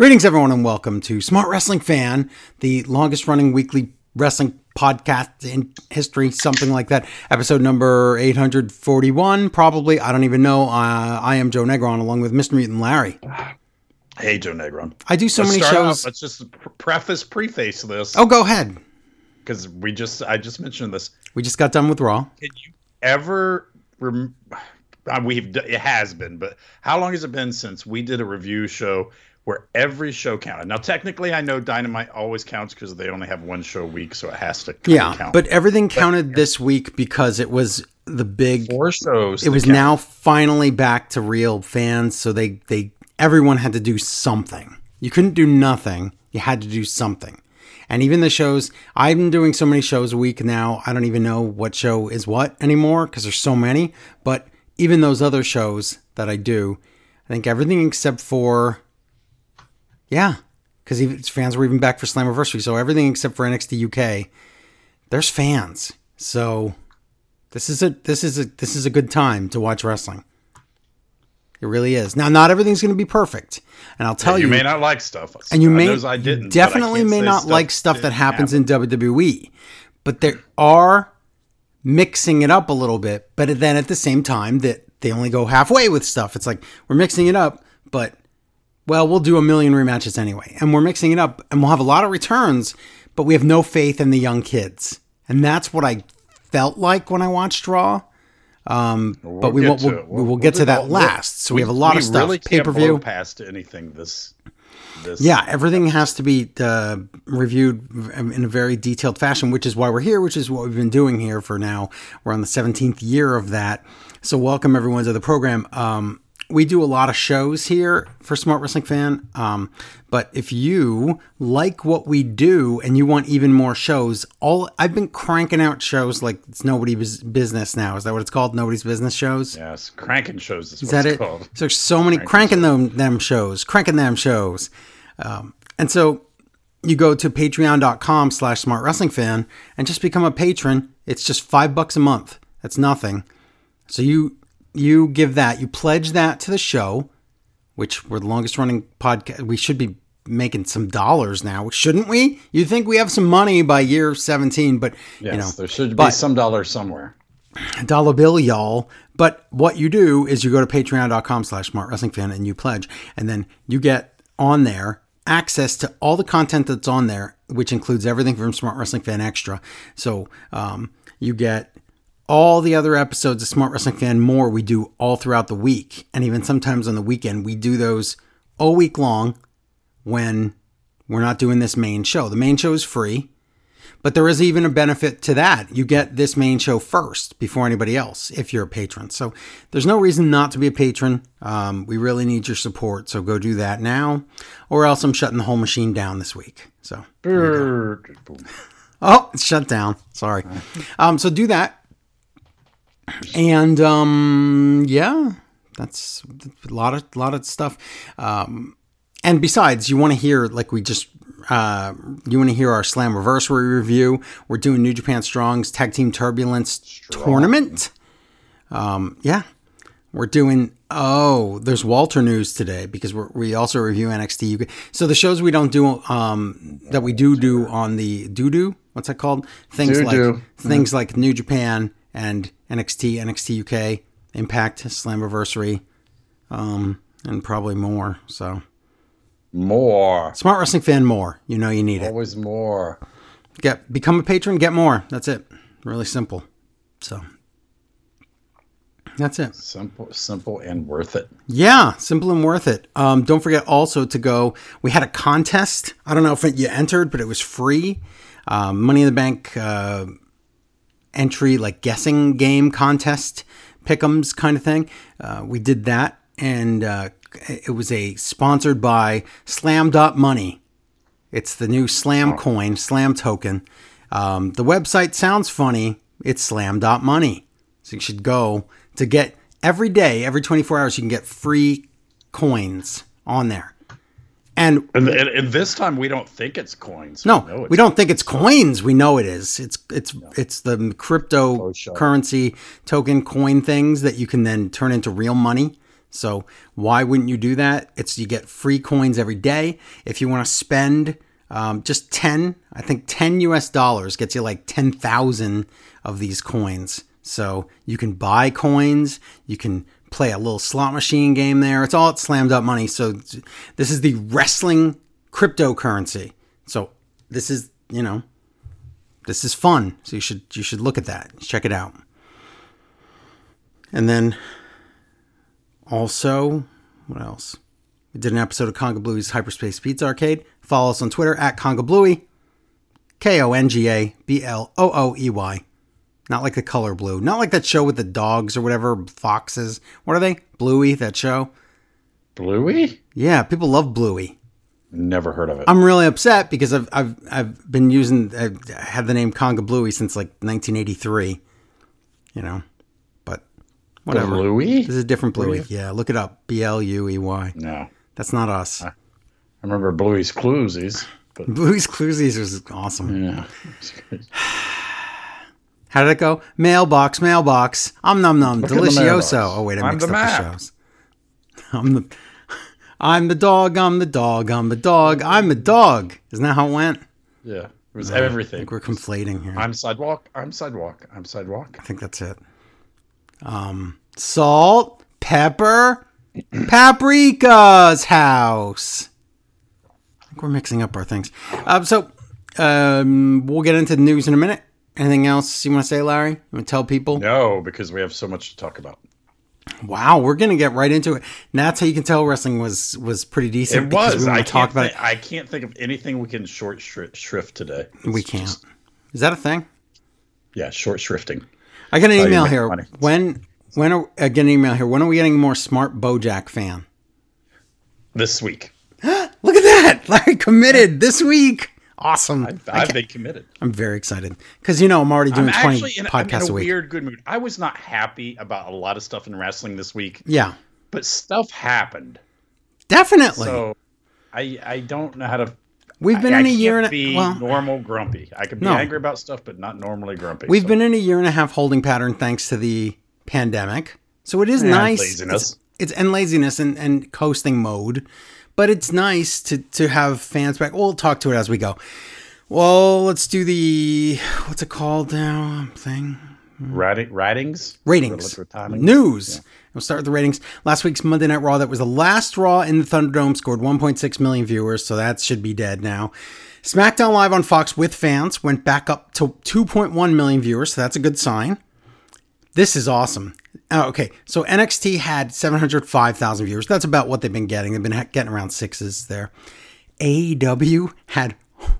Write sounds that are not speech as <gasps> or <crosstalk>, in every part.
Greetings, everyone, and welcome to Smart Wrestling Fan, the longest running weekly wrestling podcast in history, something like that. Episode number 841, probably. I don't even know. Uh, I am Joe Negron, along with Mr. Mutant Larry. Hey, Joe Negron. I do so Let's many start out- shows. let's just preface, preface this Oh, go ahead. because we just I just mentioned this. We just got done with Raw. Can you ever? Rem- uh, we've it has been, but how long has it been since we did a review show where every show counted? Now, technically, I know Dynamite always counts because they only have one show a week, so it has to Yeah, count. but everything counted this week because it was the big four shows. it was count. now finally back to real fans so they they everyone had to do something you couldn't do nothing you had to do something and even the shows i've been doing so many shows a week now i don't even know what show is what anymore because there's so many but even those other shows that i do i think everything except for yeah because fans were even back for slammiversary so everything except for nxt uk there's fans so this is a this is a this is a good time to watch wrestling. It really is. Now, not everything's going to be perfect, and I'll tell you, you, may not like stuff, and you may I didn't. I definitely can't may not like stuff that happens happen. in WWE, but there are mixing it up a little bit. But then at the same time, that they only go halfway with stuff. It's like we're mixing it up, but well, we'll do a million rematches anyway, and we're mixing it up, and we'll have a lot of returns, but we have no faith in the young kids, and that's what I felt like when I watched Raw. Um, but we won't. to We'll, we'll, get to that we'll- last. So we, have a lot of stuff. Really Pay per view. past anything this. This Yeah, everything has to be uh, reviewed in a very detailed fashion, which is why we're here, which is what we've been doing here for now. We're on the 17th year of that. So, welcome everyone to the program. Um, we do a lot of shows here for Smart Wrestling Fan. Um, but if you like what we do and you want even more shows, all I've been cranking out shows like it's nobody's business now. Is that what it's called? Nobody's business shows. Yes, cranking shows is, Is what that it's it? called. So there's so many cranking them them shows, cranking them shows, um, and so you go to patreon.com slash smart wrestling fan and just become a patron. It's just five bucks a month. That's nothing. So you you give that, you pledge that to the show, which we're the longest running podcast. We should be making some dollars now, shouldn't we? You think we have some money by year 17, but Yes, you know, there should be some dollars somewhere. dollar bill y'all but what you do is you go to patreon.com slash smart wrestling fan and you pledge and then you get on there access to all the content that's on there which includes everything from smart wrestling fan extra so um, you get all the other episodes of smart wrestling fan more we do all throughout the week and even sometimes on the weekend we do those all week long when we're not doing this main show the main show is free but there is even a benefit to that. You get this main show first before anybody else if you're a patron. So there's no reason not to be a patron. Um, we really need your support. So go do that now, or else I'm shutting the whole machine down this week. So, oh, it's shut down. Sorry. Um, so do that. And um, yeah, that's a lot of lot of stuff. Um, and besides, you want to hear like we just uh, you want to hear our Slammiversary review. We're doing New Japan Strong's Tag Team Turbulence tournament. Um, yeah, we're doing. Oh, there's Walter news today because we're, we also review NXT UK. So the shows we don't do um, that we do do on the doo doo. What's that called? Things Doo-doo. like things like New Japan and NXT, NXT UK, Impact, Slammiversary, um, and probably more. So. More, Smart Wrestling Fan more. You know you need it. always more. Get become a patron, get more. That's it. Really simple. So that's it. Simple, simple, and worth it. Yeah, simple and worth it. Um, don't forget also to go. We had a contest. I don't know if you entered, but it was free. Um, Money in the Bank uh, entry, like guessing game contest, pick'ems kind of thing. Uh, we did that, and uh, it was a sponsored by Slam Dot Money. It's the new Slam coin, Slam token. Um, the website sounds funny. It's Slam Dot Money. So you should go to get every day, every 24 hours, you can get free coins on there. And And, and, this time we don't think it's coins. no, know it's we don't think it's coins. We know it is. It's it's it's the cryptocurrency token coin things that you can then turn into real money. So why wouldn't you do that? It's you get free coins every day. If you want to spend um, just 10, I think 10 US dollars gets you like 10,000 of these coins. So you can buy coins, you can play a little slot machine game there. It's all Slam Dot Money. So this is the wrestling cryptocurrency. So this is, you know, this is fun. So you should you should look at that. Check it out. And then also, what else? We did an episode of Kongablooey's Hyperspace Pizza Arcade. Follow us on Twitter at Kongablooey. K O N G A B L O O E Y. Not like the color blue. Not like that show with the dogs or whatever, foxes. What are they? Bluey, that show? Bluey? Yeah, people love Bluey. Never heard of it. I'm really upset because I've I've I've been using I've had the name Kongablooey since like 1983. You know, but whatever. Bluey? This is a different Bluey. Yeah, look it up. B L U E Y. No. That's not us. I remember Bluey's Cluesies, but <laughs> Bluey's Cluesies was awesome. yeah. <sighs> <sighs> How did it go? Mailbox, mailbox. Um num num. Look Delicioso. Oh wait, I I'm mixed the up map. the shows. <laughs> I'm the I'm the dog, I'm the dog, I'm the dog, I'm the dog. Isn't that how it went? Yeah. It was everything. I think we're conflating here. I'm sidewalk. I'm sidewalk. I'm sidewalk. I think that's it. Um, salt, pepper, <clears throat> paprika's house. I think we're mixing up our things. Um, so um, we'll get into the news in a minute. Anything else you want to say, Larry? You want to tell people? No, because we have so much to talk about. Wow, we're gonna get right into it. And that's how you can tell wrestling was was pretty decent. It because was. We I talk about thi- I can't think of anything we can short shri- shrift today. it. We can't. just- Is that a thing? yeah, short shrifting. I got an email here. money. When when are, I get an email here? When are we getting a more smart BoJack fan? This week, <gasps> Look at that, <laughs> Larry committed this week. Awesome. I've, I I've been committed. I'm very excited because you know I'm already doing I'm 20 actually in, I'm in a a week. weird good mood. I was not happy about a lot of stuff in wrestling this week, Yeah, but stuff happened. definitely. So I I don't know how to. we've been I, in I a year and a be well, normal grumpy. I can be No. angry about stuff, but not normally grumpy. we've so. been in a year and a half holding pattern thanks to the pandemic. So it is And nice. laziness. It's, it's and laziness and, and coasting mode. But it's nice to to have fans back. We'll talk to it as we go. Well, let's do the what's it called now thing. Ratings, Relative timings? news. We'll start with the ratings. Last week's Monday Night Raw, that was the last Raw in the Thunderdome, scored 1.6 million viewers, so that should be dead now. SmackDown Live on Fox with fans went back up to 2.1 million viewers, so that's a good sign. This is awesome. Oh, okay, so NXT had 705,000 viewers. That's about what they've been getting. They've been ha- getting around sixes there. AEW had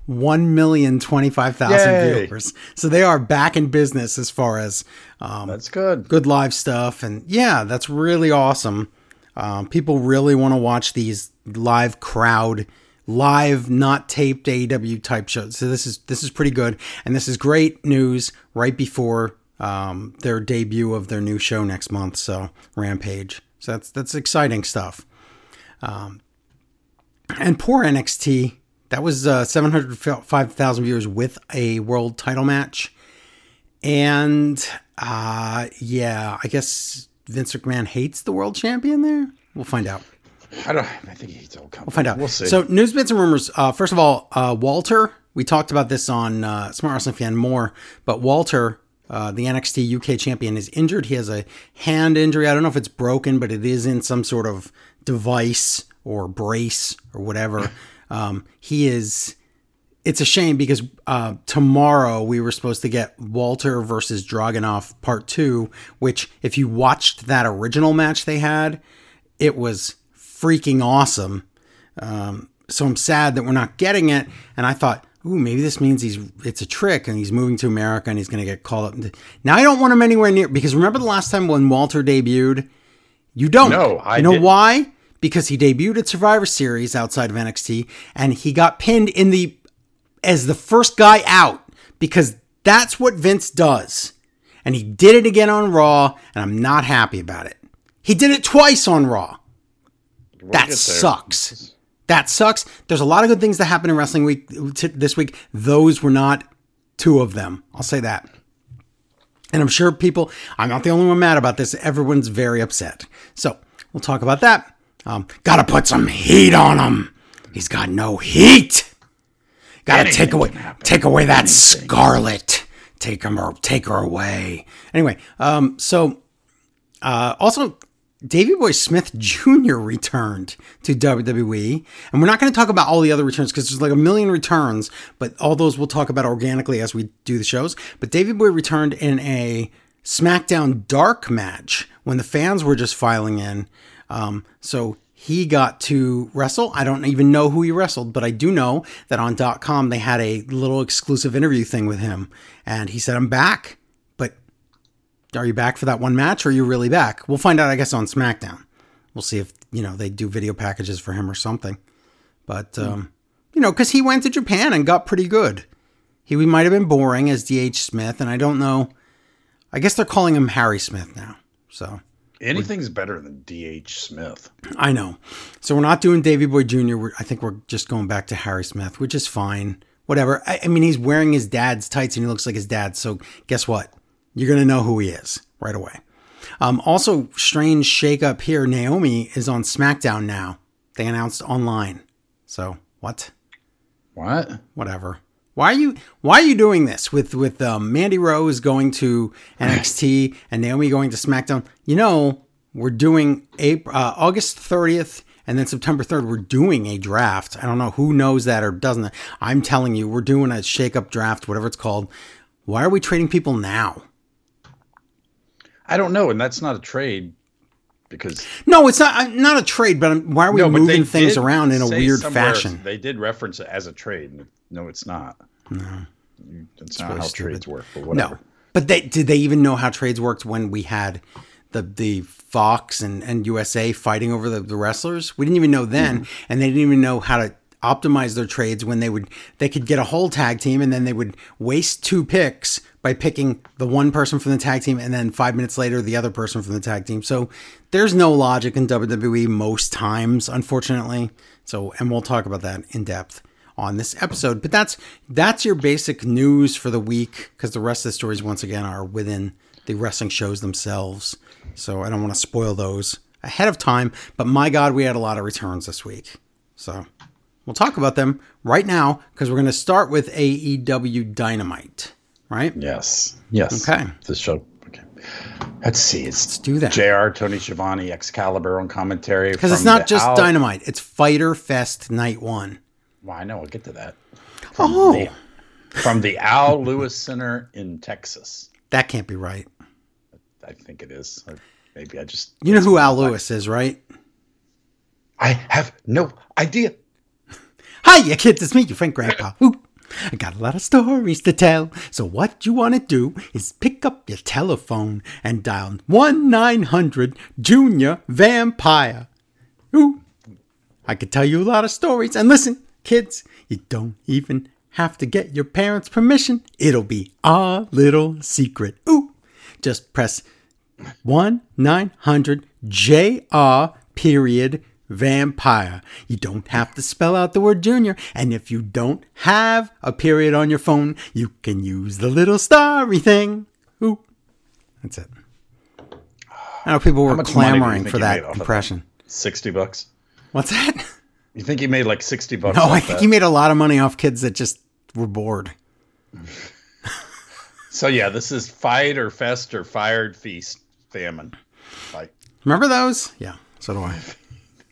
1,025,000 Yay. viewers. So they are back in business as far as um, That's good. good live stuff. And yeah, that's really awesome. Um, people really want to watch these live crowd, live not taped AEW type shows. So this is this is pretty good, and this is great news right before um, their debut of their new show next month. So Rampage. So that's that's exciting stuff. Um, and poor NXT. That was uh, 705,000 viewers with a world title match. And uh, yeah, I guess Vince McMahon hates the world champion there. We'll find out. I don't. I think he's all We'll find out. We'll see. So, news bits and rumors. Uh, first of all, uh, Walter. We talked about this on uh, Smart Wrestling Fan more, but Walter, uh, the NXT UK champion, is injured. He has a hand injury. I don't know if it's broken, but it is in some sort of device or brace or whatever. <laughs> Um, he is. It's a shame because uh, tomorrow we were supposed to get Walter versus Dragunov part two, which if you watched that original match they had, it was freaking awesome. Um, so I'm sad that we're not getting it. And I thought, ooh, maybe this means he's it's a trick and he's moving to America and he's going to get called up. Now I don't want him anywhere near because remember the last time when Walter debuted, you don't. No, I You know didn't. why? Because he debuted at Survivor Series outside of NXT and he got pinned in the as the first guy out because that's what Vince does. And he did it again on Raw, and I'm not happy about it. He did it twice on Raw. We'll that sucks. That sucks. There's a lot of good things that happened in wrestling week t- this week. Those were not two of them. I'll say that. And I'm sure people, I'm not the only one mad about this. Everyone's very upset. So we'll talk about that. Um, gotta put some heat on him. He's got no heat. Gotta Anything take away, take away that scarlet. Take him or take her away. Anyway, um, so uh, also, Davey Boy Smith Jr. returned to WWE. And we're not going to talk about all the other returns because there's like a million returns, but all those we'll talk about organically as we do the shows. But Davey Boy returned in a SmackDown Dark match when the fans were just filing in. Um, so he got to wrestle. I don't even know who he wrestled, but I do know that on .com they had a little exclusive interview thing with him. And he said, I'm back. Are you back for that one match or are you really back? We'll find out, I guess, on SmackDown. We'll see if, you know, they do video packages for him or something. But, um, you know, because he went to Japan and got pretty good. He might have been boring as D.H. Smith, and I don't know. I guess they're calling him Harry Smith now. So Anything's better than D.H. Smith. I know. So we're not doing Davey Boy Jr. We're, I think we're just going back to Harry Smith, which is fine. Whatever. I, I mean, he's wearing his dad's tights and he looks like his dad. So guess what? You're going to know who he is right away. Um, also, strange shakeup here. Naomi is on SmackDown now. They announced online. So what? What? Whatever. Why are you Why are you doing this with with um, Mandy Rose going to <laughs> NXT and Naomi going to SmackDown? You know, we're doing April, uh, August 30th and then September 3rd. We're doing a draft. I don't know who knows that or doesn't. I'm telling you, we're doing a shake up draft, whatever it's called. Why are we trading people now? I don't know, and that's not a trade because No, it's not uh, not a trade, but I'm- why are we no, moving things around in a weird fashion? They did reference it as a trade. No, it's not. No, that's not how stupid. trades work. But whatever. No, but they did they even know how trades worked when we had the the Fox and, and USA fighting over the, the wrestlers? We didn't even know then, and they didn't even know how to optimize their trades when they would they could get a whole tag team and then they would waste two picks by picking the one person from the tag team and then five minutes later the other person from the tag team. So there's no logic in WWE most times, unfortunately. So and we'll talk about that in depth on this episode. But that's that's your basic news for the week because the rest of the stories once again are within the wrestling shows themselves. So I don't want to spoil those ahead of time. But my God, we had a lot of returns this week. So we'll talk about them right now because we're going to start with AEW Dynamite. Right? Yes. Yes. Okay. The show. Okay. Let's see. It's Let's do that. Jr. Tony Schiavone, Excalibur on commentary. Because it's not just Dynamite, it's Fyter Fest Night One. Well, I know. I'll get to that. Oh, The- from the Al Lewis Center in Texas. that can't be right. I think it is. Or maybe I just. You know who Al Lewis is, right? I have no idea. Hiya, kids, it's me, your friend Grandpa. Ooh, I got a lot of stories to tell. So what you want to do is pick up your telephone and dial 1-900 Junior Vampire. Ooh, I could tell you a lot of stories. And listen, kids, you don't even have to get your parents' permission. It'll be our little secret. Ooh, just press 1 900 JR period vampire. You don't have to spell out the word junior. And if you don't have a period on your phone, you can use the little starry thing. Ooh, that's it. I know people were much money do you clamoring for that of that? impression. Sixty bucks. What's that? You think he made like sixty bucks? No, off I think that? he made a lot of money off kids that just were bored. <laughs> So yeah, this is fight or fest or fired feast famine. Like Remember those? Yeah, so do I. <laughs>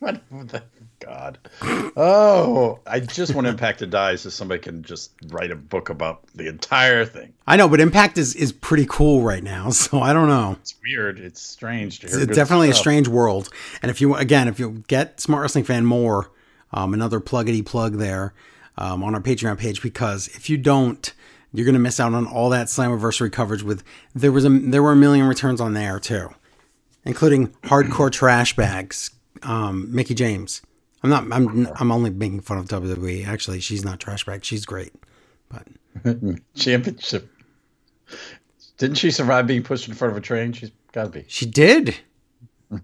<laughs> what the God? Oh, I just want Impact to die so somebody can just write a book about the entire thing. I know, but Impact is, is pretty cool right now, <laughs> so I don't know. It's weird. It's strange to hear. it's good definitely a strange world. And if you again, if you get Smart Wrestling Fan more, um, another pluggity plug there um, on our Patreon page because if you don't, you're gonna miss out on all that Slammiversary coverage. With there was a there were a million returns on there too, including hardcore trash bags. Um, Mickie James. I'm not. I'm. I'm only making fun of WWE. Actually, she's not trash bag. She's great. But <laughs> championship. Didn't she survive being pushed in front of a train? She's got to be. she did. <laughs>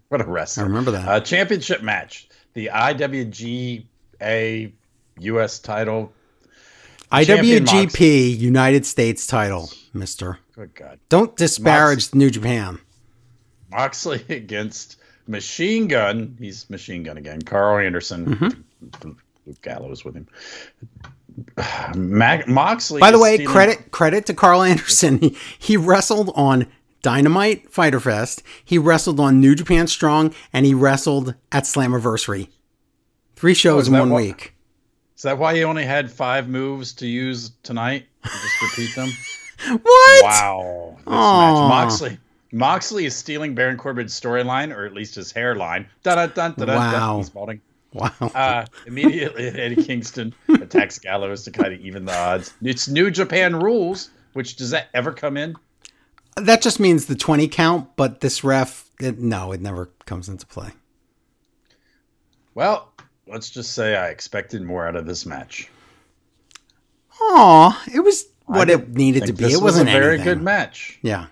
What a wrestler! I remember that. Uh, championship match. The IWGA US title. IWGP United States title, Mister. Good God. Don't disparage New Japan. Moxley <laughs> against Machine Gun. He's Machine Gun again. Karl Anderson. Mm-hmm. Luke Gallows with him. Mac- Moxley. By the way, stealing- credit credit to Karl Anderson. He, he wrestled on Dynamite Fyter Fest. He wrestled on New Japan Strong, and he wrestled at Slammiversary. Three shows is in one what- week. Is that why he only had five moves to use tonight? Just repeat them. <laughs> What? Wow. This match. Moxley. Moxley is stealing Baron Corbin's storyline, or at least his hairline. Dun, dun, dun, Wow. dun. Balding. Wow. Uh, immediately, <laughs> Eddie Kingston attacks Gallows to kind of even the odds. It's New Japan rules, which does that ever come in? that just means the 20 count, but this ref, it, no, it never comes into play. Well, let's just say I expected more out of this match. Aw, it was what it needed to be. It wasn't was a very anything. good match. Yeah.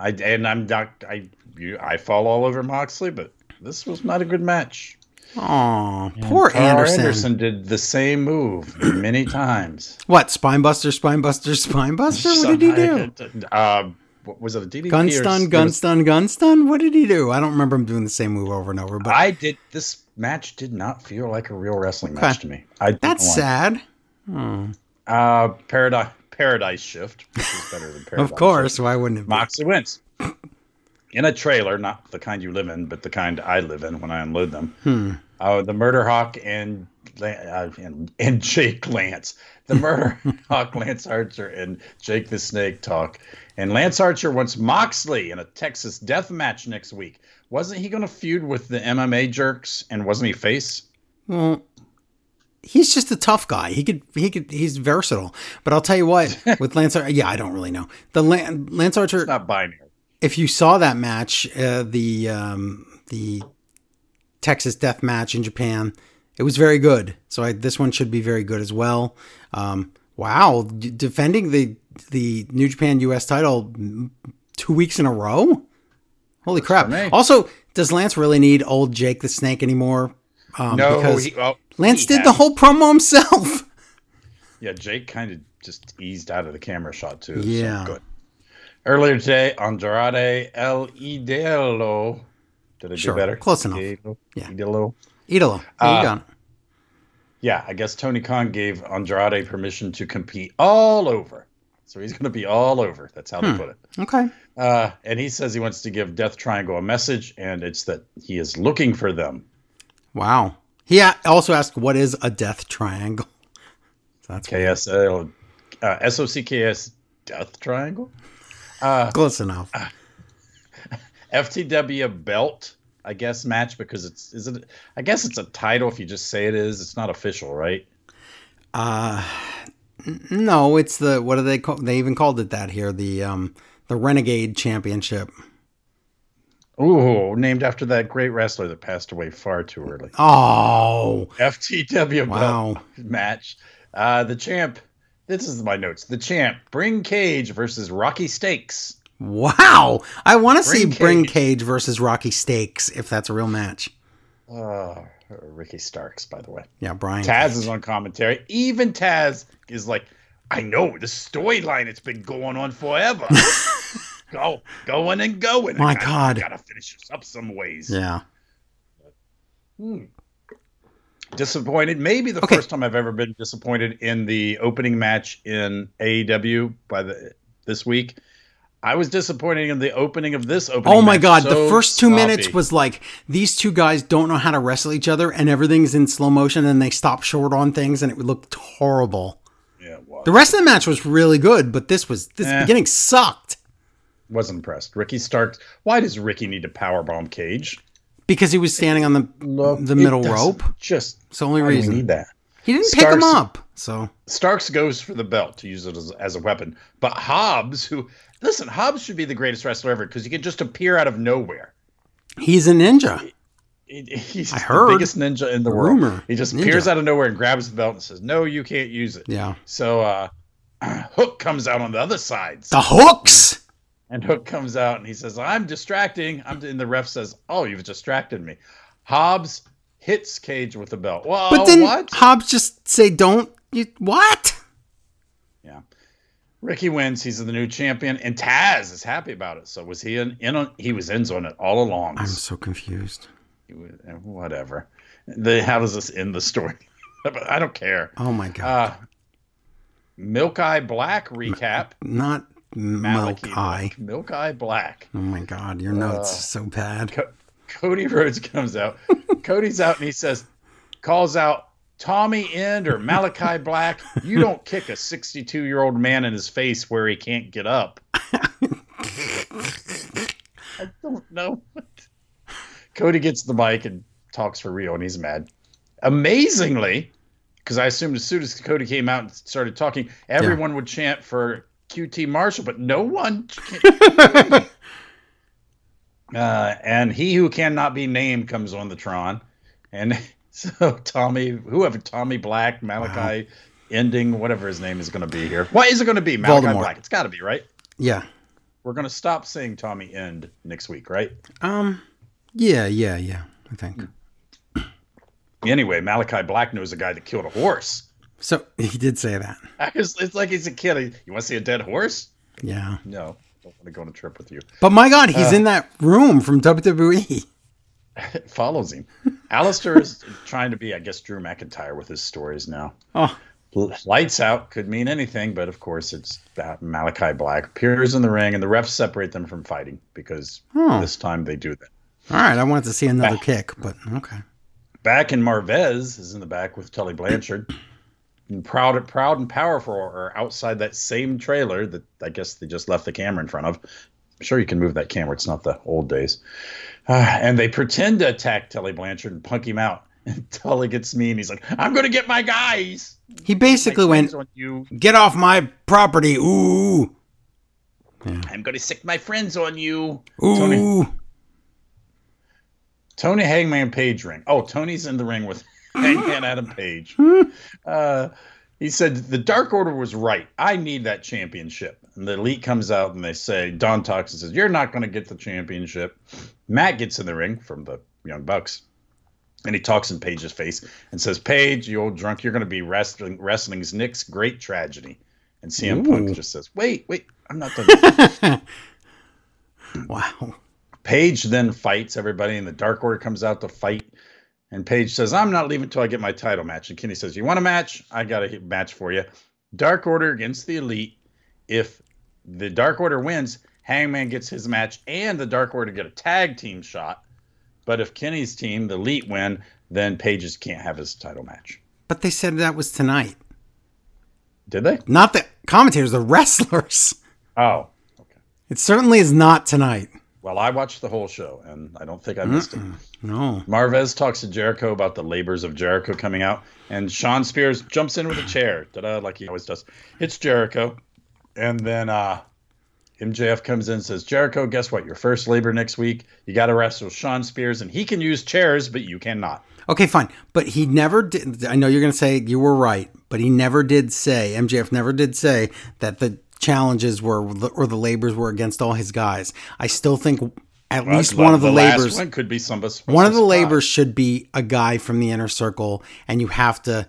I and I'm not I you, I fall all over Moxley, but this was not a good match. Aw, poor Karl Anderson. Anderson did the same move many times. What? Spinebuster, Spinebuster, Spinebuster? What did he do? Um, what was it a DDT? Gun stun, gun was- stun, gun stun? What did he do? I don't remember him doing the same move over and over, but I did. This match did not feel like a real wrestling Okay. match to me. I that's know why. sad. Uh, paradise paradise shift, which is better than <laughs> paradise. Of course. Why wouldn't it be? Moxley wins. In a trailer, not the kind you live in, but the kind I live in when I unload them. Hmm. Uh, the Murder Hawk and, uh, and and Jake Lance. The Murder <laughs> Hawk, Lance Archer, and Jake the Snake talk. And Lance Archer wants Moxley in a Texas death match next week. Wasn't he going to feud with the MMA jerks? And wasn't he face? Well, he's just a tough guy. He could, he could, he's versatile. But I'll tell you what, <laughs> with Lance Archer, yeah, I don't really know. The Lan- Lance Archer, It's not binary. if you saw that match, uh, the um, the Texas Death Match in Japan, it was very good. So I, this one should be very good as well. Um, wow, d- defending the the New Japan U.S. title two weeks in a row. Holy crap! Also, does Lance really need old Jake the Snake anymore? Um, No, because he, well, Lance he did had- the whole promo himself. <laughs> Yeah, Jake kind of just eased out of the camera shot too. Yeah. So good. Earlier today, Andrade El Idolo. Did I Sure, do better? close enough. Idolo? Yeah. Idolo. Idolo, Uh, you go. Yeah, I guess Tony Khan gave Andrade permission to compete all over. So he's going to be all over. That's how Hmm. they put it. Okay. Uh, and he says he wants to give Death Triangle a message, and it's that he is looking for them. Wow. He also asked, "What is a death triangle?" So <laughs> that's KSL, uh, SOCKS Death Triangle? Uh, close enough. <laughs> FTW belt, I guess, match because it's is it? I guess it's a title if you just say it is. It's not official, right? Uh, no, it's the what do they call? They even called it that here. The um the Renegade Championship. Ooh, named after that great wrestler that passed away far too early. Oh, FTW Wow. <laughs> match. Uh, the champ. This is my notes. The champ, Bring Cage versus Rocky Stakes. wow! I want to see Bring Bring Cage. Cage versus Rocky Stakes if that's a real match. Uh, Ricky Starks, by the way. Yeah, Brian. Taz is on commentary. Even Taz is like, I know the storyline. It's been going on forever. <laughs> Go, going and going. My I gotta- God. gotta finish this up some ways. Yeah. Hmm. Disappointed. Maybe the Okay. first time I've ever been disappointed in the opening match in AEW by the this week. I was disappointed in the opening of this opening. Oh my god, the first two sloppy. minutes was like these two guys don't know how to wrestle each other and everything's in slow motion and they stop short on things and it looked horrible. yeah, it was. The rest of the match was really good, but this was this Eh. beginning sucked wasn't impressed. Ricky Starks. Why does Ricky need to powerbomb Cage? because he was standing on the the middle rope. Just It's the only why do we reason. need that. He didn't pick him up. So Starks goes for the belt to use it as, as a weapon, but Hobbs, who listen, Hobbs should be the greatest wrestler ever because he can just appear out of nowhere. he's a ninja. He- He's I the biggest ninja in the world. Rumor. He just Ninja. appears out of nowhere and grabs the belt and says, "No, you can't use it." Yeah. So uh, <clears throat> Hook comes out on the other side, The hooks. And Hook comes out and he says, "I'm distracting." I'm and the ref says, "Oh, you've distracted me." Hobbs hits Cage with the belt. Well, But then what? Hobbs just say don't you what? Yeah. Ricky wins. He's the new champion, and Taz is happy about it. So was he in? in on, he was in on it all along. I'm so confused. Was, whatever. The, how does this end the story? <laughs> I don't care. Oh my god. Uh, Milk Eye Black recap. Not Milk Eye. Milk Eye Black. Oh my god, your notes uh, so bad. Co- Cody Rhodes comes out. <laughs> Cody's out and he says, calls out Tommy End or Malachi Black. You don't kick a 62 year old man in his face where he can't get up. I don't know. Cody gets the mic and talks for real, and he's mad. Amazingly, because I assumed as soon as Cody came out and started talking, everyone yeah. would chant for QT Marshall, but no one. <laughs> uh, and he who cannot be named comes on the Tron, and <laughs> so Tommy, whoever Tommy Black, Malachi, wow. ending whatever his name is going to be here. What is it going to be? Malachi Voldemort. Black. It's got to be right. Yeah. We're going to stop saying Tommy End next week, right? Um. Yeah. Yeah. Yeah. I think. Anyway, Malachi Black knows a guy that killed a horse. So <laughs> he did say that. it's like he's a kid. You want to see a dead horse? Yeah. No, don't want to go on a trip with you. But my God, he's uh, in that room from WWE. It <laughs> follows him. Aleister is <laughs> trying to be, I guess, Drew McIntyre with his stories now. Oh. Lights out could mean anything, but of course it's Malachi Black appears in the ring, and the refs separate them from fighting because oh. this time they do that. All right, I wanted to see another back, kick, but okay. Back in Marvez is in the back with Tully Blanchard. And proud, proud and powerful are outside that same trailer that I guess they just left the camera in front of. I'm sure you can move that camera. It's not the old days. Uh, <sighs> and they pretend to attack Tully Blanchard and punk him out. <laughs> And Tully gets mean. He's like, "I'm going to get my guys." He basically went, you. "Get off my property!" Ooh. Yeah. I'm going to sick my friends on you. Ooh. Tony, Tony Hangman Page ring. Oh, Tony's in the ring with Hangman <laughs> Adam Page. Uh, he said the Dark Order was right. I need that championship. And the Elite comes out and they say Don talks and says, "You're not going to get the championship." Matt gets in the ring from the Young Bucks, and he talks in Page's face and says, "Page, you old drunk, you're going to be wrestling wrestling's Nick's great tragedy." And CM Ooh. Punk just says, "Wait, wait, I'm not done." <laughs> wow. Page then fights everybody, and the Dark Order comes out to fight. And Page says, I'm not leaving until I get my title match. And Kenny says, You want a match? I got a match for you. Dark Order against the Elite. If the Dark Order wins, Hangman gets his match and the Dark Order get a tag team shot. But if Kenny's team, the Elite, win, then Pages can't have his title match. But they said that was tonight. Did they? Not the commentators, the wrestlers. Oh, okay. It certainly is not tonight. Well, I watched the whole show, and I don't think I missed Mm-mm. it. No. Marvez talks to Jericho about the labors of Jericho coming out, and Shawn Spears jumps in with a chair, da like he always does. Hits Jericho, and then uh, MJF comes in and says, Jericho, guess what? Your first labor next week. You got to wrestle Shawn Spears, and he can use chairs, but you cannot. Okay, fine. But he never did. I know you're going to say you were right, but he never did say, MJF never did say that the challenges were or the labors were against all his guys. I still think at well, least one of the, the labors one could be somebody. One of the labors should be a guy from the inner circle, and you have to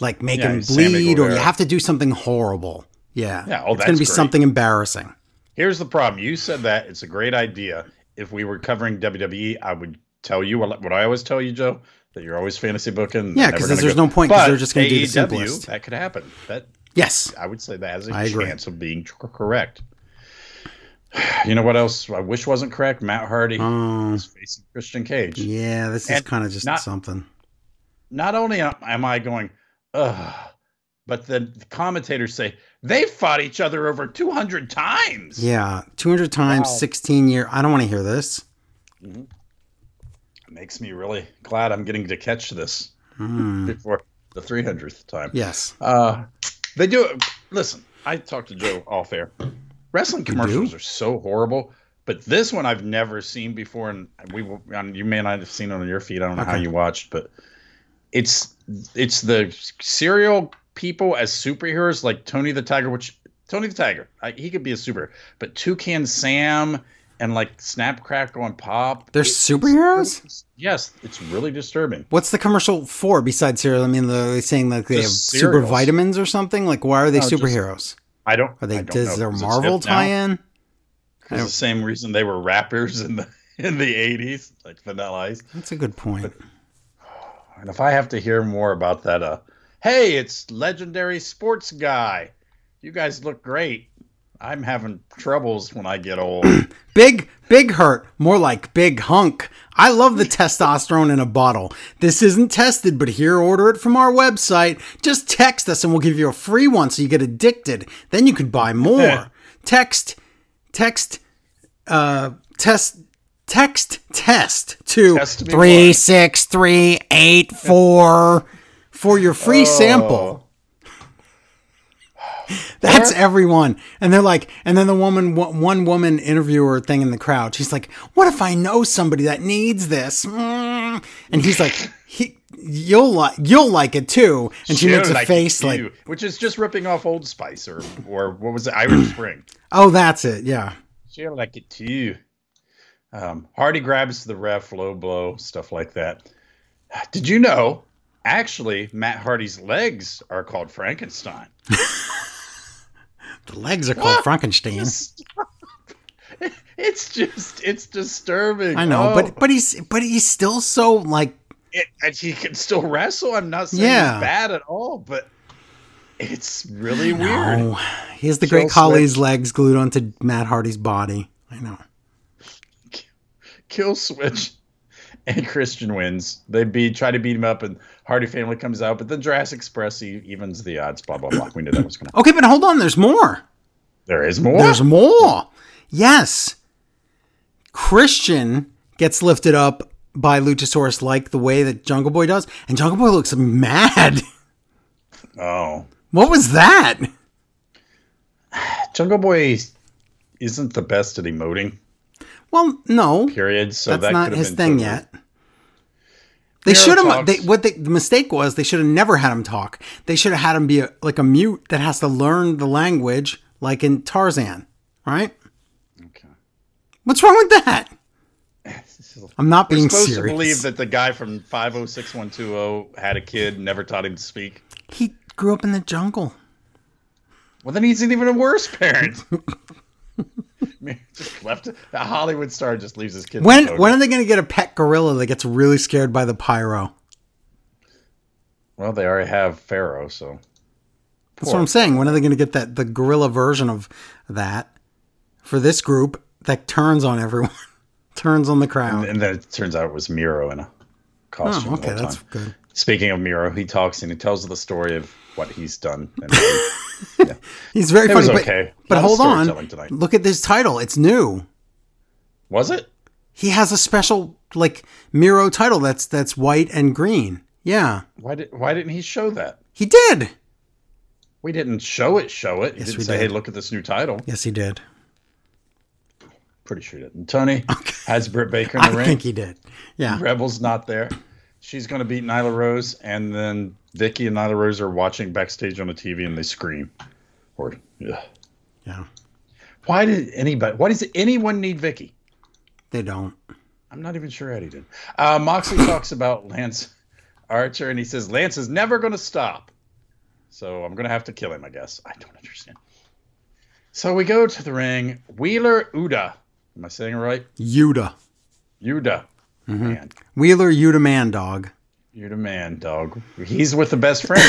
like make yeah, him bleed, or you have to do something horrible. Yeah, yeah. Oh, it's going to be great. something embarrassing. Here's the problem. You said that it's a great idea. If we were covering WWE, I would tell you what, what I always tell you, Joe, that you're always fantasy booking. Yeah, because there's go. no point because they're just going to do the simplest. That could happen. That Yes, I would say that has a I chance agree. of being correct. <sighs> You know what else I wish wasn't correct? Matt Hardy um, is facing Christian Cage. Yeah, this and is kind of just not, something. Not only am I going, ugh, but the commentators say they fought each other over 200 times. Yeah, 200 times, wow. 16 year. I don't want to hear this. Mm-hmm. It makes me really glad I'm getting to catch this mm. before the 300th time. Yes. Uh, they do it. Listen, I talked to Joe off air. Wrestling commercials are so horrible, but this one I've never seen before, and we you may not have seen it on your feed. I don't know okay. how you watched, but it's it's the serial people as superheroes like Tony the Tiger, which Tony the Tiger, I, he could be a super, but Toucan Sam and like Snap Crackle and Pop. They're superheroes. It's, yes, it's really disturbing. What's the commercial for besides cereal? I mean, they're saying like they Just have cereals. super vitamins or something. Like, why are they no, superheroes? I don't. Are they? Don't Does know. their Marvel tie-in? It's the same reason they were rappers in the <laughs> in the eighties, like Vanilla Ice. That's a good point. <sighs> And if I have to hear more about that, uh, hey, it's legendary sports guy. You guys look great. I'm having troubles when I get old. <clears throat> Big, big hurt. More like big hunk. I love the testosterone in a bottle. This isn't tested, but here, order it from our website. Just text us and we'll give you a free one so you get addicted. Then you can buy <laughs> more. text, text, uh, test, text, test to Test me three what? six three eight four for your free sample. <laughs> That's everyone. And they're like, and then the woman, one one woman interviewer thing in the crowd, she's like, what if I know somebody that needs this? Mm. And he's like, <laughs> he, you'll like, you'll like it too. And she She'll makes a like face you, like, which is just ripping off Old Spice or or what was it, Irish <clears throat> Spring. oh, that's it. Yeah. She'll like it too. Um, Hardy grabs the ref, low blow, stuff like that. Did you know? Actually, Matt Hardy's legs are called Frankenstein. <laughs> The legs are called Frankenstein. <laughs> It's just, it's disturbing. I know, Oh, but, but he's, but he's still so like, it, and he can still wrestle. I'm not saying Yeah. he's bad at all, but it's really weird. he has the Kill great switch. legs glued onto Matt Hardy's body. I know. Kill switch, and Christian wins. They beat, try to beat him up, and Hardy family comes out, but then Jurassic Express evens the odds. Blah blah blah. We knew that was going to. Okay, but hold on. There's more. There is more. There's more. Yes. Christian gets lifted up by Luchasaurus like the way that Jungle Boy does, and Jungle Boy looks mad. <laughs> oh, What was that? Jungle Boy isn't the best at emoting. Well, no, Period. So that's that not his thing totally- yet. They should have. They, what they, the mistake was, they should have never had him talk. They should have had him be a, like a mute that has to learn the language, like in Tarzan. Right? Okay. What's wrong with that? <laughs> I'm not We're being supposed serious. to believe that the guy from five zero six one two zero had a kid, never taught him to speak. he grew up in the jungle. Well, then he's an even a worse parent. <laughs> Just <laughs> left. A Hollywood star just leaves his kid. When when are they going to get a pet gorilla that gets really scared by the pyro? Well, they already have Pharaoh, so That's what I'm saying. When are they going to get that the gorilla version of that for this group that turns on everyone, <laughs> turns on the crowd? and then it turns out it was Miro in a costume. Oh, the okay, whole that's time. good. Speaking of Miro, he talks and he tells the story of what he's done. And um, <laughs> he- He's very It funny, but, okay. but hold on. tonight. Look at this title. It's new. was it? He has a special like Miro title that's that's white and green. Yeah, Why did Why didn't he show that? he did. We didn't show it. Show it. He Yes, didn't say, did. "Hey, look at this new title." Yes, he did. Pretty sure he didn't. Tony <laughs> has Britt Baker in the I ring. think he did. Yeah. Rebel's not there. She's going to beat Nyla Rose, and then Vicky and Nyla Rose are watching backstage on the TV, and they scream. Or, ugh. Yeah. why did anybody? Why does anyone need Vicky? They don't. I'm not even sure Eddie did. Uh, Moxley <coughs> talks about Lance Archer, and he says Lance is never going to stop. So I'm going to have to kill him, I guess. I don't understand. So we go to the ring. Wheeler Uda. Am I saying it right? Uda. Uda. Mm-hmm. Man, Wheeler Uda man dog. You're the man, dog. He's with the best friend.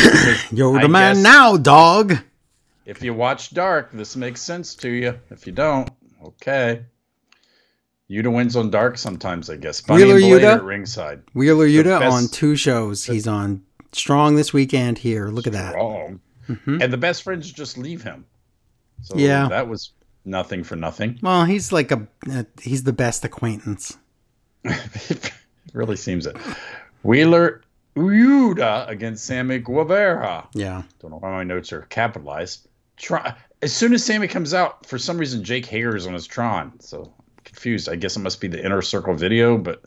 <coughs> You're I the man guess now, dog. If you watch Dark, this makes sense to you. If you don't, okay. Uda wins on Dark sometimes, I guess. Bunny Wheeler Yuta? at ringside. Wheeler Yuta best- on two shows. He's on Strong this weekend here. Look at that. Wrong. And the best friends just leave him. So Yeah. that was nothing for nothing. Well, he's like a uh, he's the best acquaintance. <laughs> it really seems it. Wheeler Uda against Sammy Guevara. Yeah. Don't know why my notes are capitalized. Try as soon as Sammy comes out, for some reason Jake Hager is on his Tron. So I'm confused. I guess it must be the inner circle video, but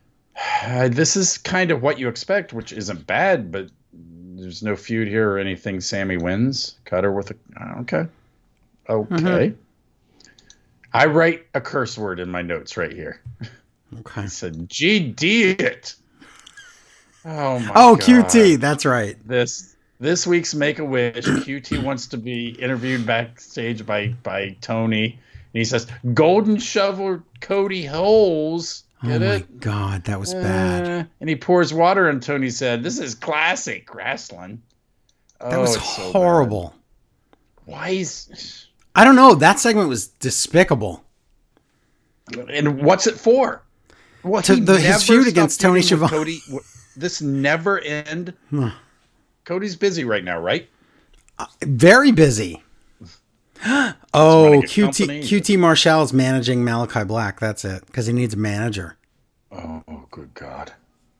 <sighs> uh, this is kind of what you expect, which isn't bad, but there's no feud here or anything. Sammy wins. Cutter with a okay. Okay. I write a curse word in my notes right here. Okay. <laughs> I said, GD it. Oh my Oh, God. QT. That's right. This This week's Make a Wish, QT wants to be interviewed backstage by by Tony, and he says, "Golden shovel Cody holes." Get oh my it? god, that was bad. Uh, and he pours water on Tony's head. This is classic wrestling. That Oh, was it's so horrible. Why is I don't know. That segment was despicable. and what's it for? Well, To the- his feud against Tony Schiavone. Cody, this never end. Cody's busy right now, right? Uh, very busy. <gasps> oh, QT company. QT Marshall is managing Malakai Black. That's it, because he needs a manager. Oh, oh, good God!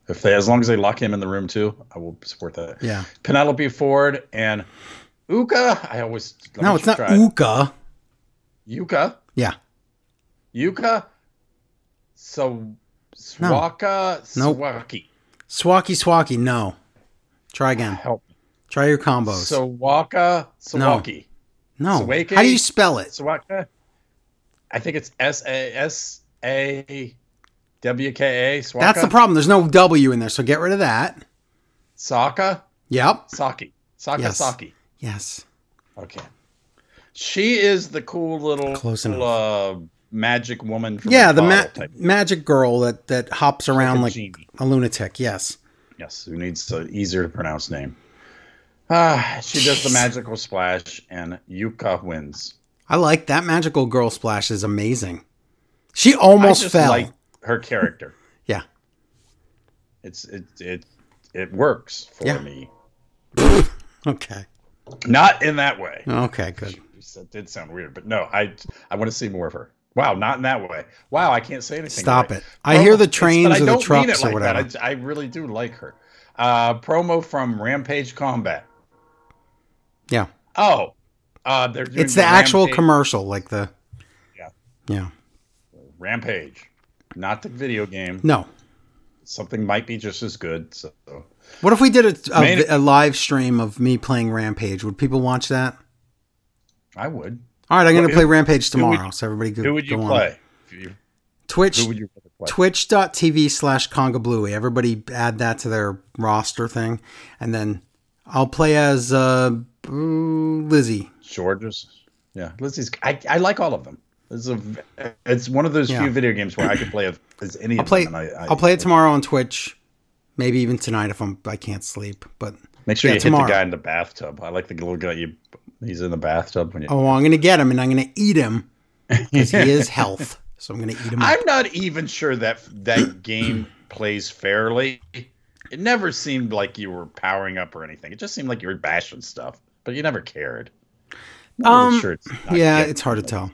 If they, as long as they lock him in the room too, I will support that. Yeah. Penelope Ford and Uka. I always No, it's not try. Uka. Yuka. Yeah. Yuka. So Swaka Nope. Swaki. Swaki Swaki. No. Try again. Help. Try your combos. Sawaka Sawaki. no. Swake? How do you spell it? Swaka. I think it's S A S A W K A. Swaka. That's the problem. There's no W in there, so get rid of that. Saka Yep. Saki. Saka Yes. Saki. Yes. Okay. She is the cool little Close little, uh, magic woman. From Yeah, the ma- type. magic girl that that hops around a like genie. a lunatic. Yes. Yes, who needs an easier to pronounce name. Ah, she does the magical splash, and Yuka wins. I like that magical girl splash is amazing. She almost fell. like her character. <laughs> Yeah. It's it it it works for Yeah. me. <laughs> Okay. Not in that way. Okay, good. That did sound weird, but no, I I want to see more of her. Wow, not in that way. Wow, I can't say anything. Stop right. it. I hear the trains or the trucks or like that. whatever. I, I really do like her. Uh, promo from Rampage Combat. Yeah. Oh, uh, they're doing It's the actual Rampage- commercial, like the Yeah. Yeah. Rampage, not the video game. No. Something might be just as good. So What if we did a, Main- a, a live stream of me playing Rampage? Would people watch that? I would. All right, I'm going to play Rampage who would- tomorrow, so everybody go, Who would you play? You- Twitch, Who would you play? twitch.tv slash Kongablooey. Everybody add that to their roster thing. And then I'll play as uh, Lizzie. George's. Yeah, Lizzie's. I, I like all of them. It's a. It's one of those Yeah. few video games where I could play as, as any I'll of play. them. I, I, I'll play it tomorrow on Twitch. Maybe even tonight if I'm I can't sleep. But Make sure yeah, you tomorrow. hit the guy in the bathtub. I like the little guy. You. He's in the bathtub when you. oh, I'm gonna get him and I'm gonna eat him because he is <laughs> health. So I'm gonna eat him. I'm not even sure that that game <clears throat> plays fairly. It never seemed like you were powering up or anything. It just seemed like you were bashing stuff, but you never cared. Um, sure it's yeah, it's hard to tell.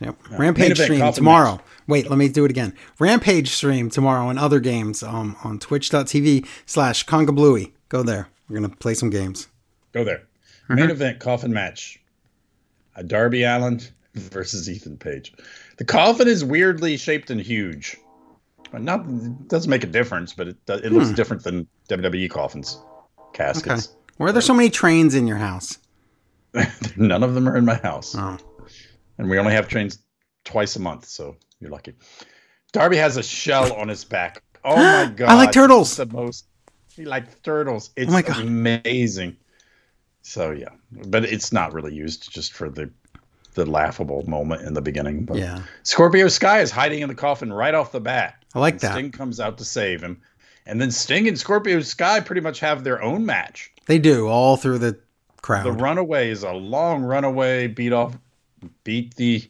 Yep. Main Rampage stream tomorrow. Wait, let me do it again. Rampage stream tomorrow and other games um, on twitch.tv slash Kongablooey. Go there. We're going to play some games. Go there. Mm-hmm. Main event coffin match. A Darby Allin versus Ethan Page. The coffin is weirdly shaped and huge. Not it doesn't make a difference, but it it looks Hmm. different than WWE coffins Okay. caskets. Why are there so many trains in your house? <laughs> None of them are in my house. Oh. and we only have trains twice a month, so you're lucky. Darby has a shell on his back. Oh my god! <gasps> I like turtles. It's the most. He likes turtles. It's Oh my God. amazing. So yeah, but it's not really used just for the the laughable moment in the beginning. But Yeah. Scorpio Sky is hiding in the coffin right off the bat. I like that. Sting comes out to save him, and then Sting and Scorpio Sky pretty much have their own match. They do all through the crowd. The runaway is a long runaway beat off, beat the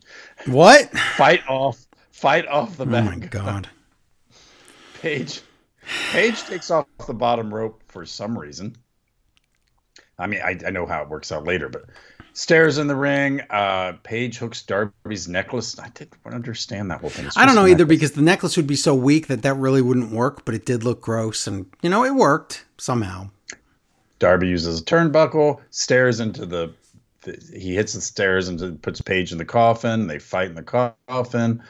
what? fight off fight off the Oh my. God. <laughs> Page Page takes off the bottom rope for some reason. I mean, I, I know how it works out later, but stairs in the ring. Uh, Page hooks Darby's necklace. I didn't understand that whole thing. I don't know either necklace. because the necklace would be so weak that that really wouldn't work, but it did look gross. And, you know, it worked somehow. Darby uses a turnbuckle, stairs into the, the he hits the stairs and puts Page in the coffin. They fight in the coffin.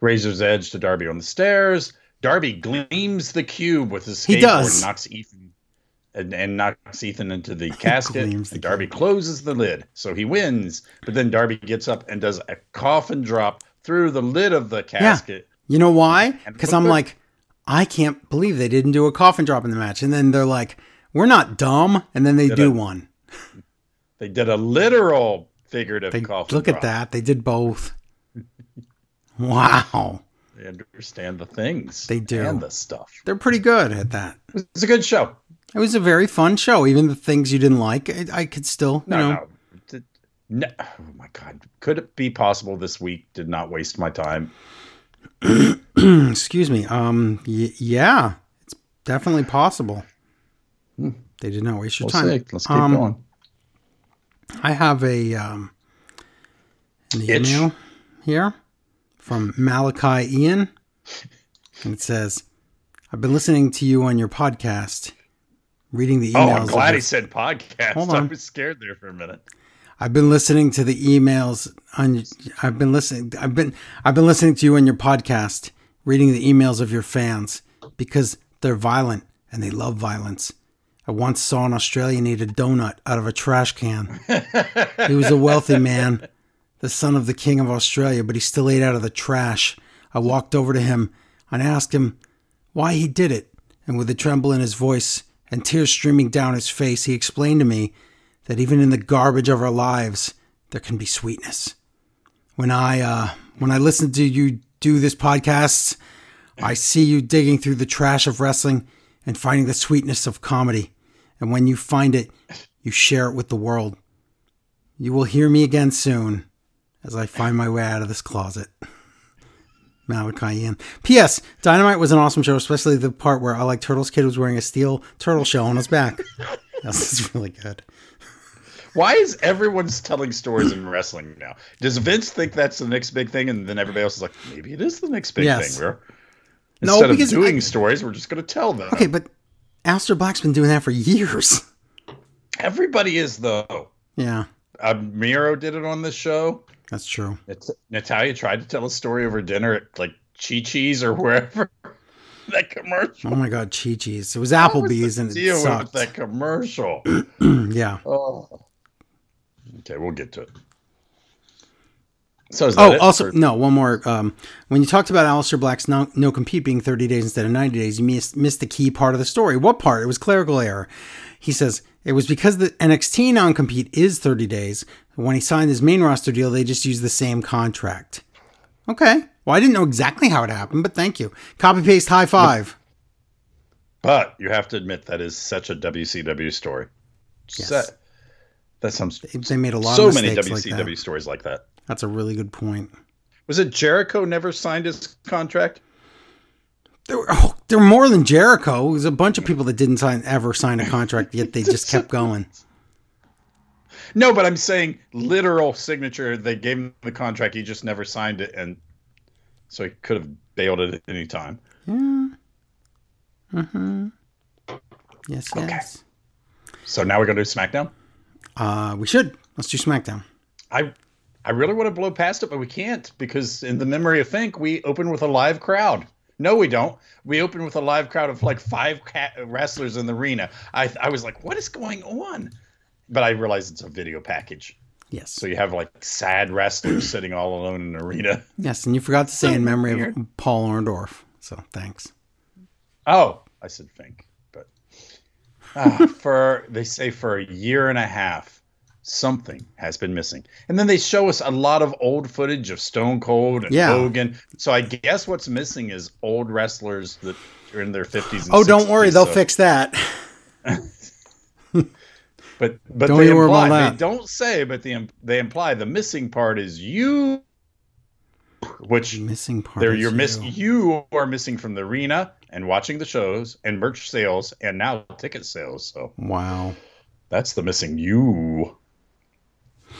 Razor's edge to Darby on the stairs. Darby gleams the cube with his skateboard He does. and knocks Ethan and, and knocks Ethan into the <laughs> casket. the and Darby closes the lid, so he wins. But then Darby gets up and does a coffin drop through the lid of the casket. Yeah. You know why? Because I'm like, I can't believe they didn't do a coffin drop in the match. And then they're like, we're not dumb, and then they Did do I- one. They did a literal figurative They coffin look at that. They did both. <laughs> wow, They understand the things. They do. And the stuff. they're pretty good at that. It's a good show. It was a very fun show. Even the things you didn't like, I, I could still, you No, know, no. No. Oh my god. Could it be possible this week did not waste my time? <clears throat> excuse me. Um, y- yeah, it's definitely possible. They did not waste your Hmm. We'll time. see. Let's keep Um, going. I have a um, an Itch. email here from Malachi Ian, and it says, "I've been listening to you on your podcast, reading the Oh, emails. I'm glad he said podcast. Hold I was scared there for a minute. I've been listening to the emails on. I've been listening. I've been. I've been listening to you on your podcast, reading the emails of your fans because they're violent and they love violence. I once saw an Australian eat a donut out of a trash can. <laughs> he was a wealthy man, the son of the king of Australia, but he still ate out of the trash. I walked over to him and asked him why he did it, and with a tremble in his voice and tears streaming down his face, he explained to me that even in the garbage of our lives, there can be sweetness. When I uh, when I listen to you do this podcast, I see you digging through the trash of wrestling and finding the sweetness of comedy. And when you find it, you share it with the world. You will hear me again soon as I find my way out of this closet. Malachi Ian. P.S. Dynamite was an awesome show, especially the part where I like Turtle's kid was wearing a steel turtle shell on his back. <laughs> This is really good. Why is everyone telling stories in wrestling now? Does Vince think that's the next big thing, and then everybody else is like, maybe it is the next big Yes. thing? No, Instead of doing I- stories, we're just going to tell them. Okay, but Aleister Black's been doing that for years. Everybody is though. Yeah, Uh, Miro did it on this show. That's true. Nat- Natalya tried to tell a story over dinner at like Chi Chi's or wherever. <laughs> that commercial. Oh my God, Chi Chi's. It was was Applebee's the and it sucked. that commercial. <clears throat> yeah. oh. Okay, we'll get to it. So is that Oh, it also, no, one more. Um, when you talked about Aleister Black's no, no compete being 30 days instead of 90 days, you missed, missed the key part of the story. What part? It was clerical error. He says it was because the NXT non compete is 30 days. When he signed his main roster deal, they just used the same contract. Okay. Well, I didn't know exactly how it happened, but thank you. Copy paste high five. But you have to admit that is such a WCW story. Yes. That, that sounds They made a lot so of many like WCW that. stories like that. That's a really good point. Was it Jericho never signed his contract? There were, oh, there were more than Jericho. There's a bunch of people that didn't sign ever sign a contract, yet they just kept going. No, but I'm saying literal signature. They gave him the contract. He just never signed it, and so he could have bailed it at any time. Yeah. Mm-hmm. Yes, yes. So now we're gonna do SmackDown. Uh, we should. Let's do SmackDown. I I really want to blow past it, but we can't because in the memory of Fink, we open with a live crowd. No, we don't. We open with a live crowd of like five ca- wrestlers in the arena. I I was like, what is going on? But I realized it's a video package. Yes. So you have like sad wrestlers sitting all alone in an arena. yes, and you forgot to say So in memory weird. of Paul Orndorff. So thanks. Oh, I said Fink, but uh, <laughs> for they say for a year and a half, something has been missing, and then they show us a lot of old footage of Stone Cold and Yeah. Hogan. So I guess what's missing is old wrestlers that are in their fifties. Oh, don't worry, they'll fix that. <laughs> But but Don't they imply that. they don't say, but the they imply the missing part is you, which Missing part. There, is you're miss. you. You are missing from the arena and watching the shows and merch sales and now ticket sales. So Wow. that's the missing you.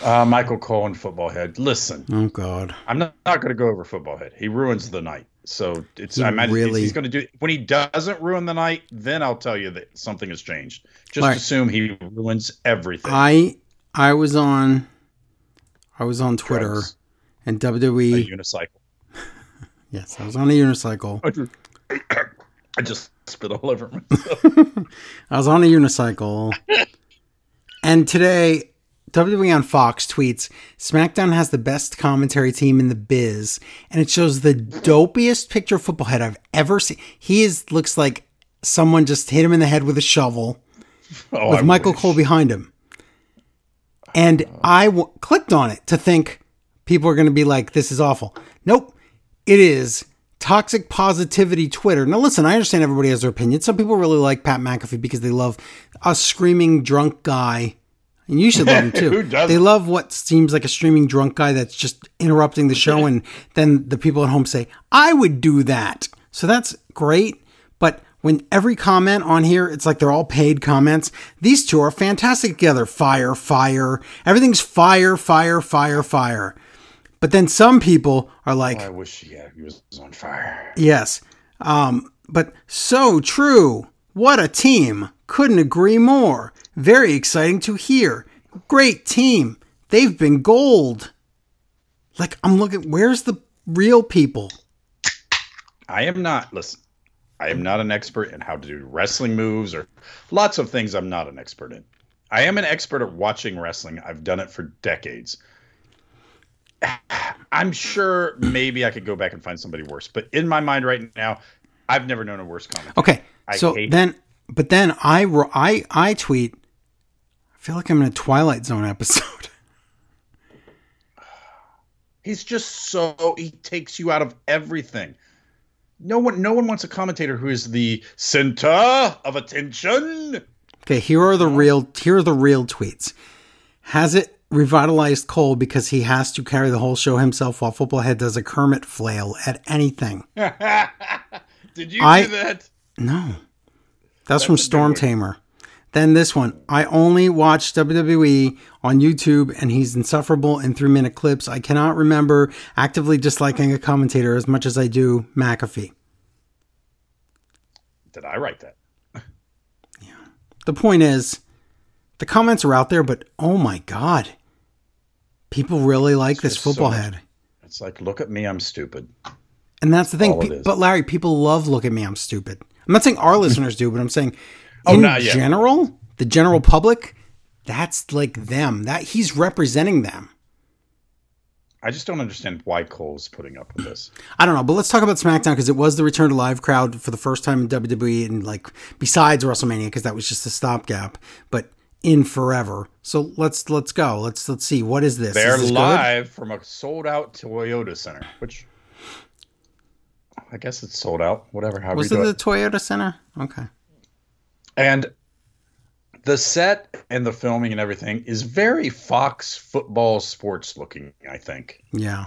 Uh, Michael Cole and Football Head. Listen, Oh God. I'm not, not going to go over Football Head. He ruins the night. So it's. He I imagine really- he's going to do. When he doesn't ruin the night, then I'll tell you that something has changed. Just right. assume he ruins everything. I I was on I was on Twitter Drugs, and a WWE. unicycle. <laughs> Yes, I was on a unicycle. I just <coughs> spit all over myself. <laughs> I was on a unicycle. and today, WWE on Fox tweets SmackDown has the best commentary team in the biz. And it shows the dopiest picture of football head I've ever seen. He is looks like someone just hit him in the head with a shovel. Oh, with I Michael wish. Cole behind him. And I w- clicked on it to think people are going to be like, this is awful. Nope. It is toxic positivity Twitter. Now, listen, I understand everybody has their opinion. Some people really like Pat McAfee because they love a screaming drunk guy. And you should love them <laughs> too. Who doesn't? They love what seems like a streaming drunk guy that's just interrupting the show. And then the people at home say, I would do that. So that's great. But when every comment on here, it's like they're all paid comments. These two are fantastic together. Fire, fire. Everything's fire, fire, fire, fire. But then some people are like, I wish yeah, he was on fire. yes. Um, but so true. What a team. Couldn't agree more. Very exciting to hear. Great team. They've been gold. Like, I'm looking, where's the real people? I am not listen. I am not an expert in how to do wrestling moves or lots of things I'm not an expert in. I am an expert at watching wrestling. I've done it for decades. <sighs> I'm sure maybe I could go back and find somebody worse, but in my mind right now, I've never known a worse comment. Okay. I so then, but then I, I, I tweet, feel like I'm in a Twilight Zone episode. <laughs> He's just so he takes you out of everything. No one no one wants a commentator who is the center of attention. Okay, here are the real here are the real tweets. Has it revitalized Cole because he has to carry the whole show himself while Football Head does a Kermit flail at anything? <laughs> Did you I- do that? No. That's, from Storm. Tamer. Then this one. I only watch WWE on YouTube and he's insufferable in three minute clips. I cannot remember actively disliking a commentator as much as I do McAfee. Did I write that? <laughs> Yeah. The point is, the comments are out there, but oh my god. People really like this just so football head. It's like, look at me, I'm stupid. And that's the thing. Pe- But Larry, people love look at me, I'm stupid. I'm not saying our <laughs> listeners do, but I'm saying Oh, in general, the general public, that's like them. That he's representing them. I just don't understand why Cole's putting up with this. <clears throat> I don't know, but let's talk about SmackDown because it was the return to live crowd for the first time in WWE and like besides WrestleMania because that was just a stopgap, but in forever. So let's let's go. Let's let's see what is this? They're is this good? live from a sold out Toyota Center, which I guess it's sold out. Whatever, however Was it the. Toyota Center? Okay. And the set and the filming and everything is very Fox football sports looking, I think. Yeah.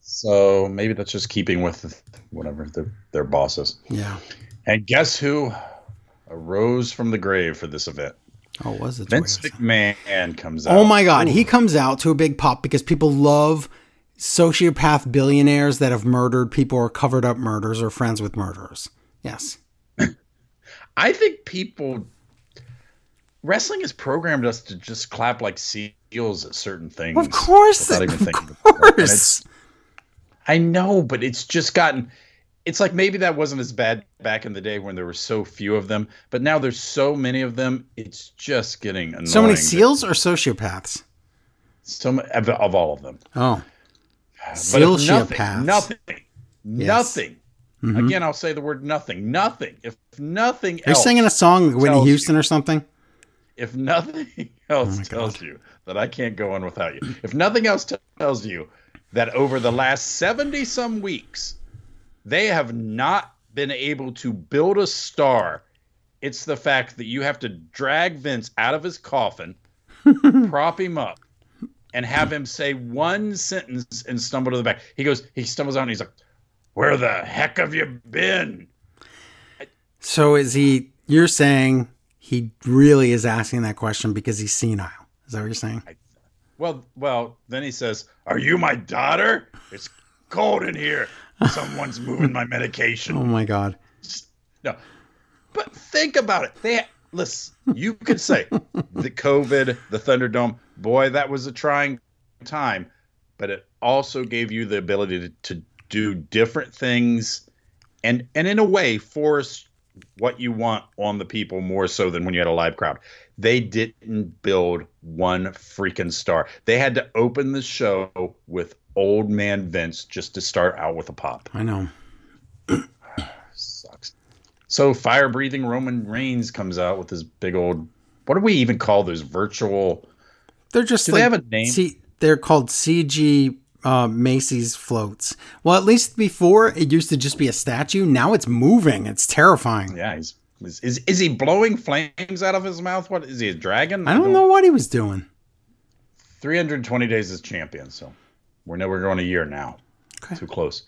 So maybe that's just keeping with whatever the, their bosses. Yeah. And guess who arose from the grave for this event? Oh, was it Vince? McMahon comes oh out. Oh my God, he comes out to a big pop because people love sociopath billionaires that have murdered people or covered up murders or friends with murderers. Yes. I think people wrestling has programmed us to just clap like seals at certain things. Of course, without of even thinking. And course. I know, but it's just gotten. It's like maybe that wasn't as bad back in the day when there were so few of them, but now there's so many of them. It's just getting annoying. So many seals or sociopaths? So of, of all of them. Oh, sociopaths. nothing, nothing, Yes. nothing. Mhm. Again, I'll say the word nothing. Nothing. If nothing Are you else, singing a song Whitney Houston or something? if nothing <laughs> else Oh tells you that I can't go on without you, if nothing else tells you that over the last 70 some weeks, they have not been able to build a star, it's the fact that you have to drag Vince out of his coffin, <laughs> prop him up, and have him say one sentence and stumble to the back. He goes, he stumbles out and he's like, Where the heck have you been? So is he? You're saying he really is asking that question because he's senile? Is that what you're saying? Well, well, then he says, "Are you my daughter? It's cold in here. Someone's moving my medication." <laughs> Oh my God. No, but think about it. They listen. You could say the COVID, the Thunderdome. Boy, that was a trying time, but it also gave you the ability to, to do different things, and and in a way force what you want on the people more so than when you had a live crowd. They didn't build one freaking star. They had to open the show with old man Vince just to start out with a pop. I know. Sucks. So fire breathing Roman Reigns comes out with his big old what do we even call those virtual? They're just Do like, they have a name? See, they're called CG uh, Macy's floats. Well, at least before it used to just be a statue. Now it's moving. It's terrifying. Yeah, he's is, is is he blowing flames out of his mouth? What is he a dragon? I don't know what he was doing. 320 days as champion, so we're going a year now. Okay. Too close.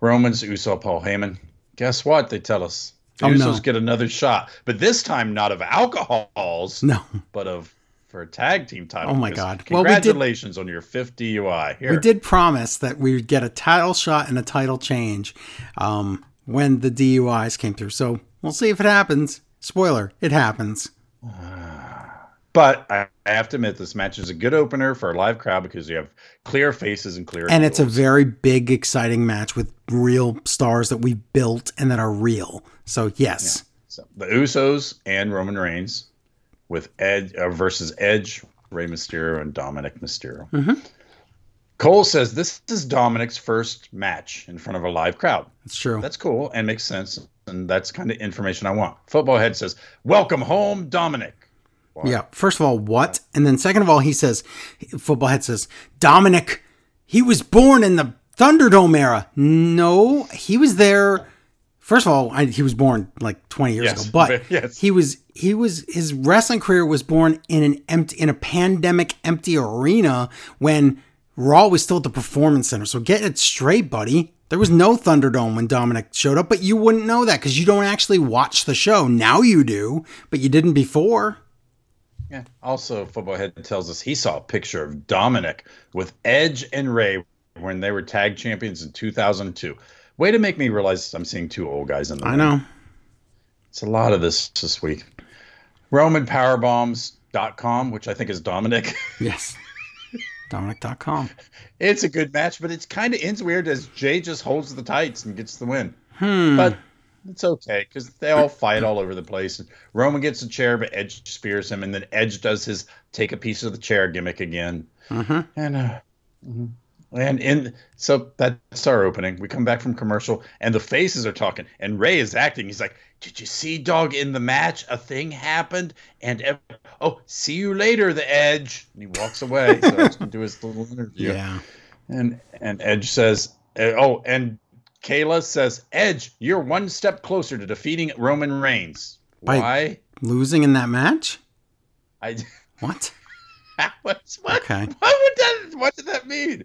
Romans, Uso, Paul Heyman. Guess what? They tell us. The Oh, no. Get another shot, but this time not of alcohols, No, but of for a tag team title. Oh, my God. Well, we did- Congratulations on your fifth DUI. Here. we did promise that we would get a title shot and a title change um, when the DUIs came through. So we'll see if it happens. Spoiler: it happens. <sighs> But I, have to admit, this match is a good opener for a live crowd because you have clear faces and clear. And it's a very big, exciting match with real stars that we built and that are real. So yes, So the Usos and Roman Reigns with Edge uh, versus Edge, Rey Mysterio, and Dominic Mysterio. Mhm. Cole says this is Dominic's first match in front of a live crowd. That's true. That's cool and makes sense, and that's kind of information I want. Football Head says, "Welcome home, Dominic." Yeah. First of all, what? And then second of all, he says, football head says, Dominic, he was born in the Thunderdome era. No, he was there. First of all, I, he was born like 20 years Yes, ago, but <laughs> yes. he was he was his wrestling career was born in an empty in a pandemic empty arena when Raw was still at the Performance Center. So get it straight, buddy. There was no Thunderdome when Dominic showed up, but you wouldn't know that because you don't actually watch the show. Now you do, but you didn't before. Yeah. Also, Football Head tells us he saw a picture of Dominic with Edge and Rey when they were tag champions in 2002. Way to make me realize I'm seeing two old guys in the I ring. know. It's a lot of this this week. RomanPowerbombs.com, which I think is Dominic. <laughs> Yes. Dominic.com. it's a good match, but it kind of ends weird as Jey just holds the tights and gets the win. Hmm. But it's okay because they all fight all over the place. Roman gets a chair, but Edge spears him, and then Edge does his take a piece of the chair gimmick again. Mhm. And uh, mhm. And in so that's our opening. We come back from commercial, and the faces are talking, and Rey is acting. He's like, "Did you see, dog? In the match, a thing happened, and ev- oh, see you later, the Edge." And he walks away. so Edge can do his little interview. Yeah. And and Edge says, uh, "Oh, and Kayla says, Edge, you're one step closer to defeating Roman Reigns. By- Why? Losing in that match? I What? <laughs> what? What? Okay. What would that? What did that mean?"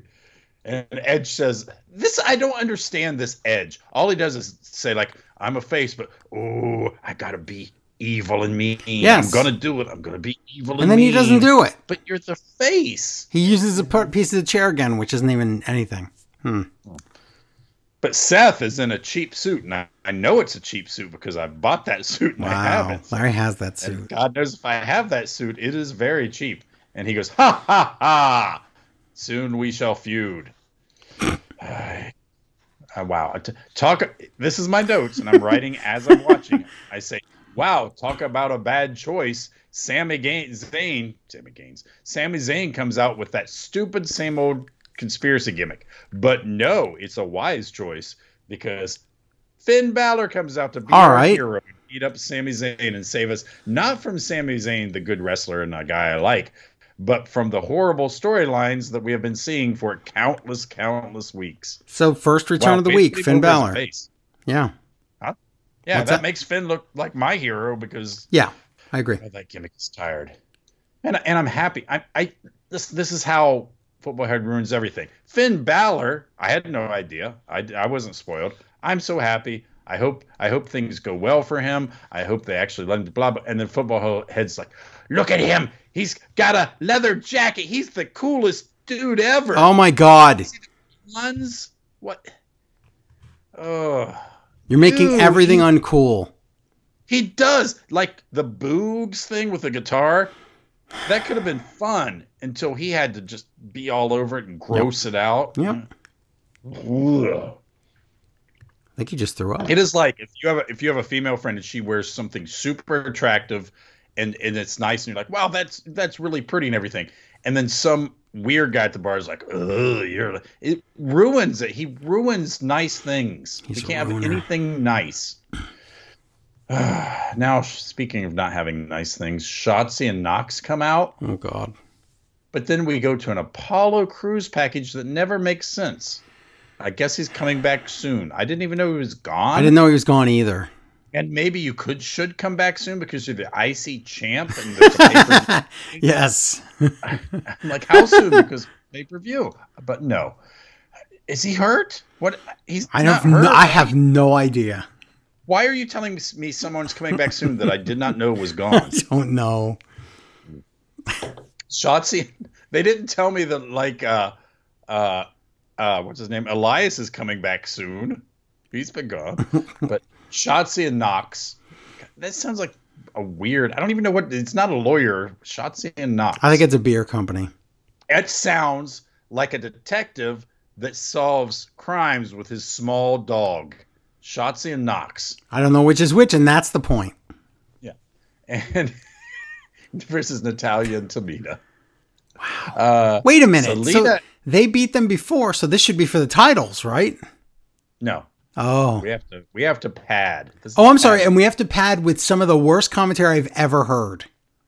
And Edge says, "This I don't understand. This Edge. All he does is say like, I'm a face, but oh, I gotta be." Evil and mean. Yes. I'm gonna do it. I'm gonna be evil and, mean. And then he doesn't do it. But you're the face. He uses a piece of the chair again, which isn't even anything. Hmm. But Seth is in a cheap suit, and I, I know it's a cheap suit because I bought that suit and I have Wow. it. Larry has that And suit. God knows if I have that suit, it is very cheap. And he goes, ha ha ha! Soon we shall feud. Uh, <sighs> wow. Talk. This is my notes, and I'm writing <laughs> as I'm watching. I say, "Wow, talk about a bad choice." Sammy Gaines, Zayn, Sammy Gaines, Sami Zayn comes out with that stupid same old conspiracy gimmick. But no, it's a wise choice because Finn Balor comes out to be All our right. hero, beat up Sami Zayn and save us not from Sami Zayn, the good wrestler and a guy I like, but from the horrible storylines that we have been seeing for countless, countless weeks. So first return Wow, of the week, Finn Balor. Yeah. Yeah, What's that, that? makes Finn look like my hero because Yeah. I agree. oh, that gimmick is tired. And and I'm happy. I I this this is how football head ruins everything. Finn Balor, I had no idea. I, I wasn't spoiled. I'm so happy. I hope I hope things go well for him. I hope they actually let him blah blah. And then football head's like, look at him. He's got a leather jacket. He's the coolest dude ever. Oh my God. Ones what? Oh. You're making Dude, everything he- uncool. He does like the Boogs thing with the guitar. That could have been fun until he had to just be all over it and gross it out. Yep. Ugh. I think you just threw up. It is like if you have a, if you have a female friend and she wears something super attractive, and and it's nice, and you're like, wow, that's that's really pretty and everything, and then some weird guy at the bar is like, ugh, you're it ruins it. He ruins nice things. He's we can't have anything nice. <sighs> now, speaking of not having nice things, Shotzi and Knox come out, Oh God. but then we go to an Apollo Crews package that never makes sense. I guess he's coming back soon. I didn't even know he was gone. I didn't know he was gone either. And maybe you could should come back soon because you're the icy champ and <laughs> <laughs> Yes. I'm like, how soon? Because pay per view. But no. Is he hurt? What? He's I not don't. hurt. No, I have no idea. Why are you telling me- me someone's coming back soon that I did not know was gone? <laughs> I don't know. Shotzi, they didn't tell me that like uh uh uh what's his name? Elias is coming back soon. He's been gone. but Shotzi and Knox. That sounds like a weird. I don't even know what. It's not a lawyer. Shotzi and Knox. I think it's a beer company. It sounds like a detective that solves crimes with his small dog. Shotzi and Knox. I don't know which is which, and that's the point. Yeah, and <laughs> versus Natalya and Tamina. Wow. Uh, Wait a minute. So they beat them before, so this should be for the titles, right? no, Oh. we have to we have to pad. This Oh, I'm sorry. And we have to pad with some of the worst commentary I've ever heard.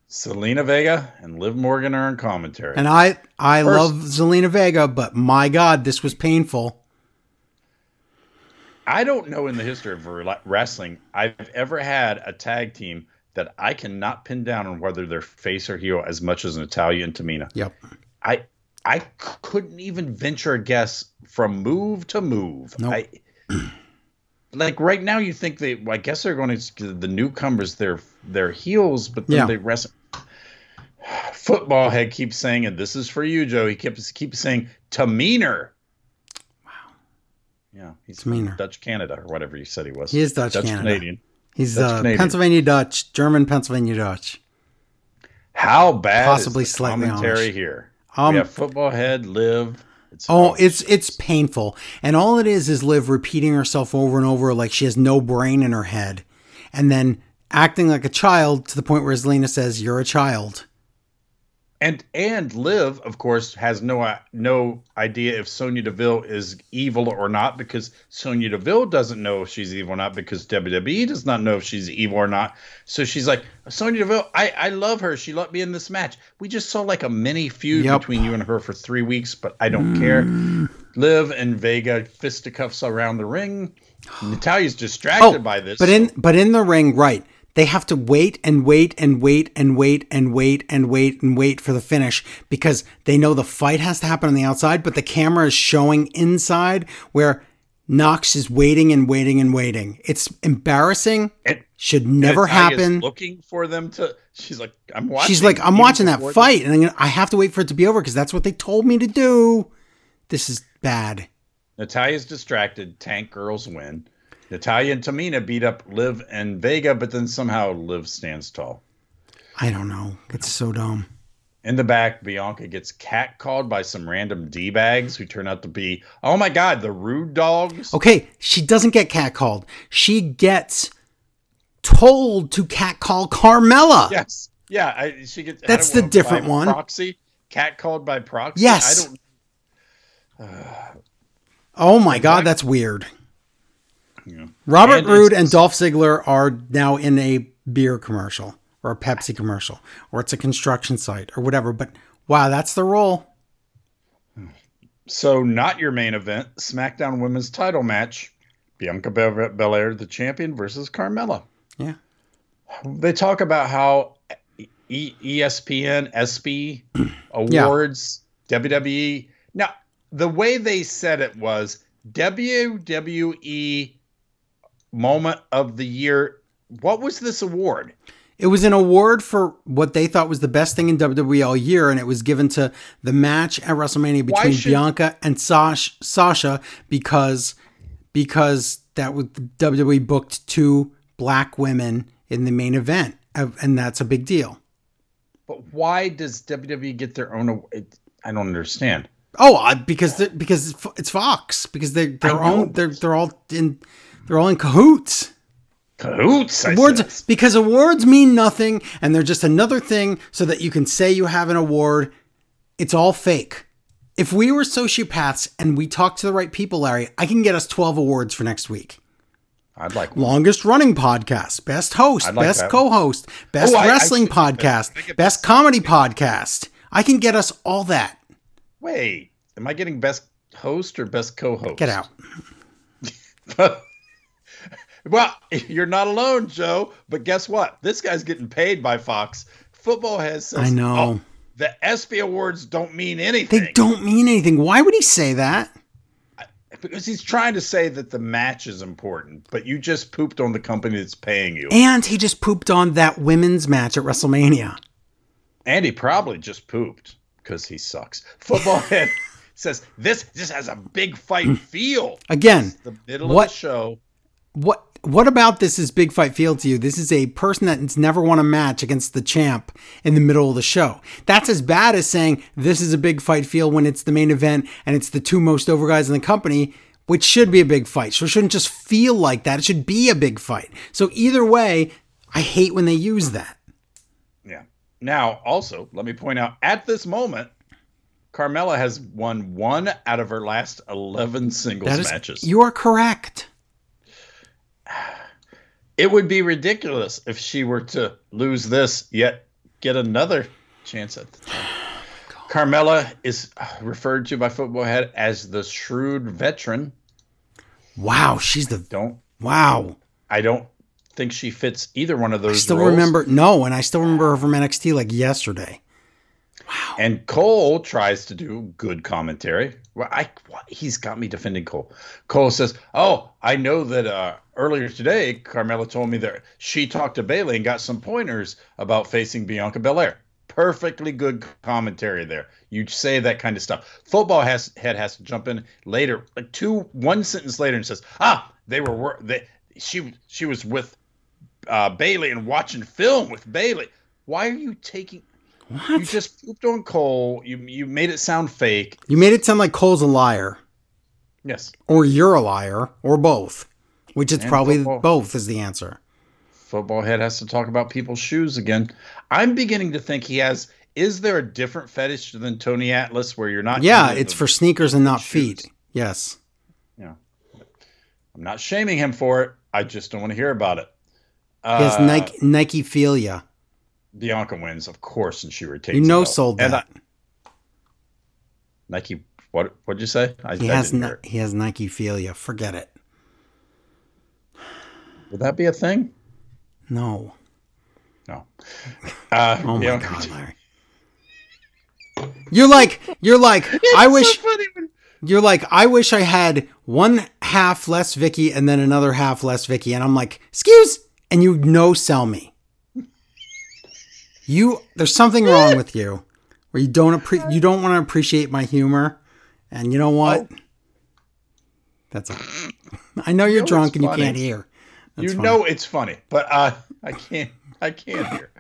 Zelina Vega and Liv Morgan are in commentary. And I I First- love Zelina Vega, but my God, this was painful. I don't know in the history of wrestling I've ever had a tag team that I cannot pin down on whether they're face or heel as much as Natalya and Tamina. Yep. I I couldn't even venture a guess from move to move. Nope. I like right now you think they I guess they're going to the newcomers their their heels, but then Yeah. they rest. Football head keeps saying, and this is for you, Joe. He keeps keeps saying Taminer. Wow. Yeah, he's from Taminer. Dutch Canada or whatever you said he was. He is Dutch Canada. Canadian. He's That's uh, Canadian. Pennsylvania Dutch, German Pennsylvania Dutch. How bad Possibly is the slightly commentary Amish. here? Um, we have football head live. It's Oh, it's it's painful, and all it is is Liv repeating herself over and over like she has no brain in her head, and then acting like a child to the point where Zelina says, "You're a child." And and Liv, of course, has no uh, no idea if Sonya Deville is evil or not because Sonya Deville doesn't know if she's evil or not because WWE does not know if she's evil or not. So she's like, Sonya Deville, I, I love her. She let me in this match. We just saw like a mini feud Yep. between you and her for three weeks, but I don't care. Liv and Vega fisticuffs around the ring. <gasps> Natalya's distracted by this. Oh, But in but in the ring, right? They have to wait and wait and wait and wait and wait and wait and wait for the finish because they know the fight has to happen on the outside, but the camera is showing inside where Knox is waiting and waiting and waiting. It's embarrassing. It Should never happen. Looking for them to. She's like, I'm watching. She's like, I'm watching that fight, and I'm gonna, I have to wait for it to be over because that's what they told me to do. This is bad. Natalya's distracted. Tank girls win. Natalya and Tamina beat up Liv and Vega, but then somehow Liv stands tall. I don't know. It's so dumb. In the back, Bianca gets catcalled by some random D bags who turn out to be, oh my God, the rude dogs. Okay, she doesn't get catcalled. She gets told to catcall Carmella. Yes. Yeah. I, she gets. That's the different one. Proxy. Catcalled by proxy. Yes. I don't. Oh my god, that's weird. Yeah. Robert And Roode and Dolph Ziggler are now in a beer commercial or a Pepsi commercial or it's a construction site or whatever. But wow, that's the role. So, not your main event SmackDown Women's title match Bianca Bel- Belair, the champion, versus Carmella. Yeah. They talk about how e- ESPN, SB <clears throat> awards, WWE. Now, the way they said it was WWE moment of the year. What was this award? It was an award for what they thought was the best thing in WWE all year, and it was given to the match at WrestleMania between should- Bianca and Sash, Sasha because because that was WWE booked two black women in the main event, uh, and that's a big deal. But why does WWE get their own? I don't understand. Oh, because because it's Fox because they they're I own they're they're all in they're all in cahoots. Cahoots. Awards because awards mean nothing and they're just another thing so that you can say you have an award. It's all fake. If we were sociopaths and we talked to the right people, Larry, I can get us 12 awards for next week. I'd like one. Longest running podcast, best host, like best co-host, oh, best Oh, I- I wrestling I podcast, get best comedy podcast. I can get us all that. Wait, am I getting best host or best co-host? Get out. <laughs> well, <laughs> you're not alone, Joe. But guess what? This guy's getting paid by Fox. Football has says, I know. "Oh, the ESPY awards don't mean anything. They don't mean anything. Why would he say that? because he's trying to say that the match is important, but you just pooped on the company that's paying you. And he just pooped on that women's match at WrestleMania. And he probably just pooped because he sucks. Football <laughs> head says this just has a big fight hmm. feel. Again, The middle What- of the show. what what about this is big fight feel to you? This is a person that's never won a match against the champ in the middle of the show. That's as bad as saying this is a big fight feel when it's the main event and it's the two most over guys in the company, which should be a big fight. So it shouldn't just feel like that. It should be a big fight. So either way, I hate when they use that. Yeah. Now, also, let me point out at this moment, Carmella has won one out of her last 11 singles is matches. you are correct. It would be ridiculous if she were to lose this, yet get another chance at the title. Carmella is referred to by Football Head as the shrewd veteran. Wow, she's the Don't wow. I don't think she fits either one of those. I still roles. remember no, and I still remember her from NXT like yesterday. Wow. And Cole tries to do good commentary. Well, I he's got me defending Cole. Cole says, "Oh, I know that uh, earlier today, Carmella told me that she talked to Bayley and got some pointers about facing Bianca Belair. Perfectly good commentary there. You say that kind of stuff. Football has head has to jump in later, like two one sentence later, and says, "Ah, they were they she she was with uh, Bayley and watching film with Bayley. Why are you taking?" What? You just pooped on Cole. You you made it sound fake. You made it sound like Cole's a liar, Yes. or you're a liar, or both. Which is And probably football. both is the answer. Football head has to talk about people's shoes again. I'm beginning to think he has. Is there a different fetish than Tony Atlas where you're not? Yeah, it's for sneakers and not shoes. feet. Yes. Yeah. I'm not shaming him for it. I just don't want to hear about it. He has Uh, Nike Nike Philia. Bianca wins, of course, and she retains. You know sold And that. I- Nike. What? What'd you say? I, He I has Ni- he has Nike Philia. Forget it. Would that be a thing? No. No. Uh, Oh my Bianca- god, Larry. You're like you're like <laughs> I wish so when- you're like I wish I had one half less Vicky and then another half less Vicky and I'm like, "Excuse?" and you no sell me. You there's something wrong with you where you don't appre- you don't want to appreciate my humor. And you know what? Oh. That's all. I know you're know drunk and you funny. can't hear. That's you fine. know it's funny, but uh, I can't. I can't hear.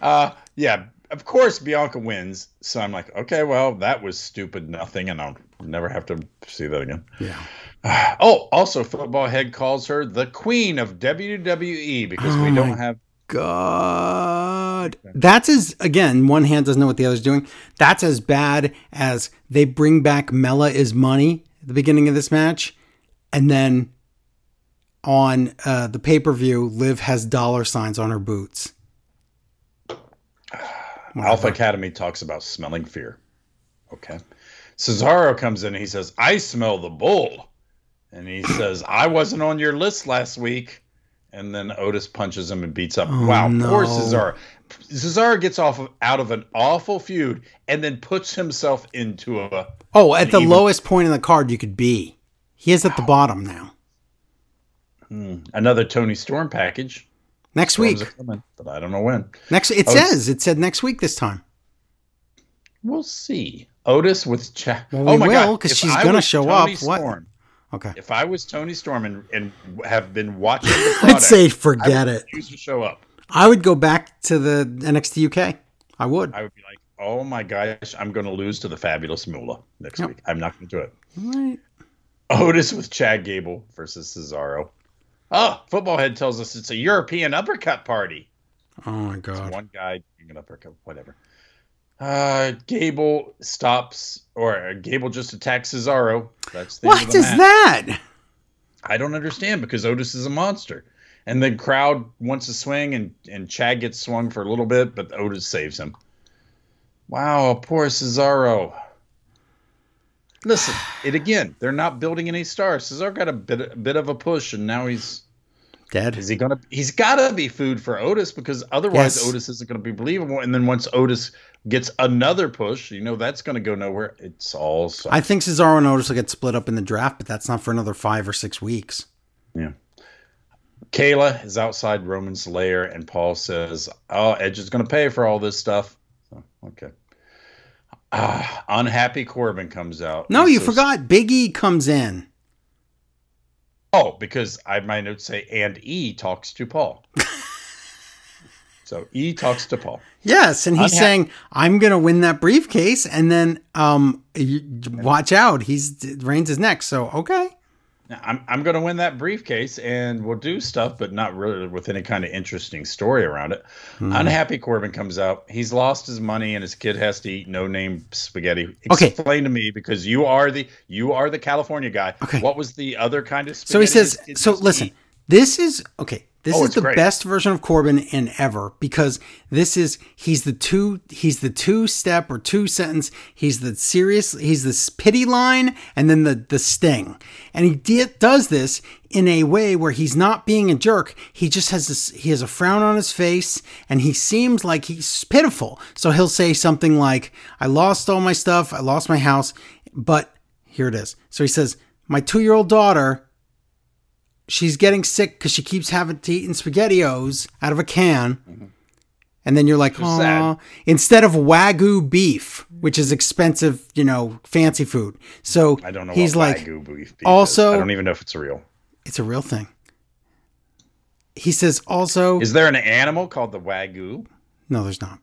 Uh, yeah, of course Bianca wins. So I'm like, okay, well that was stupid, nothing, and I'll never have to see that again. Yeah. <sighs> Oh, also, football head calls her the queen of WWE because we Oh don't have. God. That's as, again, one hand doesn't know what the other's doing. That's as bad as they bring back Mella is money at the beginning of this match. And then on uh, the pay per view, Liv has dollar signs on her boots. <sighs> Alpha Academy talks about smelling fear. Okay. Cesaro comes in and he says, I smell the bull. And he <sighs> says, I wasn't on your list last week. And then Otis punches him and beats up. Oh, wow, poor no. Cesaro. Cesaro gets off of, out of an awful feud and then puts himself into a Oh, at the even- lowest point in the card you could be. He is at the bottom now. Hmm. another Toni Storm package. Next Storms week. coming, but I don't know when. Next, it Oh, says, it said next week this time. We'll see. Otis with Chad. Well, oh my will, God. If she's I gonna show Tony up. What? Storm, Okay. If I was Toni Storm and, and have been watching the <laughs> I'd product, say forget it. to show up. I would go back to the NXT UK. I would. I would be like, oh my gosh, I'm going to lose to the fabulous Moolah next Yep. week. I'm not going to do it. Right. Otis with Chad Gable versus Cesaro. Oh, football head tells us it's a European uppercut party. Oh my It's god. one guy doing an uppercut, whatever. Uh, Gable stops, or Gable just attacks Cesaro. That's the What is match. that? I don't understand because Otis is a monster. And the crowd wants to swing, and, and Chad gets swung for a little bit, but Otis saves him. Wow, poor Cesaro. Listen, it again. They're not building any stars. Cesar got a bit a bit of a push, and now he's Dead. is he gonna? He's got to be food for Otis because otherwise Yes. Otis isn't going to be believable. And then once Otis gets another push, you know that's going to go nowhere. It's all I think Cesaro and Otis will get split up in the draft, but that's not for another five or six weeks. yeah. Kayla is outside Roman's lair, and Paul says, "Oh, Edge is going to pay for all this stuff." So, okay. Ah, unhappy Corbin comes out. No, you says- forgot. Big E comes in. Oh, because I my notes say, and E talks to Paul. <laughs> so E talks to Paul. Yes, and he's Unha- saying, "I'm going to win that briefcase," and then um, you, watch out, he's Reigns is next. So okay, I'm I'm going to win that briefcase, and we'll do stuff, but not really with any kind of interesting story around it. Hmm. Unhappy Corbin comes out. He's lost his money, and his kid has to eat no name spaghetti. Okay. Explain to me because you are the you are the California guy. Okay. What was the other kind of? So he says, so listen, eat? this is okay. This Oh, is the great. best version of Corbin in ever because this is he's the two he's the two step or two sentence. He's the serious he's the pity line and then the the sting, and he does this in a way where he's not being a jerk. He just has this he has a frown on his face and he seems like he's pitiful. So he'll say something like, "I lost all my stuff. I lost my house, but." Here it is. So he says, My two year old daughter she's getting sick because she keeps having to eat spaghettios out of a can. And then you're like, Mm-hmm. Oh, instead of Wagyu beef, which is expensive, you know, fancy food. So I don't know. he's like, beef is. also- I don't even know if it's real. it's a real thing. He says also, Is there an animal called the Wagyu? no, there's not.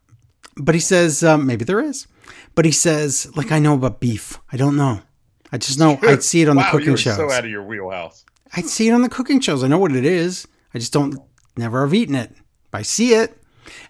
But he says, um, maybe there is. But he says, like, I know about beef. I don't know. I just know I'd <laughs> see it on wow, the cooking shows. so out of your wheelhouse. I see it on the cooking shows. I know what it is. I just don't never have eaten it. But I see it.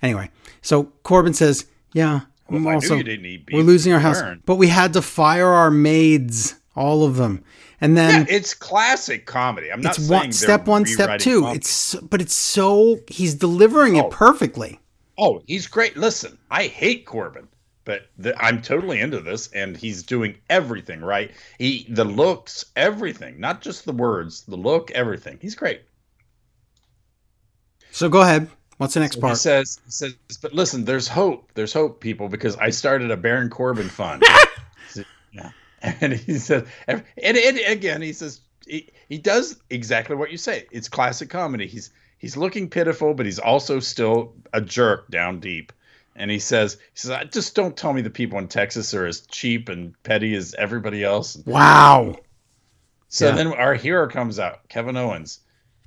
Anyway, so Corbin says, "Yeah, Well, also you didn't eat beef. we're losing our house, but we had to fire our maids, all of them, and Yeah, then." it's classic comedy. I'm not one step one, step two. comedy. It's but it's so he's delivering Oh. it perfectly. oh, he's great. Listen, I hate Corbin, but the, I'm totally into this, and he's doing everything right. He the looks, everything, not just the words, the look, everything. He's great. So go ahead. What's the next He part? says, he says, but listen, there's hope. There's hope, people, because I started a Baron Corbin fund. <laughs> yeah. And he says, and, and again, he says, he, he does exactly what you say. It's classic comedy. He's he's looking pitiful, but he's also still a jerk down deep. And he says, he says, just don't tell me the people in Texas are as cheap and petty as everybody else. Wow. So Yeah. then our hero comes out, Kevin Owens,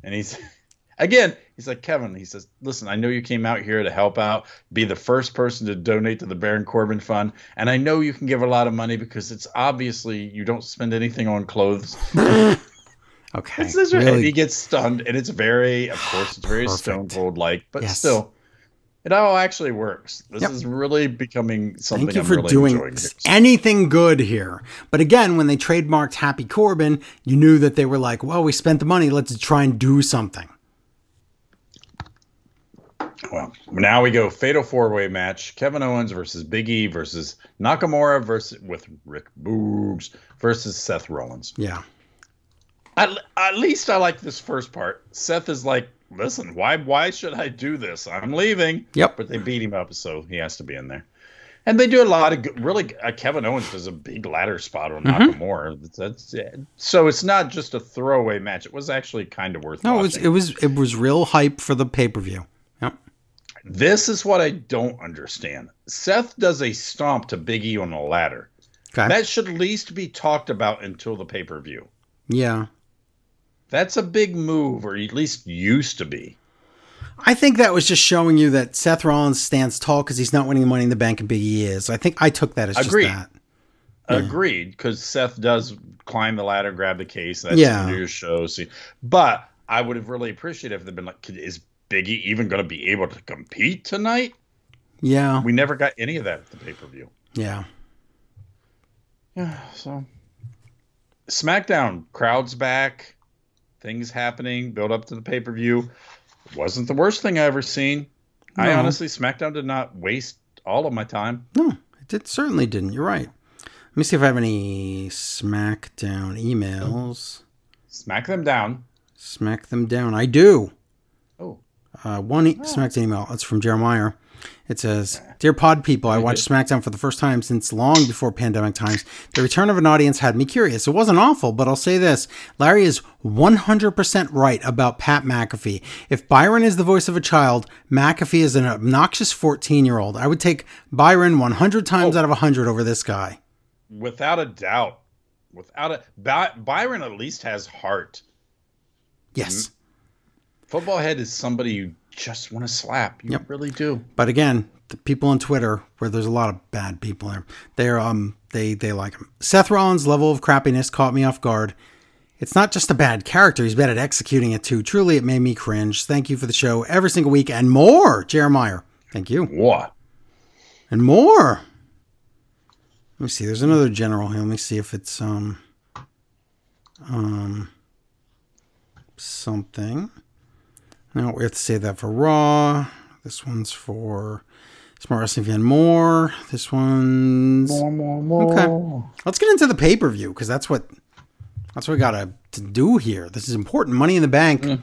and he's <laughs> again, he's like, Kevin, he says, Listen, I know you came out here to help out, be the first person to donate to the Baron Corbin Fund, and I know you can give a lot of money because it's obviously you don't spend anything on clothes. <laughs> Okay. It's and Really he gets stunned, and it's very, of course, it's very Perfect. Stone Cold like, but Yes. still. It all actually works. This Yep. is really becoming something Thank you I'm for really doing anything good here. But again, when they trademarked Happy Corbin, you knew that they were like, well, we spent the money. Let's try and do something. Well, now we go fatal four way match: Kevin Owens versus Big E versus Nakamura versus with Rick Boogs versus Seth Rollins. Yeah. At, at least I like this first part. Seth is like, "Listen, why why should I do this? I'm leaving." Yep. But they beat him up, so he has to be in there. And they do a lot of good, really. Uh, Kevin Owens does a big ladder spot on Mm-hmm. Nakamura. That's, yeah. so it's not just a throwaway match. It was actually kind of worth. No, it was it was it was real hype for the pay per view. Yep. This is what I don't understand. Seth does a stomp to Big E on a ladder. Okay. That should at least be talked about until the pay per view. yeah. That's a big move, or at least used to be. I think that was just showing you that Seth Rollins stands tall because he's not winning the Money in the Bank and Big E is. I think I took that as Agreed. just that. Agreed, because Seth does climb the ladder, grab the case. That's Yeah. new show. See, but I would have really appreciated if they'd been like, is Biggie even going to be able to compete tonight? Yeah. We never got any of that at the pay per view. Yeah. Yeah, <sighs> so SmackDown crowds back. Things happening, build up to the pay per view. Wasn't the worst thing I ever seen. I No. honestly, SmackDown did not waste all of my time. No, it did, certainly didn't. You're right. Let me see if I have any SmackDown emails. Smack them down. Smack them down. I do. Oh, Uh, one e- SmackDown email. It's from Jeremiah. It says, "Dear Pod people, I watched SmackDown for the first time since long before pandemic times. The return of an audience had me curious. It wasn't awful, but I'll say this: Larry is 100% right about Pat McAfee. If Byron is the voice of a child, McAfee is an obnoxious 14-year-old. I would take Byron 100 times oh. out of 100 over this guy. without a doubt. Without a By, Byron at least has heart. Yes." Mm-hmm. Football head is somebody you just want to slap. You Yep. really do. But again, the people on Twitter, where there's a lot of bad people there, they're um they they like him. Seth Rollins' level of crappiness caught me off guard. It's not just a bad character; he's bad at executing it too. Truly, it made me cringe. Thank you for the show every single week and more, Jeremiah. Thank you What? and more. Let me see. There's another general here. Let me see if it's um um something. No, we have to save that for Raw. This one's for Smart Wrestling Fan More. This one's more, more, more. okay. Let's get into the pay per view because that's what that's what we got to do here. This is important. Money in the Bank.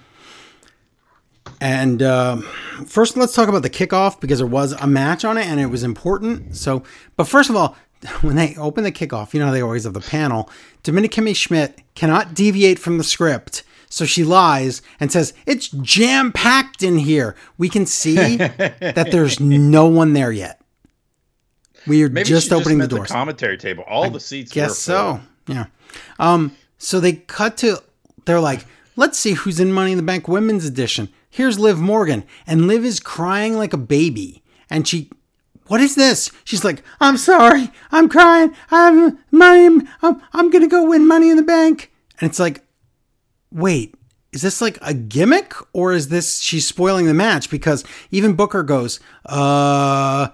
And um first, let's talk about the kickoff because there was a match on it and it was important. So, but first of all, <laughs> when they open the kickoff, you know how they always have the panel. Dominica Kimmy Schmidt cannot deviate from the script. So she lies and says, It's jam packed in here. We can see <laughs> that there's no one there yet. We are Maybe just she opening meant the doors. commentary table. All the seats. Guess so. Yeah. Um, so they cut to they're like, let's see who's in Money in the Bank Women's Edition. Here's Liv Morgan. And Liv is crying like a baby. And she what is this? She's like, I'm sorry. I'm crying. I'm money. I'm, I'm gonna go win money in the bank. And it's like, wait, is this like a gimmick or is this she's spoiling the match? Because even Booker goes, uh,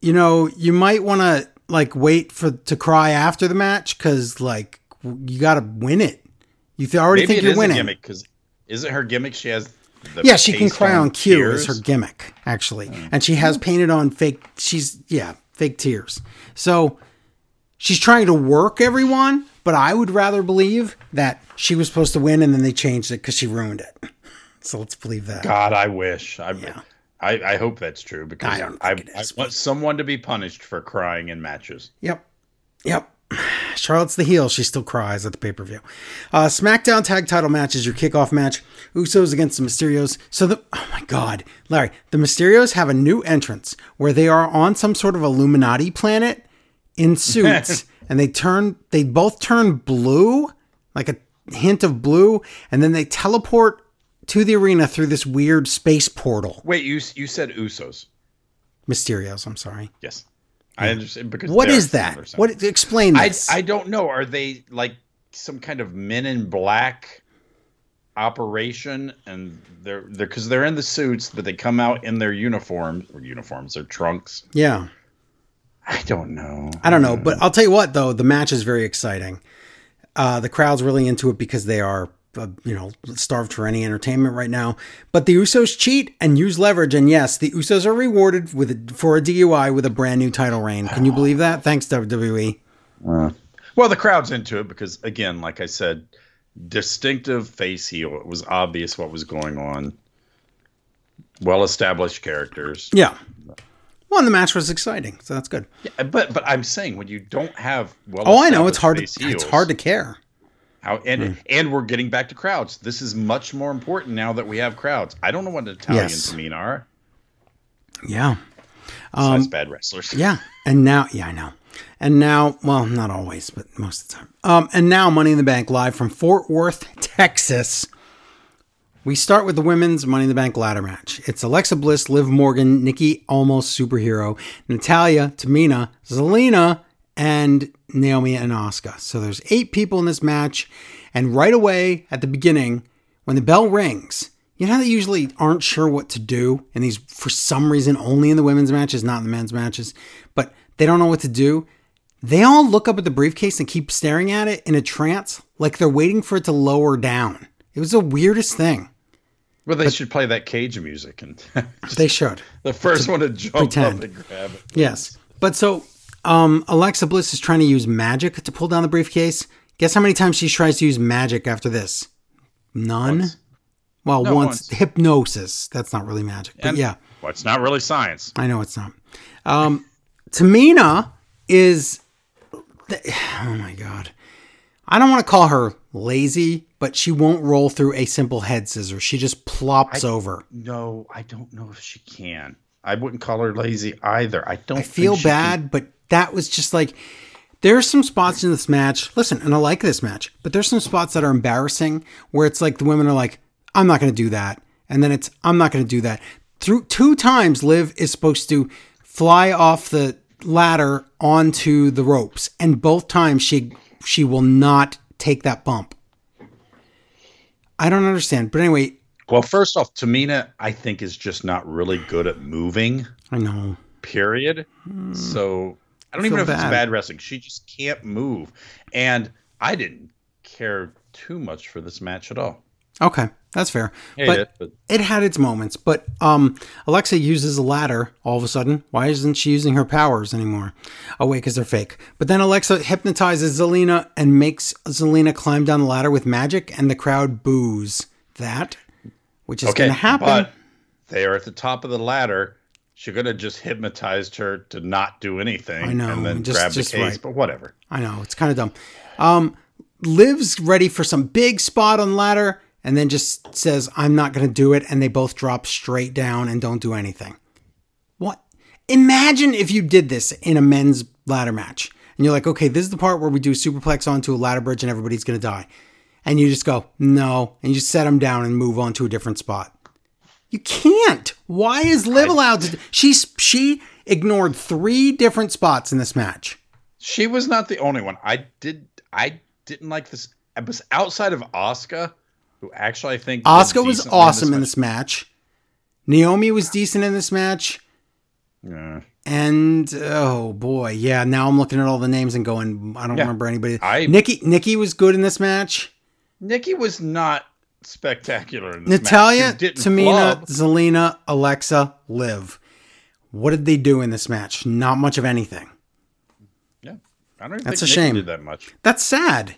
you know, you might want to like wait for to cry after the match because like you got to win it. You th- already Maybe think it you're is winning. a gimmick because is it her gimmick? She has. The Yeah, she can cry on cue tears? is her gimmick, actually. And she has painted on fake she's yeah, fake tears. So she's trying to work everyone, but I would rather believe that she was supposed to win and then they changed it because she ruined it. <laughs> So let's believe that. God, I wish. I, Yeah. I, I hope that's true because I don't I, think it I want someone to be punished for crying in matches. Yep. Yep. <sighs> Charlotte's the heel. She still cries at the pay per view. Uh, SmackDown tag title match is your kickoff match. Usos against the Mysterios. So the oh my god, Larry, the Mysterios have a new entrance where they are on some sort of Illuminati planet in suits, <laughs> and they turn they both turn blue, like a hint of blue, and then they teleport to the arena through this weird space portal. Wait, you you said Usos? Mysterios. I'm sorry. Yes, I understand because What is that? similar. What explain I this? I don't know. Are they like some kind of Men in Black operation? And they're they're because they're in the suits, but they come out in their uniforms or uniforms, their trunks. yeah. I don't know. I don't know, but I'll tell you what though, the match is very exciting. Uh, the crowd's really into it because they are, uh, you know, starved for any entertainment right now. But the Usos cheat and use leverage, and yes, the Usos are rewarded with a, for a DUI with a brand new title reign. Can you believe that? Thanks WWE. Well, the crowd's into it because, again, like I said, distinctive face heel. It was obvious what was going on. Well established characters. Yeah. Well, and the match was exciting, so that's good. Yeah, but but I'm saying when you don't have well, Oh, I know it's hard. To, it's hard to care. How and and we're getting back to crowds. This is much more important now that we have crowds. I don't know what Italians Yes. mean are. Yeah. Besides bad wrestlers. <laughs> Yeah. And now, yeah, I know. And now, well, not always, but most of the time. Um, and now, Money in the Bank live from Fort Worth, Texas. We start with the women's Money in the Bank ladder match. It's Alexa Bliss, Liv Morgan, Nikki Almost Superhero, Natalya, Tamina, Zelina, and Naomi and Asuka. So there's eight people in this match. And right away at the beginning, when the bell rings, you know they usually aren't sure what to do, and these for some reason only in the women's matches, not in the men's matches, but they don't know what to do. They all look up at the briefcase and keep staring at it in a trance, like they're waiting for it to lower down. It was the weirdest thing. Well, they should play that cage music and <laughs> They should. the first one to jump pretend. up and grab it. Yes. But so um, Alexa Bliss is trying to use magic to pull down the briefcase. Guess how many times she tries to use magic after this? None? Once. Well, No, once. once. Hypnosis. That's not really magic. But And- yeah, Well, it's not really science. I know it's not. Um, Tamina is. <sighs> Oh my God. I don't want to call her lazy, but she won't roll through a simple head scissors. She just plops over. No, I don't know if she can. I wouldn't call her lazy either. I don't I feel she can- bad, but that was just like there's some spots in this match. Listen, and I like this match, but there's some spots that are embarrassing where it's like the women are like, "I'm not going to do that," and then it's, "I'm not going to do that." Through two times, Liv is supposed to fly off the ladder onto the ropes, and both times she she will not take that bump. I don't understand, but anyway, Well, first off, Tamina, I think, is just not really good at moving. I know. Period. Hmm. So I don't I even know feel if it's bad. bad wrestling. She just can't move, and I didn't care too much for this match at all. Okay, that's fair. But it, but it had its moments, but um, Alexa uses a ladder all of a sudden. Why isn't she using her powers anymore? Oh, wait, because they're fake. But then Alexa hypnotizes Zelina and makes Zelina climb down the ladder with magic, and the crowd boos that, which is okay, going to happen. but they are at the top of the ladder. She could have just hypnotized her to not do anything, I know, and then just- grab the case. right. But whatever. I know, it's kind of dumb. Um, Liv's ready for some big spot on ladder, and then just says, I'm not going to do it. And they both drop straight down and don't do anything. What? Imagine if you did this in a men's ladder match. And you're like, okay, this is the part where we do superplex onto a ladder bridge and everybody's going to die. And you just go, no. And you just set them down and move on to a different spot. You can't. Why is Liv allowed to? She's, she ignored three different spots in this match. She was not the only one. I did. I didn't like this. Was outside of Asuka, who actually I think Asuka was awesome in match. this match. Naomi was decent in this match. Yeah. And oh boy, yeah. Now I'm looking at all the names and going, I don't Yeah. remember anybody. I- Nikki, Nikki was good in this match. Nikki was not spectacular in this Natalya. Tamina, flub. Zelina, Alexa, Liv. What did they do in this match? Not much of anything. Yeah, I don't even That's think a Nikki shame. did that much. That's sad.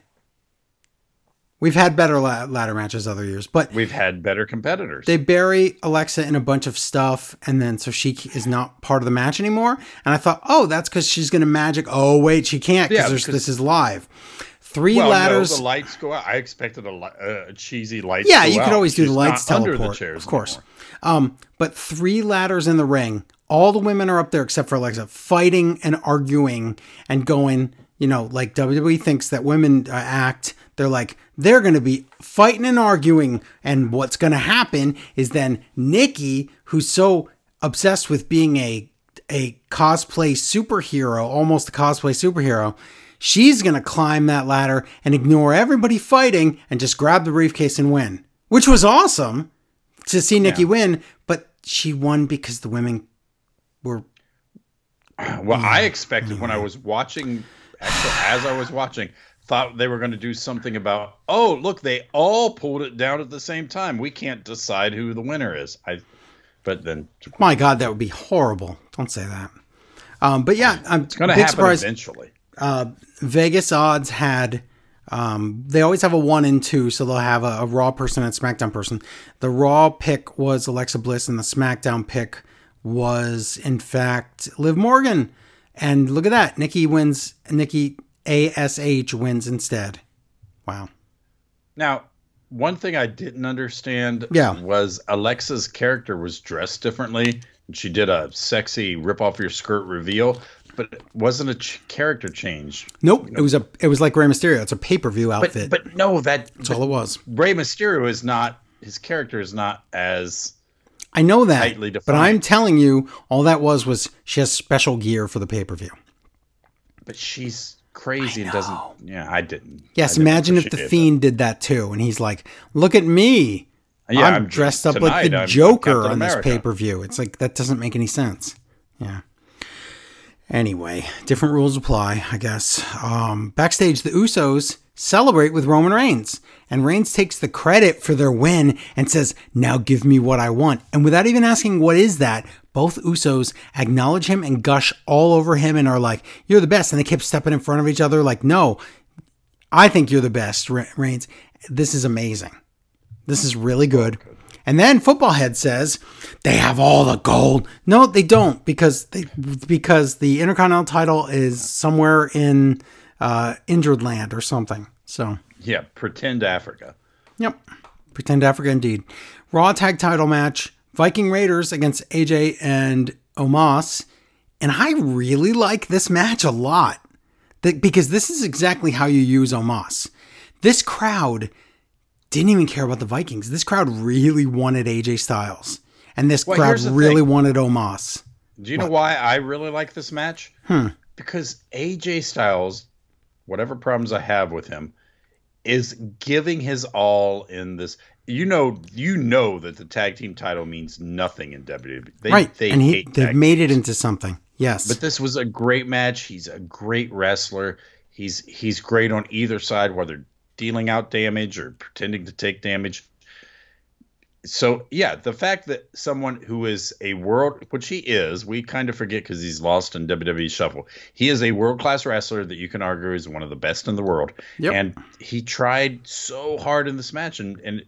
We've had better la- ladder matches other years, but We've had better competitors. they bury Alexa in a bunch of stuff, and then so she is not part of the match anymore. And I thought, oh, that's because she's going to magic. Oh, wait, she can't because this is live. Three well, ladders. no, the lights go out. I expected a, uh, a cheesy light. yeah, you could always do the lights teleport, under the chairs of course. Um, but three ladders in the ring. All the women are up there except for Alexa, fighting and arguing and going. You know, like WWE thinks that women uh, act. They're like they're going to be fighting and arguing, and what's going to happen is then Nikki, who's so obsessed with being a a cosplay superhero, almost a cosplay superhero, she's going to climb that ladder and ignore everybody fighting and just grab the briefcase and win, which was awesome to see Nikki Yeah. win, but she won because the women were Well, I expected when I was watching, actually, as I was watching, thought they were going to do something about, oh, look, they all pulled it down at the same time. We can't decide who the winner is. I, but then my god, that would be horrible. Don't say that. Um, but yeah, I'm it's going to big happen surprise. eventually. uh, Vegas odds had um, they always have a one and two, so they'll have a, a Raw person and SmackDown person. The Raw pick was Alexa Bliss, and the SmackDown pick was in fact Liv Morgan. And look at that, Nikki wins. Nikki Ash wins instead. Wow. Now, one thing I didn't understand Yeah. was Alexa's character was dressed differently. She did a sexy rip off your skirt reveal, but it wasn't a ch- character change. Nope, it was a it was like Rey Mysterio. It's a pay per view outfit. but no, that That's all it was. Rey Mysterio is not his character is not as I know that, but. I'm telling you, all that was was she has special gear for the pay per view. but she's crazy and doesn't yeah, I didn't. Yes, I didn't imagine if the Fiend did that too, and he's like, "Look at me, Yeah, I'm, I'm- dressed up tonight like the I'm Joker on this pay per view." It's like that doesn't make any sense. Yeah. Anyway, different rules apply, I guess. Um, backstage, the Usos celebrate with Roman Reigns. And Reigns takes the credit for their win and says, Now give me what I want. And without even asking, What is that? Both Usos acknowledge him and gush all over him and are like, You're the best. And they keep stepping in front of each other, like, No, I think you're the best, Reigns. This is amazing. This is really good. And then Football Head says they have all the gold. No, they don't because they because the Intercontinental title is somewhere in uh, injured land or something. So yeah, pretend Africa. Yep, pretend Africa indeed. Raw tag title match: Viking Raiders against AJ and Omos, and I really like this match a lot. Because this is exactly how you use Omos. This crowd didn't even care about the Vikings. This crowd really wanted AJ Styles, and this well, crowd really thing. wanted Omos. Do you what? know why I really like this match? Hmm. Because AJ Styles, whatever problems I have with him, is giving his all in this. You know, you know that the tag team title means nothing in WWE. They, right, they and he, they've made it into something. Yes, but this was a great match. He's a great wrestler. He's he's great on either side, whether dealing out damage or pretending to take damage. So yeah, the fact that someone who is a world, which he is, we kind of forget because he's lost in WWE Shuffle. He is a world class wrestler that you can argue is one of the best in the world, yep. and he tried so hard in this match, and and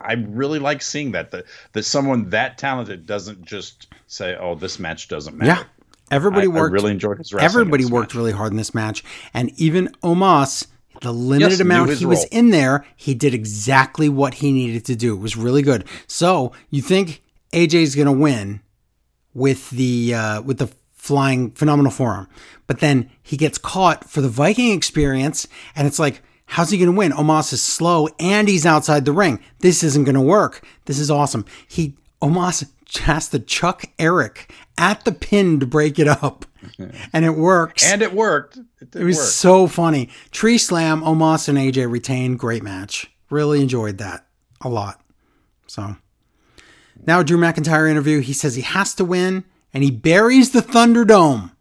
I really like seeing that that that someone that talented doesn't just say, "Oh, this match doesn't matter." Yeah, everybody I, worked. I really enjoyed his wrestling. Everybody worked match. really hard in this match, and even Omos the limited yes, amount he role. was in there, he did exactly what he needed to do. It was really good. So you think AJ's going to win with the uh, with the flying phenomenal forearm, but then he gets caught for the Viking experience, and it's like, how's he going to win? Omos is slow and he's outside the ring. This isn't going to work. This is awesome. He Omos has to chuck Eric at the pin to break it up. <laughs> and it works. And it worked. It, it was work. so funny. Tree Slam, Omos and AJ retained. Great match. Really enjoyed that a lot. So now Drew McIntyre interview. He says he has to win and he buries the Thunderdome.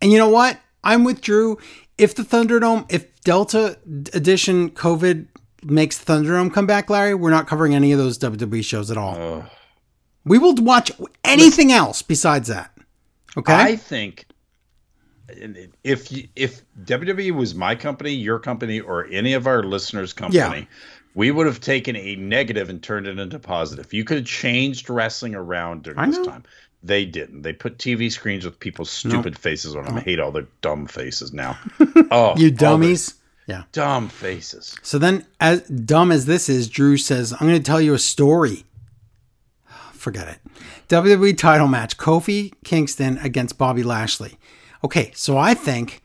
And you know what? I'm with Drew. If the Thunderdome, if Delta Edition COVID makes Thunderdome come back, Larry, we're not covering any of those WWE shows at all. We will watch anything Listen, else besides that. Okay. I think if if WWE was my company, your company, or any of our listeners' company, yeah. we would have taken a negative and turned it into positive. You could have changed wrestling around during this time. They didn't. They put TV screens with people's stupid nope. faces on them. I hate all their dumb faces now. <laughs> Oh, you dummies. Yeah. Dumb faces. So then, as dumb as this is, Drew says, I'm going to tell you a story. <sighs> Forget it. WWE title match Kofi Kingston against Bobby Lashley. Okay, so I think,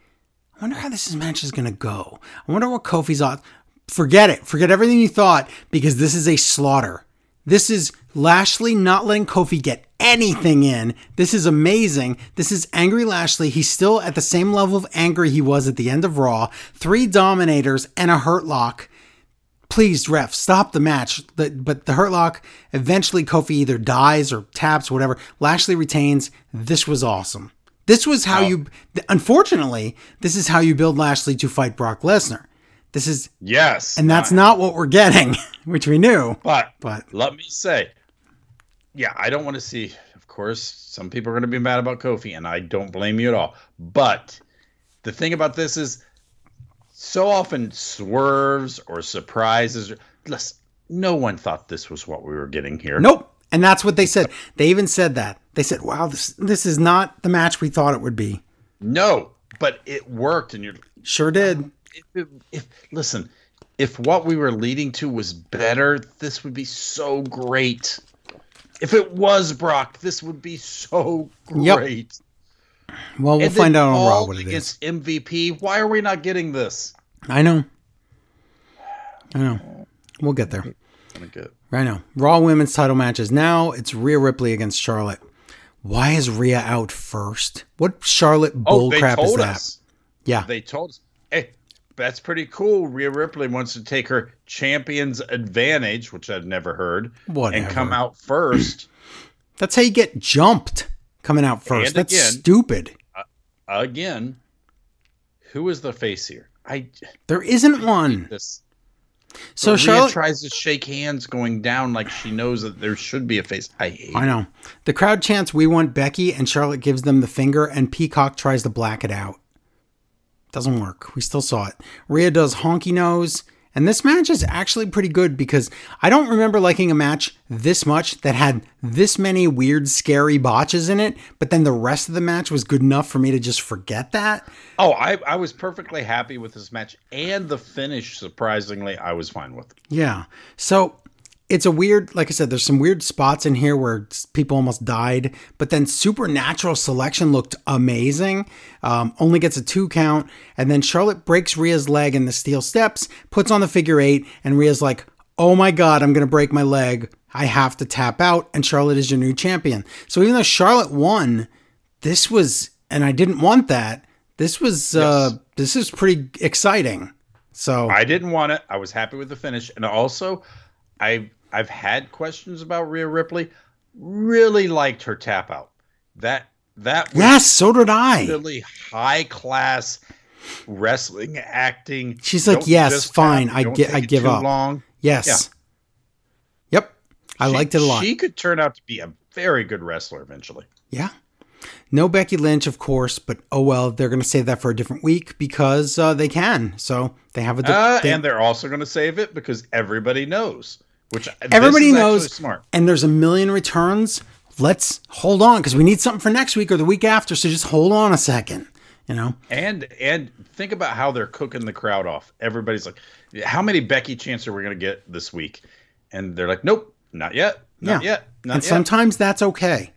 I wonder how this match is going to go. I wonder what Kofi's on. Forget it. Forget everything you thought because this is a slaughter. This is Lashley not letting Kofi get anything in. This is amazing. This is Angry Lashley. He's still at the same level of angry he was at the end of Raw. Three Dominators and a Hurt Lock please ref stop the match but the hurt lock eventually kofi either dies or taps whatever lashley retains this was awesome this was how oh. you unfortunately this is how you build lashley to fight brock lesnar this is yes and that's not what we're getting <laughs> which we knew but but let me say yeah i don't want to see of course some people are going to be mad about kofi and i don't blame you at all but the thing about this is so often swerves or surprises. Listen, no one thought this was what we were getting here. Nope. And that's what they said. They even said that. They said, "Wow, this this is not the match we thought it would be." No, but it worked, and you're sure did. Um, if, if, listen, if what we were leading to was better, this would be so great. If it was Brock, this would be so great. Yep. Well, we'll and find out on Raw what it against is. MVP. Why are we not getting this? I know. I know. We'll get there. Right now. Raw women's title matches. Now it's Rhea Ripley against Charlotte. Why is Rhea out first? What Charlotte oh, bullcrap oh, is that? Us. Yeah. They told us. That's pretty cool. Rhea Ripley wants to take her champion's advantage, which I've never heard, Whatever. and come out first. <clears throat> That's how you get jumped coming out first. And That's again, stupid. Uh, again, who is the face here? I There isn't one. this. So Rhea Charlotte tries to shake hands going down like she knows that there should be a face. I hate. I know. The crowd chants, We want Becky, and Charlotte gives them the finger, and Peacock tries to black it out. Doesn't work. We still saw it. Rhea does honky nose, and this match is actually pretty good because I don't remember liking a match this much that had this many weird, scary botches in it, but then the rest of the match was good enough for me to just forget that. Oh, I, I was perfectly happy with this match and the finish. Surprisingly, I was fine with. Yeah. So it's a weird, like I said, there's some weird spots in here where people almost died, but then Supernatural Selection looked amazing. Um, only gets a two count, and then Charlotte breaks Rhea's leg in the steel steps, puts on the figure eight, and Rhea's like, "Oh my god, I'm gonna break my leg. I have to tap out." And Charlotte is your new champion. So even though Charlotte won, this was, and I didn't want that. This was, uh, this is pretty exciting. So I didn't want it. I was happy with the finish, and also, I've I've had questions about Rhea Ripley. Really liked her tap out. That that was yes, so did I. really high class wrestling acting. She's like, Don't "Yes, fine, I take I give up." Long. Yes. Yep. I She- liked it a lot. She could turn out to be a very good wrestler eventually. yeah. No Becky Lynch, of course, but oh well, they're going to save that for a different week because uh, they can. So they have a. di- Uh, they- and they're also going to save it because everybody knows. Which everybody knows. smart. And there's a million returns. Let's hold on because we need something for next week or the week after. So just hold on a second. You know. And and think about how they're cooking the crowd off. Everybody's like, "How many Becky chants are we going to get this week?" And they're like, "Nope, not yet, not Yeah. yet, not and yet." sometimes that's okay.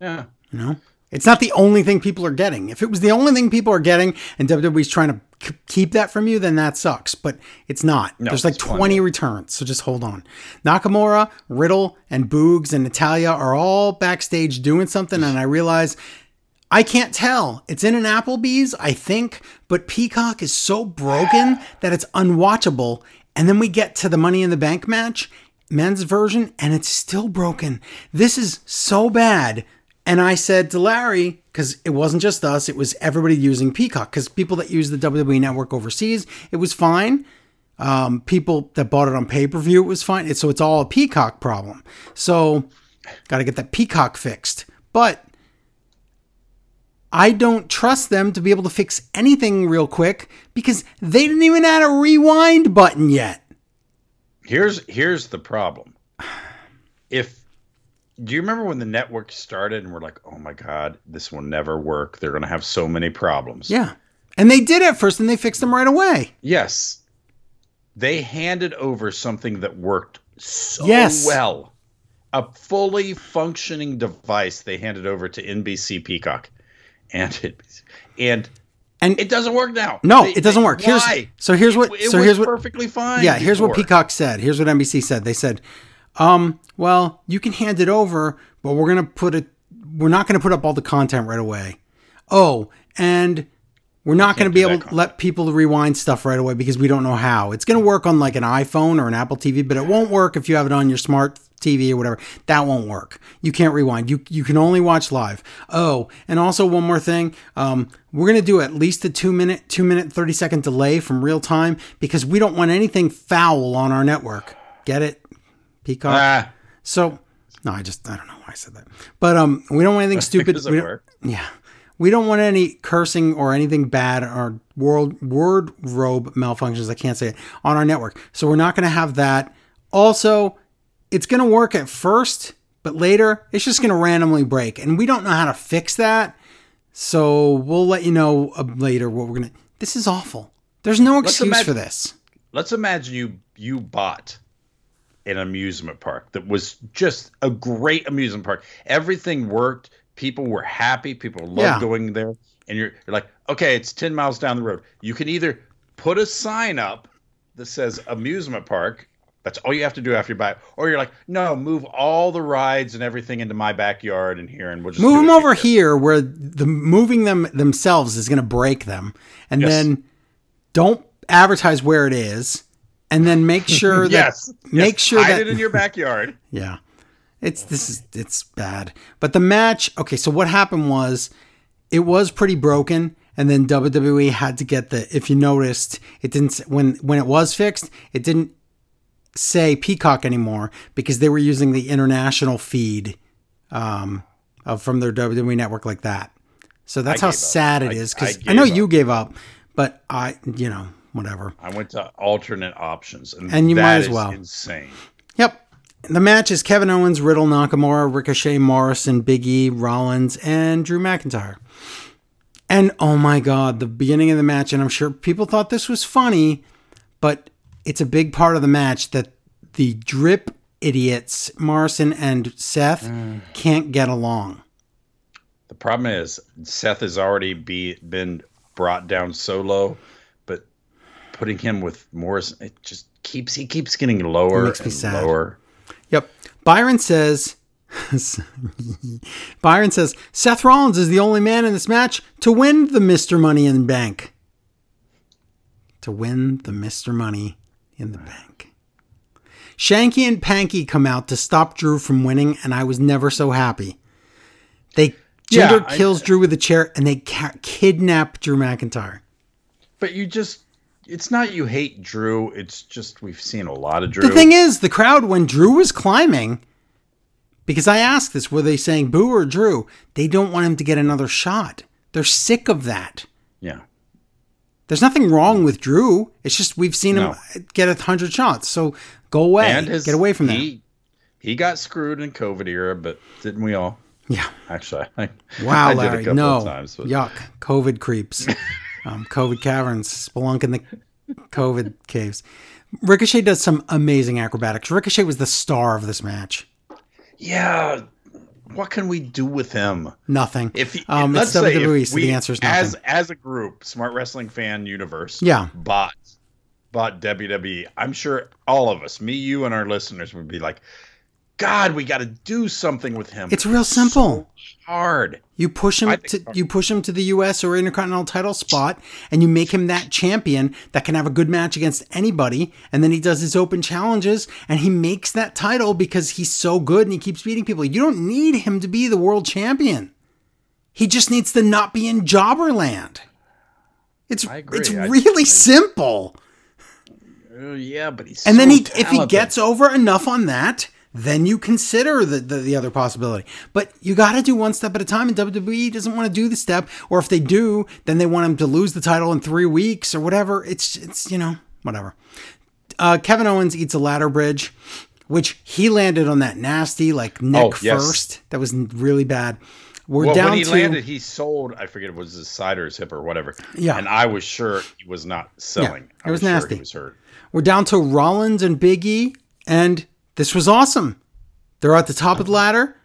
yeah. You know, it's not the only thing people are getting. If it was the only thing people are getting, and WWE's trying to keep that from you, then that sucks. But it's not. There's like it's plenty. 20 returns, so just hold on. Nakamura, Riddle, and Boogs and Natalya are all backstage doing something, and I realize. I can't tell. It's in an Applebee's, I think, but Peacock is so broken that it's unwatchable. And then we get to the Money in the Bank match, men's version, and it's still broken. This is so bad. And I said to Larry, because it wasn't just us, it was everybody using Peacock, because people that use the WWE network overseas, it was fine. Um, people that bought it on pay per view, it was fine. It's, so it's all a Peacock problem. So got to get that Peacock fixed. But I don't trust them to be able to fix anything real quick because they didn't even add a rewind button yet. Here's here's the problem. If do you remember when the network started and we're like, "Oh my god, this will never work. They're going to have so many problems." Yeah. And they did at first and they fixed them right away. Yes. They handed over something that worked so Yes. well. A fully functioning device they handed over to NBC Peacock. And <laughs> it and And it doesn't work now. No, They- it doesn't they- work. Here's why? so here's what It so was here's what perfectly fine. Yeah, here's what. Peacock said. Here's what NBC said. They said, um, well, you can hand it over, but we're gonna put it we're not gonna put up all the content right away. Oh, and we're not going to be able to let people rewind stuff right away because we don't know how. It's going to work on like an iPhone or an Apple TV, but it won't work if you have it on your smart TV or whatever. That won't work. You can't rewind. You you can only watch live. Oh, and also one more thing. Um, we're going to do at least a two minute, two minute, thirty second delay from real time because we don't want anything foul on our network. Get it, Peacock? Ah, So no, I just I don't know why I said that. But um, we don't want anything stupid. We don't- yeah, we don't want any cursing or anything bad or world wardrobe malfunctions. I can't say it on our network. So we're not going to have that. Also, it's going to work at first, but later it's just going to randomly break, and we don't know how to fix that. So we'll let you know uh, later what we're gonna. This is awful. There's no excuse imagine- for this. let's imagine you you bought an amusement park that was just a great amusement park. Everything worked. People were happy. People loved Yeah. going there. And you're, you're like, okay, it's 10 miles down the road. You can either put a sign up that says amusement park. That's all you have to do after you buy it. Or you're like, no, move all the rides and everything into my backyard and here, and we'll just Move them over here. here where the moving them themselves is going to break them, and Yes. then don't advertise where it is, and then make <laughs> sure that Yes. make yes, sure hide that it in your backyard. <laughs> yeah, it's this is it's bad. But the match, okay. So what happened was, it was pretty broken, and then WWE had to get the. If you noticed, it didn't when when it was fixed, it didn't say Peacock anymore because they were using the international feed um, of, from their WWE network like that. So that's how gave up. sad it I- is. Because I I, know gave you gave up, but I, you know, whatever. I went to alternate options, and, And you that might as well. Insane. Yep. The match is Kevin Owens, Riddle, Nakamura, Ricochet, Morrison, Big E, Rollins, and Drew McIntyre. And oh my God, the beginning of the match, and I'm sure people thought this was funny, but it's a big part of the match that the drip idiots, Morrison and Seth, <sighs> can't get along. The problem is Seth has already be been brought down so low, putting him with Morris, it just keeps he keeps getting lower makes me and sad. lower. Yep. Byron says <laughs> Byron says Seth Rollins is the only man in this match to win the Mr. Money in the Bank. To win the Mr. Money in the Bank. Shanky and Panky come out to stop Drew from winning, and I was never so happy. They Yeah, Jinder I- kills Drew with a chair, and they ca- kidnap Drew McIntyre. But you just it's not you hate Drew, it's just we've seen a lot of Drew. The thing is, the crowd, when Drew was climbing, because I asked this, were they saying boo or Drew? They don't want him to get another shot. They're sick of that. yeah. There's nothing wrong with Drew. It's just we've seen No. him get a hundred shots. So go away. And his, get away from that. he, He got screwed in COVID era, but didn't we all? Yeah. Actually, I, <laughs> Wow, I Larry. couple No. of times. But Yuck. COVID creeps. <laughs> um, COVID caverns. Spelunk in the COVID <laughs> caves. Ricochet does some amazing acrobatics. Ricochet was the star of this match. Yeah, what can we do with him? Nothing. If he, um, let's it's say WWE, if so we, the answer is nothing. as as a group, Smart Wrestling Fan Universe, Yeah. bought bought WWE. I'm sure all of us, me, you, and our listeners, would be like, "God, we got to do something with him." It's real simple. hard. You push him to you push him to the U.S. or Intercontinental title spot, and you make him that champion that can have a good match against anybody. And then he does his open challenges, and he makes that title because he's so good and he keeps beating people. You don't need him to be the world champion. He just needs to not be in Jobberland. It's it's really simple. Uh, yeah, but he's And then so he, if he gets over enough on that, then you consider the, the, the other possibility. But you got to do one step at a time, and WWE doesn't want to do the step. Or if they do, then they want him to lose the title in three weeks or whatever. It's it's you know whatever. Uh, Kevin Owens eats a ladder bridge, which he landed on that nasty like neck Oh, yes. first. That was really bad. We're Well, down when he to landed, he sold. I forget it was his side or his hip or whatever. Yeah. and I was sure he was not selling. it I was sure nasty. he was hurt. We're down to Rollins and Big E, and this was awesome. They're at the top of the ladder.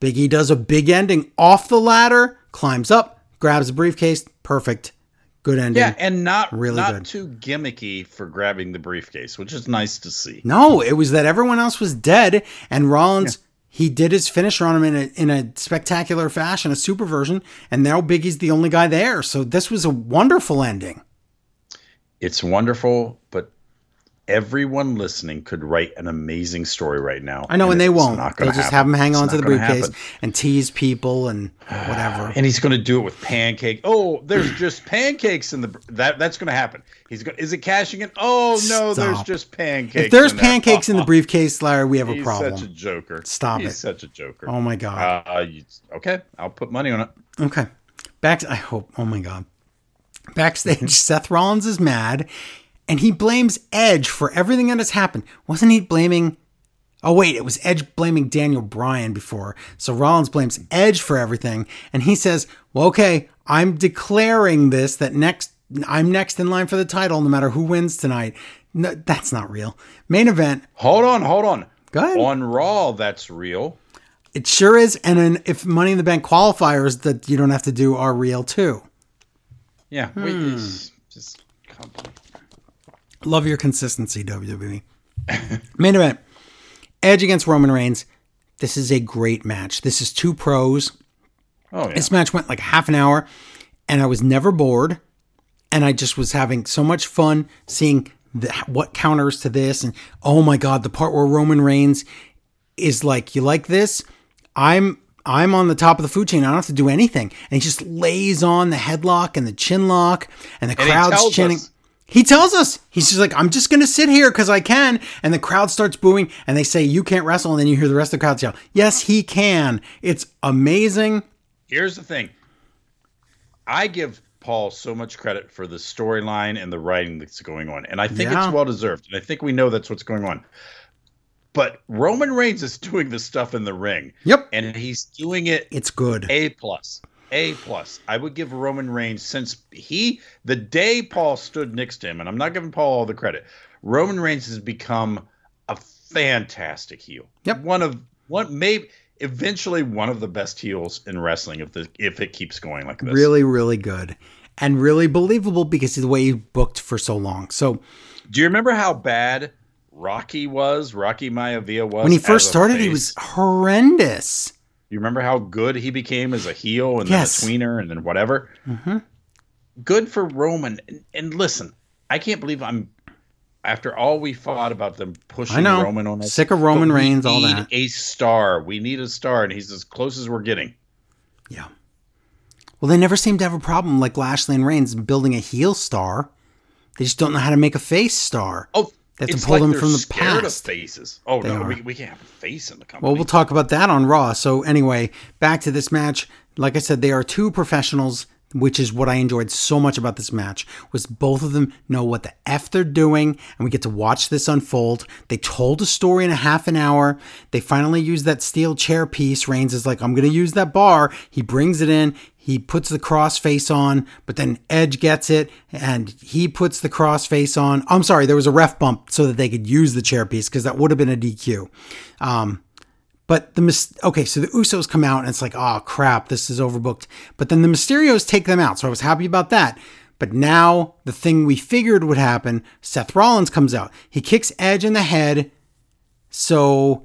Big E does a big ending off the ladder, climbs up, grabs a briefcase. Perfect. Good ending. Yeah, and not Really not good. too gimmicky for grabbing the briefcase, which is nice to see. No, it was that everyone else was dead, and Rollins he did his finisher on him in a in a spectacular fashion, a super version, and now Big E's the only guy there. So this was a wonderful ending. It's wonderful, but everyone listening could write an amazing story right now. I know, and they won't. They'll just happen. have him hang It's on to the briefcase happen. and tease people and whatever. <sighs> And he's going to do it with pancake. Oh, there's just pancakes in the that that's going to happen. He's going. Is it cashing in? Oh no, there's just pancakes. If there's in there. pancakes in the <laughs> briefcase, Larry, we have a He's problem. such a joker. Stop he's it. such a joker. Oh my god. Uh, you, okay, I'll put money on it. Okay. Back I hope. Oh my god. Backstage, <laughs> Seth Rollins is mad and he blames Edge for everything that has happened. Wasn't he blaming Oh wait, it was Edge blaming Daniel Bryan before. So Rollins blames Edge for everything and he says, "Well, okay, I'm declaring this that next I'm next in line for the title no matter who wins tonight." No, that's not real. Main event, Hold on, hold on. Go ahead. On Raw, that's real. it sure is and then if Money in the Bank qualifiers that you don't have to do are real too. Yeah. Wait, Hmm. it's just come on. Love your consistency, WWE. Main event Edge against Roman Reigns. This is a great match. This is two pros. Oh yeah. This match went like half an hour, and I was never bored. And I just was having so much fun seeing the, what counters to this. And oh my God, the part where Roman Reigns is like, You like this? I'm. I'm on the top of the food chain. I don't have to do anything. And he just lays on the headlock and the chin lock, and the And crowd's chanting. us- He tells us he's just like, I'm just gonna sit here because I can, and the crowd starts booing, and they say you can't wrestle, and then you hear the rest of the crowd yell, "Yes, he can!" It's amazing. Here's the thing. I give Paul so much credit for the storyline and the writing that's going on, and I think Yeah. it's well deserved, and I think we know that's what's going on. But Roman Reigns is <laughs> doing the stuff in the ring, Yep, and he's doing it it's good. A plus. A plus. I would give Roman Reigns since he the day Paul stood next to him, and I'm not giving Paul all the credit. Roman Reigns has become a fantastic heel. Yep. One of one maybe eventually one of the best heels in wrestling if the if it keeps going like this. Really, really good, and really believable because of the way he booked for so long. So Do you remember how bad Rocky was? Rocky Maivia was when he first started, he was horrendous. You remember how good he became as a heel and Yes. then a tweener and then whatever? Mhm. Good for Roman. And, and listen, I can't believe I'm. After all we fought about them pushing. Roman on us, Sick of Roman Reigns, all need that. A star. We need a star, and he's as close as we're getting. Yeah. Well, they never seem to have a problem like Lashley and Reigns building a heel star. They just don't know how to make a face star. Oh, They have to pull like them from the past. Faces. Oh They no, we, we can't have a face in the company. Well, we'll talk about that on Raw. So, anyway, back to this match. Like I said, they are two professionals, which is what I enjoyed so much about this match. Was both of them know what the f they're doing, and we get to watch this unfold. They told a story in a half an hour. They finally used that steel chair piece. Reigns is like, "I'm going to use that bar." He brings it in. He puts the cross face on, but then Edge gets it and he puts the cross face on. I'm sorry, there was a ref bump so that they could use the chair piece because that would have been a DQ. Um, but the mis- okay, so the Usos come out and it's like, oh crap, this is overbooked. But then the Mysterios take them out, so I was happy about that. But now the thing we figured would happen, Seth Rollins comes out. He kicks Edge in the head, so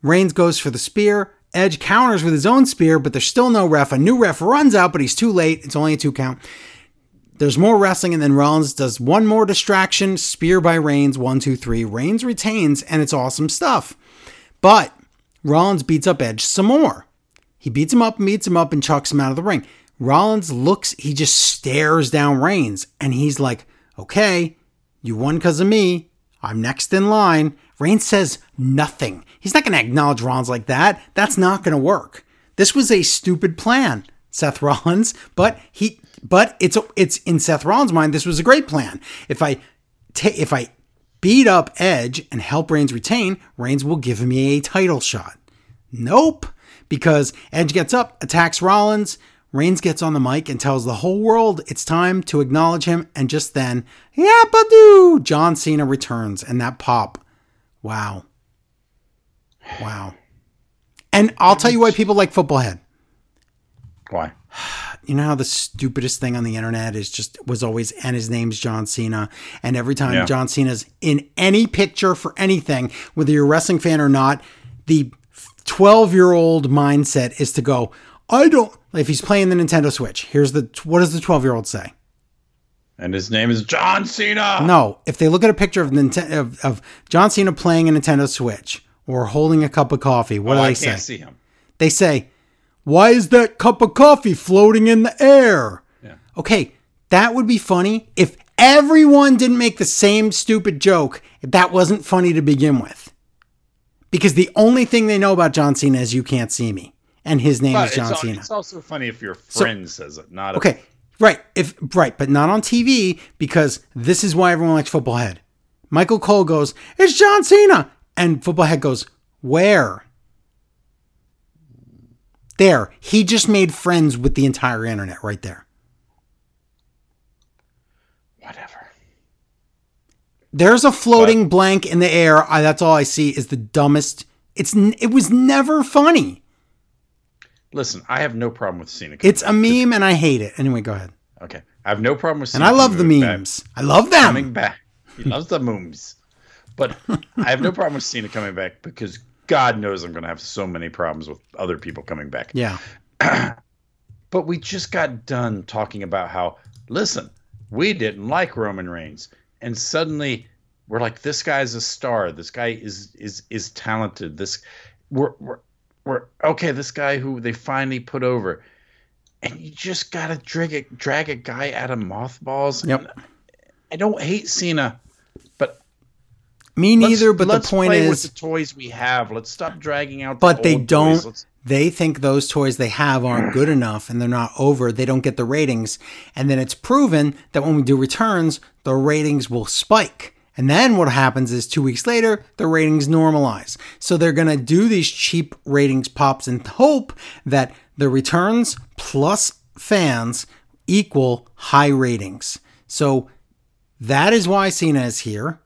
Reigns goes for the spear. Edge counters with his own spear, but there's still no ref. A new ref runs out, but he's too late. It's only a two count. There's more wrestling, and then Rollins does one more distraction. Spear by Reigns, one, two, three. Reigns retains, and it's awesome stuff. But Rollins beats up Edge some more. He beats him up, meets him up, and chucks him out of the ring. Rollins looks, he just stares down Reigns, and he's like, okay, you won because of me. I'm next in line. Reigns says nothing. He's not going to acknowledge Rollins like that. That's not going to work. This was a stupid plan, Seth Rollins, but he but it's it's in Seth Rollins' mind this was a great plan. If I if I beat up Edge and help Reigns retain, Reigns will give me a title shot. Nope, because Edge gets up, attacks Rollins. Reigns gets on the mic and tells the whole world it's time to acknowledge him, and just then, yeah, Badu! John Cena returns, and that pop. Wow. Wow. And I'll tell you why people like Football Head. Why? You know how the stupidest thing on the internet is just was always, and his name's John Cena. And every time Yeah. John Cena's in any picture for anything, whether you're a wrestling fan or not, the 12 year old mindset is to go, I don't, if he's playing the Nintendo Switch, here's the, what does the 12 year old say? And his name is John Cena. No, if they look at a picture of, Nintendo, of, of John Cena playing a Nintendo Switch or holding a cup of coffee, what Oh, do they I say? can't see him. They say, Why is that cup of coffee floating in the air? Yeah. Okay, that would be funny if everyone didn't make the same stupid joke that wasn't funny to begin with. Because the only thing they know about John Cena is you can't see me. And his name But is John al- Cena. it's also funny if your friend says it, not Okay, right. If right, but not on TV because this is why everyone likes Football Head. Michael Cole goes, "It's John Cena," and Football Head goes, "Where?" There, he just made friends with the entire internet right there. whatever. There's a floating blank in the air. I, that's all I see is the dumbest. It's it was never funny. Listen, I have no problem with Cena. It's a meme and I hate it. Anyway, go ahead. Okay, I have no problem with. And I love the back- memes. I love them. Coming back, he loves the <laughs> memes. But I have no problem with Cena coming back because God knows I'm going to have so many problems with other people coming back. Yeah. <clears throat> But we just got done talking about how, listen, we didn't like Roman Reigns, and suddenly we're like, this guy's a star. This guy is is is talented. This we're, we're we're okay, this guy who they finally put over, and you just gotta drag a drag a guy out of mothballs. Yep. And I don't hate Cena, Me neither. let's- but the let's point play is, with the toys we have. Let's stop dragging out. The but they old don't. Toys. They think those toys they have aren't good <clears throat> enough and they're not over. They don't get the ratings. And then it's proven that when we do returns, the ratings will spike. And then what happens is two weeks later, the ratings normalize. So they're going to do these cheap ratings pops and hope that the returns plus fans equal high ratings. So that is why Cena is here.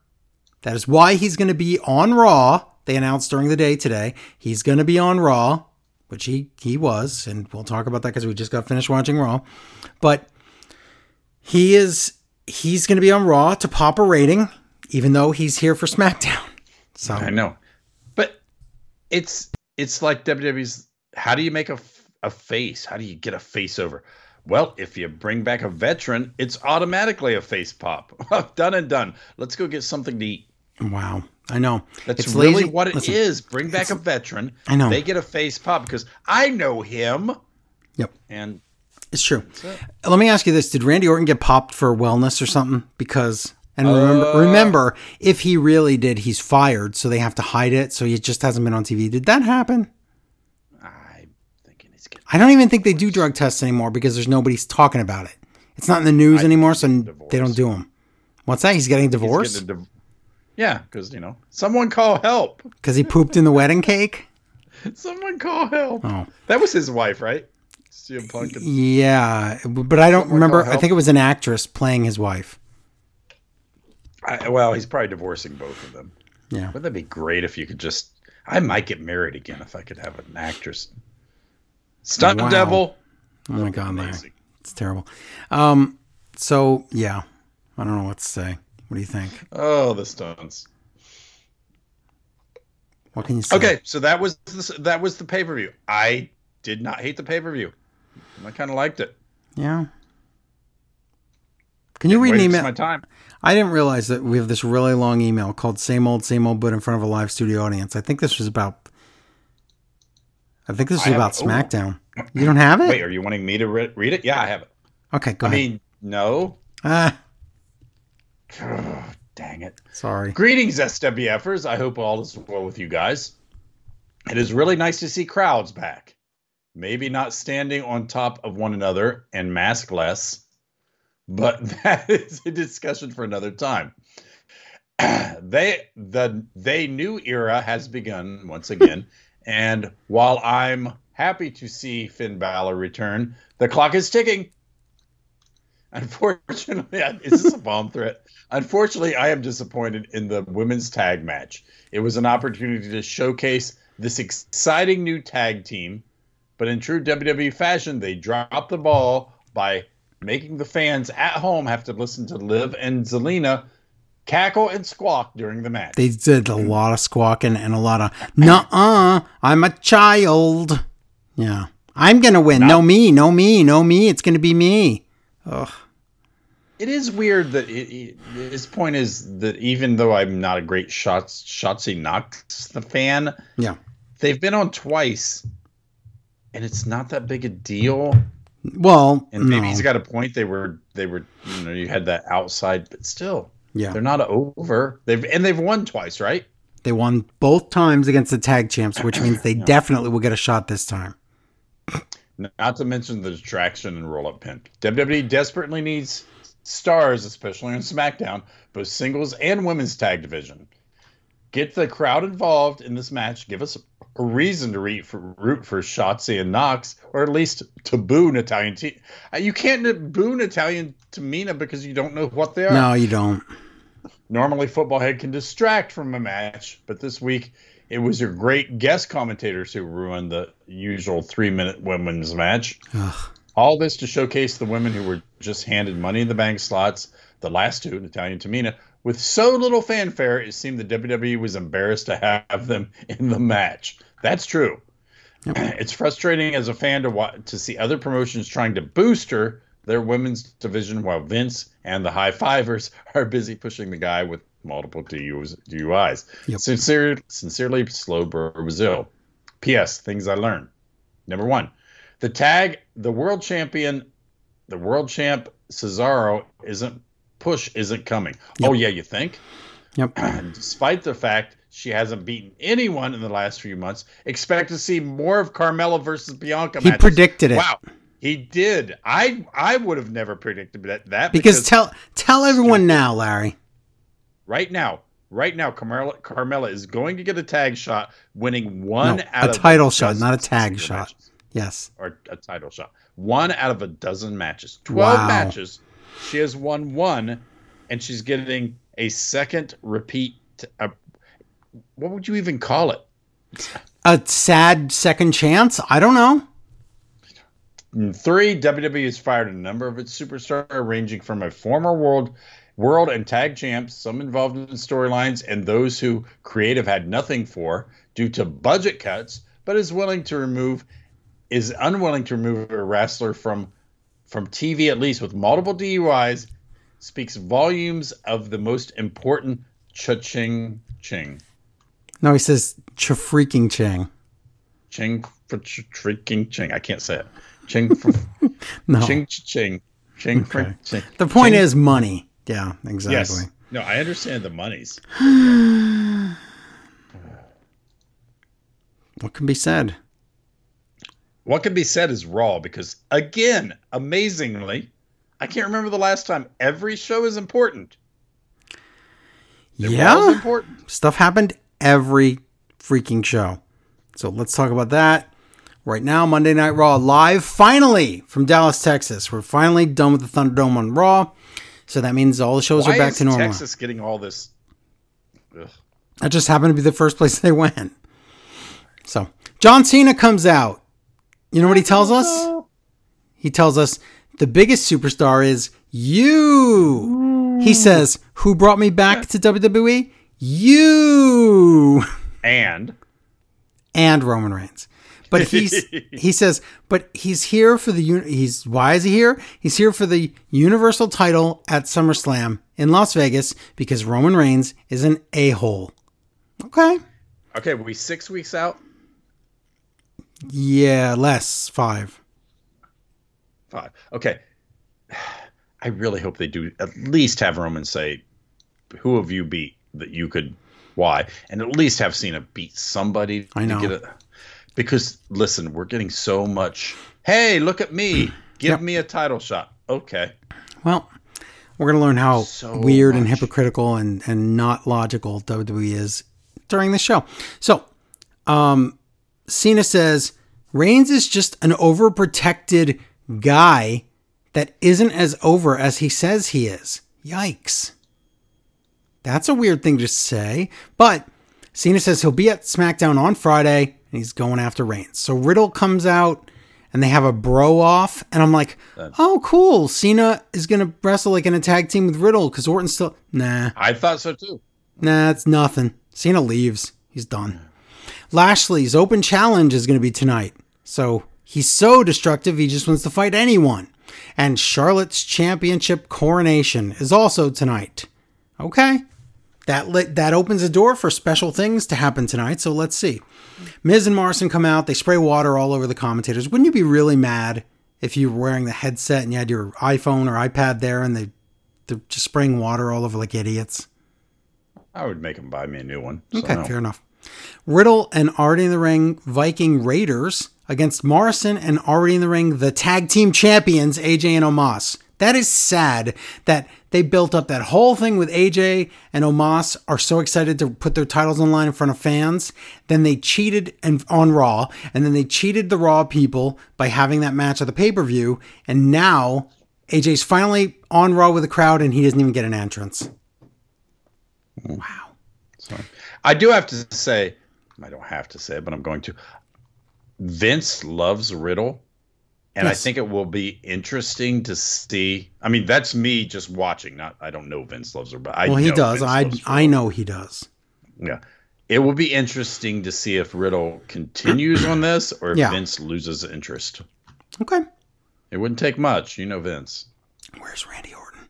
That is why he's going to be on Raw. They announced during the day today he's going to be on Raw, which he he was, and we'll talk about that because we just got finished watching Raw. But he is he's going to be on Raw to pop a rating, even though he's here for <laughs> SmackDown. So I know, but it's it's like WWE's. How do you make a a face? How do you get a face over? Well, if you bring back a veteran, it's automatically a face pop. <laughs> done and done. Let's go get something to eat. wow, I know That's It's really lazy- what it is. listen, Bring back a veteran. I know. They get a face pop because I know him. Yep. And It's true. Let me ask you this: Did Randy Orton get popped for wellness or something? Because and remember, Uh. remember, if he really did, he's fired, so they have to hide it. So he just hasn't been on TV. Did that happen? I'm thinking he's getting. I don't even think they do drug tests anymore because there's nobody's talking about it. It's not in the news anymore, so they don't do them. What's that? He's getting he's divorced getting div- yeah, because you know, someone call help. because he pooped in the wedding cake. <laughs> Someone call help. Oh. That was his wife, right? CM Punk. and- Yeah, but I don't Someone remember. I think it was an actress playing his wife. I, well, he's probably divorcing both of them. Yeah. Wouldn't that be great if you could just? I might get married again if I could have an actress. Stunt Wow. devil. Oh my god, Larry. It's terrible. Um, so yeah, I don't know what to say. What do you think? Oh, the stunts. What can you say? Okay, so that was the, that was the pay per view. I did not hate the pay per view. I kind of liked it. Yeah. Can you read an email? My time. I didn't realize that we have this really long email called "Same Old, Same Old," but in front of a live studio audience. I think this was about. I think this is I about. SmackDown. You don't have it? Wait, are you wanting me to re- read it? Yeah, I have it. Okay, go ahead. I ahead. mean, no. ah, <sighs> Dang it. sorry. Greetings, SWFers. I hope all is well with you guys. It is really nice to see crowds back. Maybe not standing on top of one another and maskless, but <laughs> that is a discussion for another time. <clears throat> they the they new era has begun once again, and while I'm happy to see Finn Balor return, the clock is ticking. Unfortunately, <laughs> is this a bomb threat? Unfortunately, I am disappointed in the women's tag match. It was an opportunity to showcase this exciting new tag team, but in true WWE fashion, they dropped the ball by making the fans at home have to listen to Liv and Zelina cackle and squawk during the match. They did a lot of squawking and a lot of "Nuh-uh, I'm a child." Yeah, I'm gonna win. No me, no me, no me. It's gonna be me. Ugh. it is weird that it, it, his point is that even though I'm not a great shots Shotzi Nox the fan, Yeah. they've been on twice, and it's not that big a deal. Well, And maybe no. he's got a point. They were they were you know you had that outside, but still yeah. they're not over. They've and they've won twice, right? They won both times against the tag champs, which means they definitely will get a shot this time. Not to mention the distraction and roll up pin. WWE desperately needs stars, especially on SmackDown, both singles and women's tag division. Get the crowd involved in this match. Give us a reason to root for, root for Shotzi and Nox, or at least to boo Natalya. and T- Uh, you can't boo Natalya and Tamina because you don't know what they are. No, you don't. Normally, Football Head can distract from a match, but this week it was your great guest commentators who ruined the usual three minute women's match. Ugh. All this to showcase the women who were just handed money in the bank slots, the last two, Natalya and Tamina, with so little fanfare, it seemed the WWE was embarrassed to have them in the match. That's true. <clears throat> It's frustrating as a fan to watch, to see other promotions trying to booster their women's division while Vince and the high fivers <laughs> are busy pushing the guy with multiple DUIs. Yep. Sincere, sincerely, Slow Brazil. P.S. Things I learned. Number one, the tag, the world champion, the world champ Cesaro isn't push isn't coming. Yep. Oh yeah, you think? Yep. <clears throat> Despite the fact she hasn't beaten anyone in the last few months, expect to see more of Carmella versus Bianca. He matches. predicted it. Wow, he did. I I would have never predicted that. That Because tell tell everyone now, Larry. right now, right now, Carmella Carmella is going to get a tag shot, winning one No, out a of title shot, not a tag shot. matches. Yes. or a title shot. One out of a dozen matches. 12 Wow. matches. She has won one, and she's getting a second repeat. Uh, what would you even call it? A sad second chance? I don't know. Three, WWE has fired a number of its superstars, ranging from a former world world and tag champs, some involved in storylines, and those who creative had nothing for due to budget cuts, but is willing to remove is unwilling to remove a wrestler from from TV at least with multiple DUIs speaks volumes of the most important cha-ching ching. No, he says cha-freaking ching. Ching for freaking ching. I can't say it. Ching <laughs> for No. ching ching. Ching for Okay. ching. The point Ching- is money. Yeah, exactly. Yes. No, I understand the monies. <sighs> What can be said? What can be said is raw because again, amazingly, I can't remember the last time every show is important. Yeah. important. Stuff happened every freaking show. So let's talk about that. Right now, Monday Night Raw live, finally from Dallas, Texas. We're finally done with the Thunderdome on Raw. So that means all the shows Why are back to normal. Texas getting all this? Ugh. That just happened to be the first place they went. So John Cena comes out. You know what he tells us? He tells us the biggest superstar is you. He says, Who brought me back to WWE? You. And And Roman Reigns. But he's <laughs> he says, but he's here for the he's why is he here? He's here for the Universal title at SummerSlam in Las Vegas because Roman Reigns is an a-hole. Okay. okay, we six weeks out. Yeah, less five. Five. Okay. <sighs> I really hope they do at least have Roman say, "Who have you beat that you could? Why?" And at least have seen Cena beat somebody. I know. To get a, because listen, we're getting so much. Hey, look at me! <clears throat> Give Yep. me a title shot. Okay. Well, we're gonna learn how So weird and hypocritical and and not logical WWE is during the show. So, um, Cena says Reigns is just an overprotected guy that isn't as over as he says he is. Yikes. That's a weird thing to say, but Cena says he'll be at SmackDown on Friday and he's going after Reigns. So Riddle comes out and they have a bro off, and I'm like, oh, cool. Cena is going to wrestle like in a tag team with Riddle because Orton's still. Nah, I thought so too. nah, it's nothing. Cena leaves. He's done. Lashley's open challenge is going to be tonight. So he's so destructive, he just wants to fight anyone. And Charlotte's championship coronation is also tonight. Okay. That lit, that opens a door for special things to happen tonight. So let's see. Miz and Morrison come out. They spray water all over the commentators. Wouldn't you be really mad if you were wearing the headset and you had your iPhone or iPad there and they they're just spraying water all over like idiots? I would make them buy me a new one. So Okay, no. fair enough. Riddle and already in the ring Viking Raiders against Morrison and already in the ring the tag team champions AJ and Omos. That is sad that they built up that whole thing with AJ and Omos are so excited to put their titles on line in front of fans. Then they cheated and on Raw, and then they cheated the Raw people by having that match at the pay per view. And now AJ's finally on Raw with the crowd, and he doesn't even get an entrance. Hmm. Wow. So, I do have to say, I don't have to say it, but I'm going to. Vince loves Riddle, and Yes. I think it will be interesting to see. I mean, that's me just watching. Not I don't know Vince loves her, but I Well, he does. Vince I I know he does. Yeah, it will be interesting to see if Riddle continues on this or if Yeah. Vince loses interest. Okay. It wouldn't take much, you know Vince. Where's Randy Orton?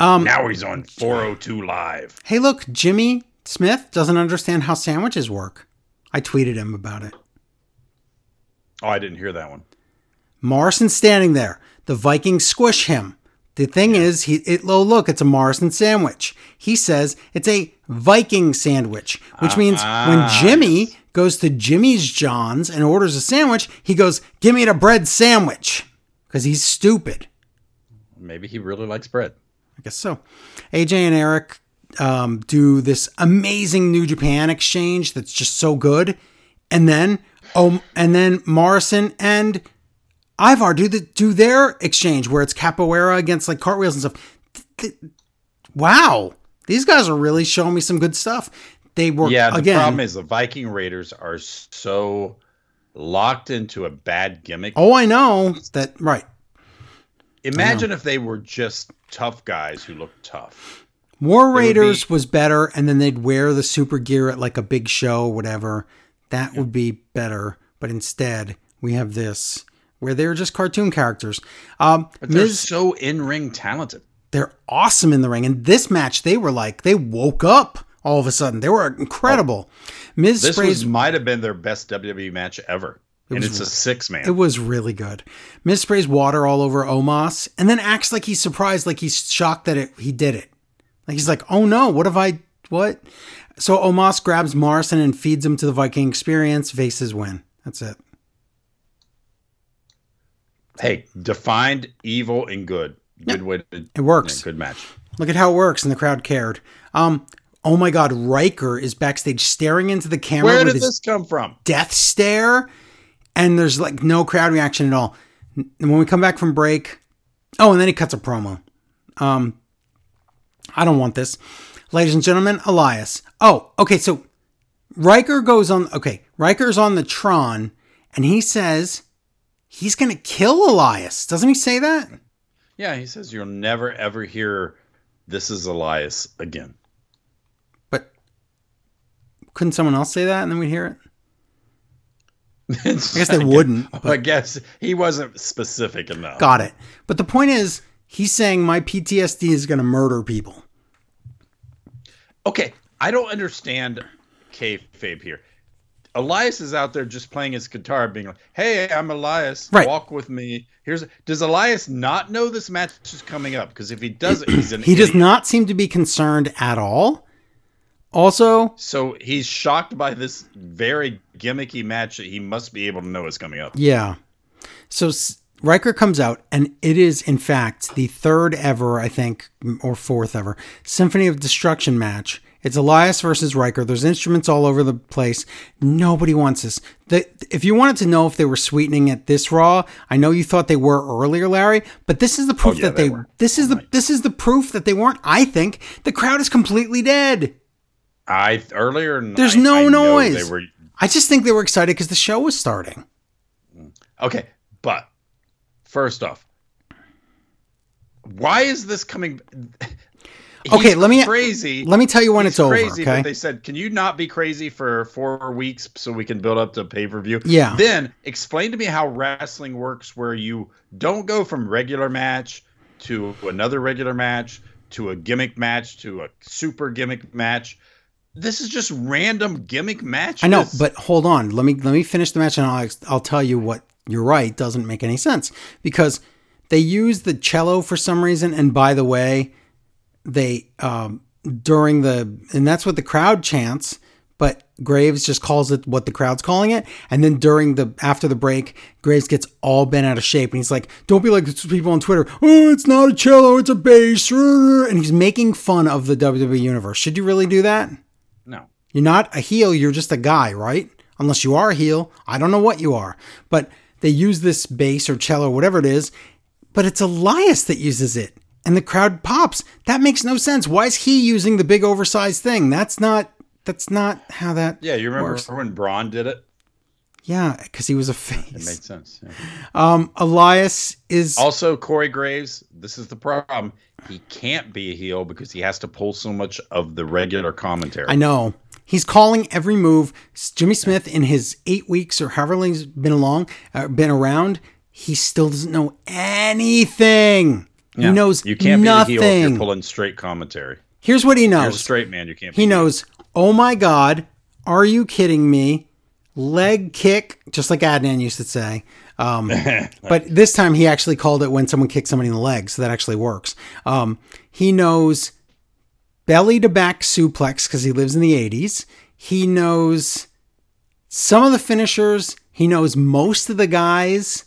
Um, Now he's on 402 Live. hey, look, Jimmy Smith doesn't understand how sandwiches work. I tweeted him about it. Oh, I didn't hear that one. Morrison standing there. The Vikings squish him. The thing is, he it oh look, it's a Morrison sandwich. He says it's a Viking sandwich, which means when ah, Jimmy yes. goes to Jimmy's John's and orders a sandwich, he goes, "Give me the bread sandwich," because he's stupid. Maybe he really likes bread. I guess so. AJ and Erik um, do this amazing New Japan exchange that's just so good, and then oh, and then Morrison and Ivar do the do their exchange where it's capoeira against like cartwheels and stuff. Th- th- Wow, these guys are really showing me some good stuff. They were Yeah, the again. problem is the Viking Raiders are so locked into a bad gimmick. oh, I know that right. Imagine if they were just tough guys who looked tough. War Raiders be- was better, and then they'd wear the super gear at like a big show, whatever. That would be better. But instead, we have this where they were just cartoon characters. Um, But they're Miz, so in ring talented. they're awesome in the ring. And this match, they were like they woke up all of a sudden. They were incredible. Miz This sprays was might have been their best WWE match ever. and it's a six man. It was really good. Miz sprays water all over Omos and then acts like he's surprised, like he's shocked that it, he did it. Like he's like, oh no, what have I, what? So Omos grabs Morrison and feeds him to the Viking experience. Vases win. That's it. Hey, defined evil and good. Good way to It works. yeah, good match. Look at how it works, and the crowd cared. Um, oh my God, Ryker is backstage staring into the camera Where did this come from? death stare, and there's like no crowd reaction at all. And when we come back from break, oh, and then he cuts a promo. Um, I don't want this, ladies and gentlemen. Elias. Oh, okay. So Ryker goes on. Okay, Ryker's on the Tron, and he says he's gonna kill Elias. Doesn't he say that? Yeah, he says you'll never ever hear this is Elias again. But couldn't someone else say that, and then we'd hear it? <laughs> I guess they wouldn't. I guess he wasn't specific enough. Got it. But the point is, he's saying my PTSD is going to murder people. Okay, I don't understand kayfabe here. Elias is out there just playing his guitar, being like, "Hey, I'm Elias. Right. Walk with me." Here's. Does Elias not know this match is coming up? Because if he doesn't, he's an <clears throat> He does not seem to be concerned at all. Also, So he's shocked by this very gimmicky match that he must be able to know is coming up. yeah. So S- Ryker comes out, and it is, in fact, the third ever, I think, or fourth ever, Symphony of Destruction match. It's Elias versus Ryker. There's instruments all over the place. Nobody wants this. The, if you wanted to know if they were sweetening it this raw, I know you thought they were earlier, Larry, but this is the proof oh, yeah, that they they. were. This is oh, the this is the proof that they weren't. I think the crowd is completely dead. I earlier. There's no I noise. Were I just think they were excited because the show was starting. Mm. okay, but first off, why is this coming? Okay, let me- crazy. Let me tell you when He's it's over. crazy, Okay. but they said, "Can you not be crazy for four weeks so we can build up to pay per view?" Yeah. Then explain to me how wrestling works, where you don't go from regular match to another regular match to a gimmick match to a super gimmick match. This is just random gimmick matches. I know, but hold on. Let me let me finish the match, and I'll I'll tell you what you're right doesn't make any sense because they use the cello for some reason. And by the way, they um, during the and that's what the crowd chants. But Graves just calls it what the crowd's calling it, and then during the after the break, Graves gets all bent out of shape, and he's like, "Don't be like people on Twitter. Oh, it's not a cello, it's a bass." And he's making fun of the WWE universe. Should you really do that? no. You're not a heel, you're just a guy, right? Unless you are a heel. I don't know what you are. But they use this bass or cello, whatever it is, but it's Elias that uses it. And the crowd pops. That makes no sense. Why is he using the big oversized thing? That's not that's not how that Yeah, you remember works. when Braun did it? Yeah, because he was a face. It made sense. yeah. Um Elias is Also, Corey Graves, this is the problem. He can't be a heel because he has to pull so much of the regular commentary. I know. He's calling every move. Jimmy Smith, in his eight weeks or however long he's been along, uh, been around, he still doesn't know anything. Yeah. He knows you can't nothing. be a heel if you're pulling straight commentary. Here's what he You're a knows. straight man. You can't. He knows, oh my God, are you kidding me? leg kick, just like Adnan used to say. Um, <laughs> but this time he actually called it when someone kicks somebody in the leg, so that actually works. Um, he knows belly to back suplex because he lives in the 80s. He knows some of the finishers. He knows most of the guys.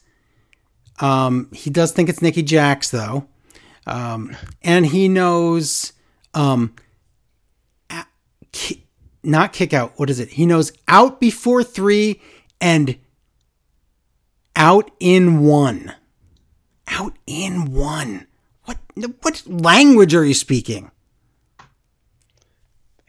Um, he does think it's Nikki Jax though, um, and he knows um, ki- not kick out. What is it? He knows out before three and out in one. Out in one. What what language are you speaking?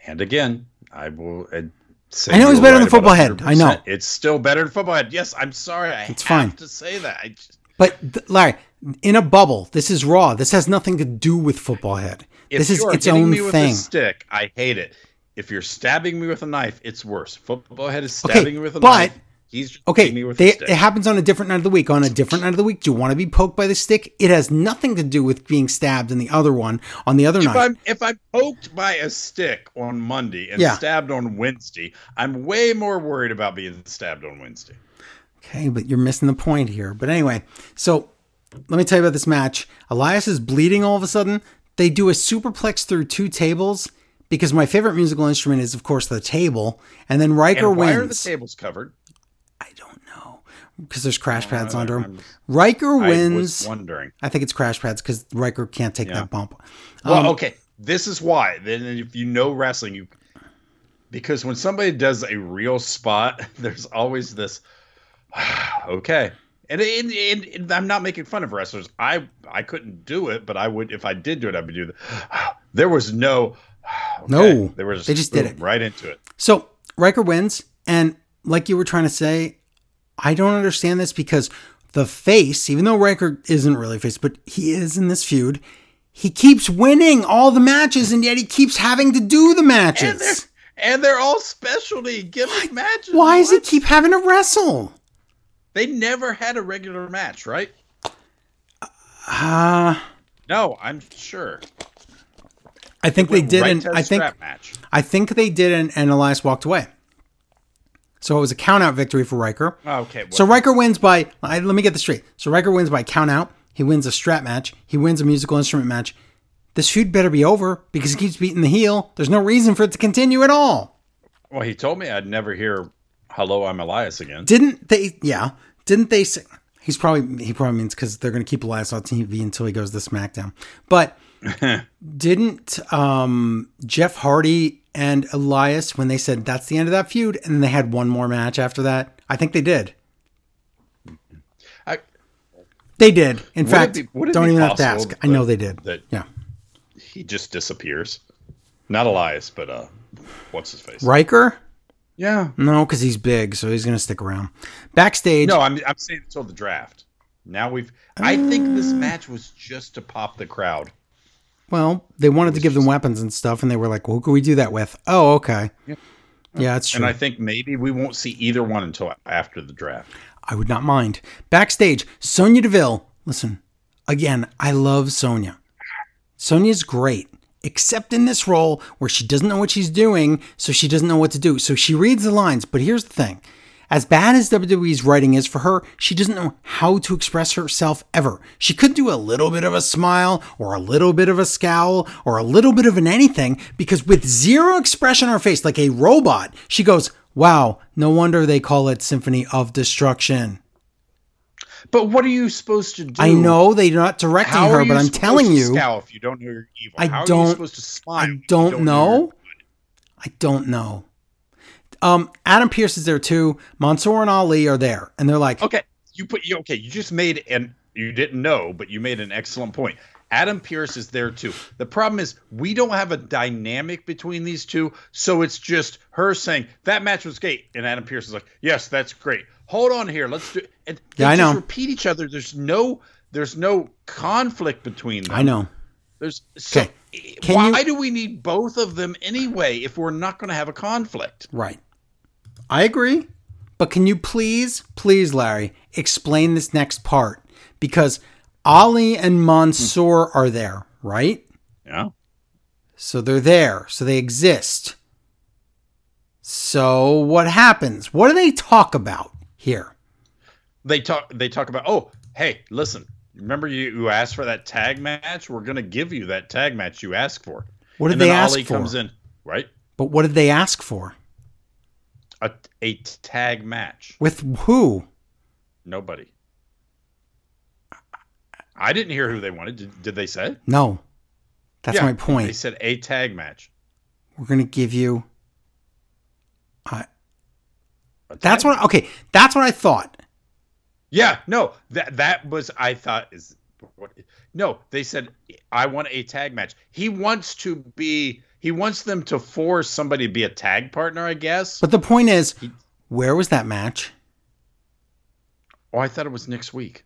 And again, I will uh, say I know he's better than right Football about Head. I know. It's still better than football head. Yes, I'm sorry. I It's have fine. to say that. I just, But Larry, in a bubble, this is raw. This has nothing to do with football head. if This is its own me with thing. a stick, I hate it. If you're stabbing me with a knife, it's worse. Football head is Okay, stabbing me with a knife but- knife. He's just Okay, they, a stick. it happens on a different night of the week. On a different night of the week, do you want to be poked by the stick? It has nothing to do with being stabbed in the other one on the other if night. I'm if I'm poked by a stick on Monday and Yeah. stabbed on Wednesday, I'm way more worried about being stabbed on Wednesday. Okay, but you're missing the point here. But anyway, so let me tell you about this match. Elias is bleeding all of a sudden. They do a superplex through two tables because my favorite musical instrument is, of course, the table. And then Ryker And why are the wins. tables covered? I don't know because there's crash pads under I'm- them. Ryker I wins. was wondering. I think it's crash pads because Ryker can't take Yeah. that bump. Well, Um, okay, this is why. Then if you know wrestling, you because when somebody does a real spot, <laughs> there's always this. <sighs> okay, and, and, and, and I'm not making fun of wrestlers. I I couldn't do it, but I would if I did do it. I would do that. There was no. <sighs> okay, No, there was. they just did it. right into it. So Ryker wins, and like you were trying to say, I don't understand this because the face, even though Ryker isn't really face, but he is in this feud, he keeps winning all the matches, and yet he keeps having to do the And they're matches. and they're all specialty gimmick matches. Why does he keep having to wrestle? They never had a regular match, right? Uh, No, I'm sure. I think they did, right and to a I think match. I think they did, and, and Elias walked away. So it was a count out victory for Ryker. Okay, well, So Ryker wins by. I, let me get this straight. So Ryker wins by count out. He wins a strap match. He wins a musical instrument match. This feud better be over because he keeps beating the heel. There's no reason for it to continue at all. well, he told me I'd never hear "Hello, I'm Elias" again. Didn't they? Yeah. Didn't they say? He's probably he probably means because they're going to keep Elias on TV until he goes to SmackDown. But <laughs> didn't um, Jeff Hardy and Elias when they said that's the end of that feud, and they had one more match after that? I think they did. I, They did. In fact, be- don't even have to ask. I know they did. that Yeah. he just disappears. Not Elias, but uh, what's his face? Ryker? Yeah. No, because he's big, so he's going to stick around. Backstage, No, I'm I'm saying until the draft. Now we've. I think Uh. this match was just to pop the crowd. well, they wanted to give them weapons and stuff, and they were like, well, who can we do that with? Oh, okay. Yeah. Yeah, that's true. And I think maybe we won't see either one until after the draft. I would not mind. Backstage, Sonya Deville. Listen, again, I love Sonya. Sonya's great, except in this role where she doesn't know what she's doing, so she doesn't know what to do. So she reads the lines, but here's the thing. As bad as WWE's writing is for her, she doesn't know how to express herself ever. She could do a little bit of a smile, or a little bit of a scowl, or a little bit of an anything, because with zero expression on her face, like a robot, she goes, Wow, no wonder they call it Symphony of Destruction. But what are you supposed to do? I know they're not directing How her, but I'm telling you, scowl if you don't know you're evil. I How are don't- you supposed to smile? I you don't know. know. I don't know. Um, Adam Pearce is there too. Mansoor and Ali are there, and they're like, Okay, you put you okay. You just made and you didn't know, but you made an excellent point. Adam Pearce is there too. The problem is we don't have a dynamic between these two, so it's just her saying that match was great, and Adam Pearce is like, "Yes, that's great. Hold on here, let's do." And they Yeah, I just know. repeat each other. There's no, there's no conflict between them. I know. There's so. Okay. Eh, why you- do we need both of them anyway if we're not going to have a conflict? Right. I agree. But can you please, please, Larry, explain this next part? Because Ali and Mansoor are there, right? Yeah. So they're there. So they exist. So what happens? What do they talk about here? They talk. They talk about. Oh, hey, listen. Remember you, you asked for that tag match? We're gonna give you that tag match you asked for. What did and they then ask Ali for? comes in, right? But what did they ask for? A, a tag match. With who? Nobody. I didn't hear who they wanted. Did, did they say? No. That's Yeah, my point They said a tag match. We're gonna give you. I. A That's what. Okay, that's what I thought. Yeah, no, that that was I thought is what. No, they said I want a tag match. He wants to be. He wants them to force somebody to be a tag partner. I guess. But the point is, where was that match? oh, I thought it was next week.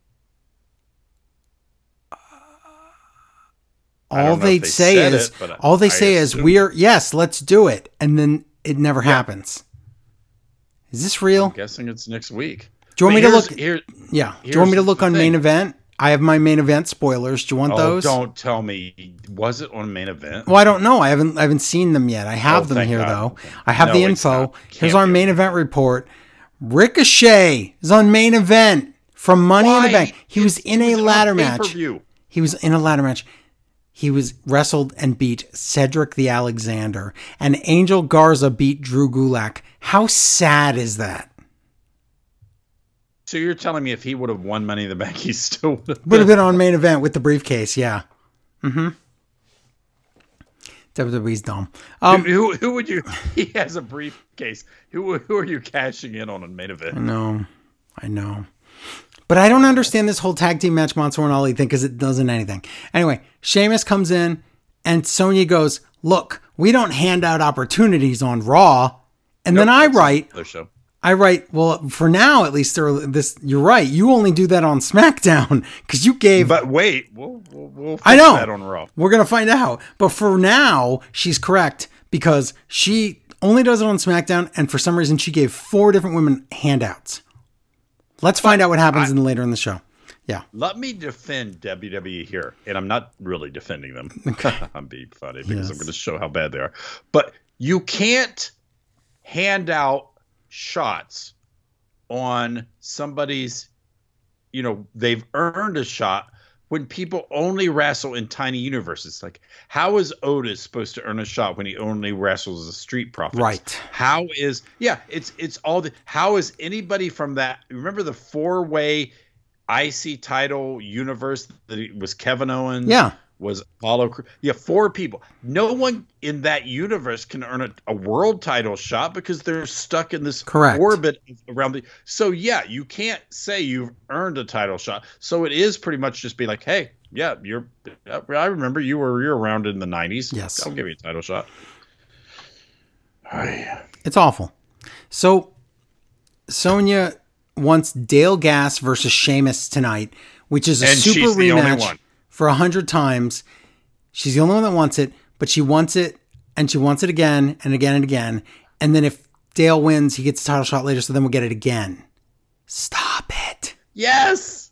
All they if they say is it, all they I say is we're yes, let's do it, and then it never happens. Is this real? I'm guessing it's next week. Do you want me to look? Here, Yeah. Do you want me to look on thing. main event? I have my main event spoilers. Do you want oh, those? don't tell me. Was it on main event? Well, I don't know. I haven't I haven't seen them yet. I oh, have Oh, them here God. though. I have No, the info. Here's our main event report. Ricochet is on main event from Money in the Bank. He was in a on ladder match. He was in a ladder match. He was wrestled and beat Cedric the Alexander, and Angel Garza beat Drew Gulak. How sad is that? So you're telling me if he would have won Money in the Bank, <laughs> he still would have Would have been on main event with the briefcase. Yeah. Mm-hmm. WWE's dumb. Um, who who would you? <laughs> He has a briefcase. Who who are you cashing in on a main event? I know. I know. But I don't understand this whole tag team match Mansoor and Ali thing because it doesn't anything. Anyway, Sheamus comes in and Sonya goes, Look, we don't hand out opportunities on Raw. And then I write. I write, well, for now at least, there, this you're right. You only do that on <laughs> SmackDown because you gave. But wait, we'll we'll, we'll I know. that on Raw. We're gonna find out. But for now, she's correct because she only does it on SmackDown, and for some reason, she gave four different women handouts. Let's find out what happens in later in the show. Yeah. Let me defend WWE here, and I'm not really defending them. <laughs> <laughs> I'm being funny because Yes. I'm going to show how bad they are. But you can't hand out shots on somebody's, you know, they've earned a shot when people only wrestle in tiny universes. Like, how is Otis supposed to earn a shot when he only wrestles as Street Profits? Right. How is yeah? It's it's all the how is anybody from that? Remember the four way IC title universe that it was Kevin Owens. Yeah. Was Apollo? Yeah, four people. No one in that universe can earn a, a world title shot because they're stuck in this Correct. orbit around the. So yeah, you can't say you've earned a title shot. So it is pretty much just be like, hey, yeah, you're. I remember you were you're around in the '90s. Yes. I'll give you a title shot. It's awful. So Sonya wants Dale Gas versus Sheamus tonight, which is a And super she's the only rematch one. For a hundred times. She's the only one that wants it, but she wants it and she wants it again and again and again. And then if Dale wins, he gets a title shot later, so then we'll get it again. Stop it. Yes.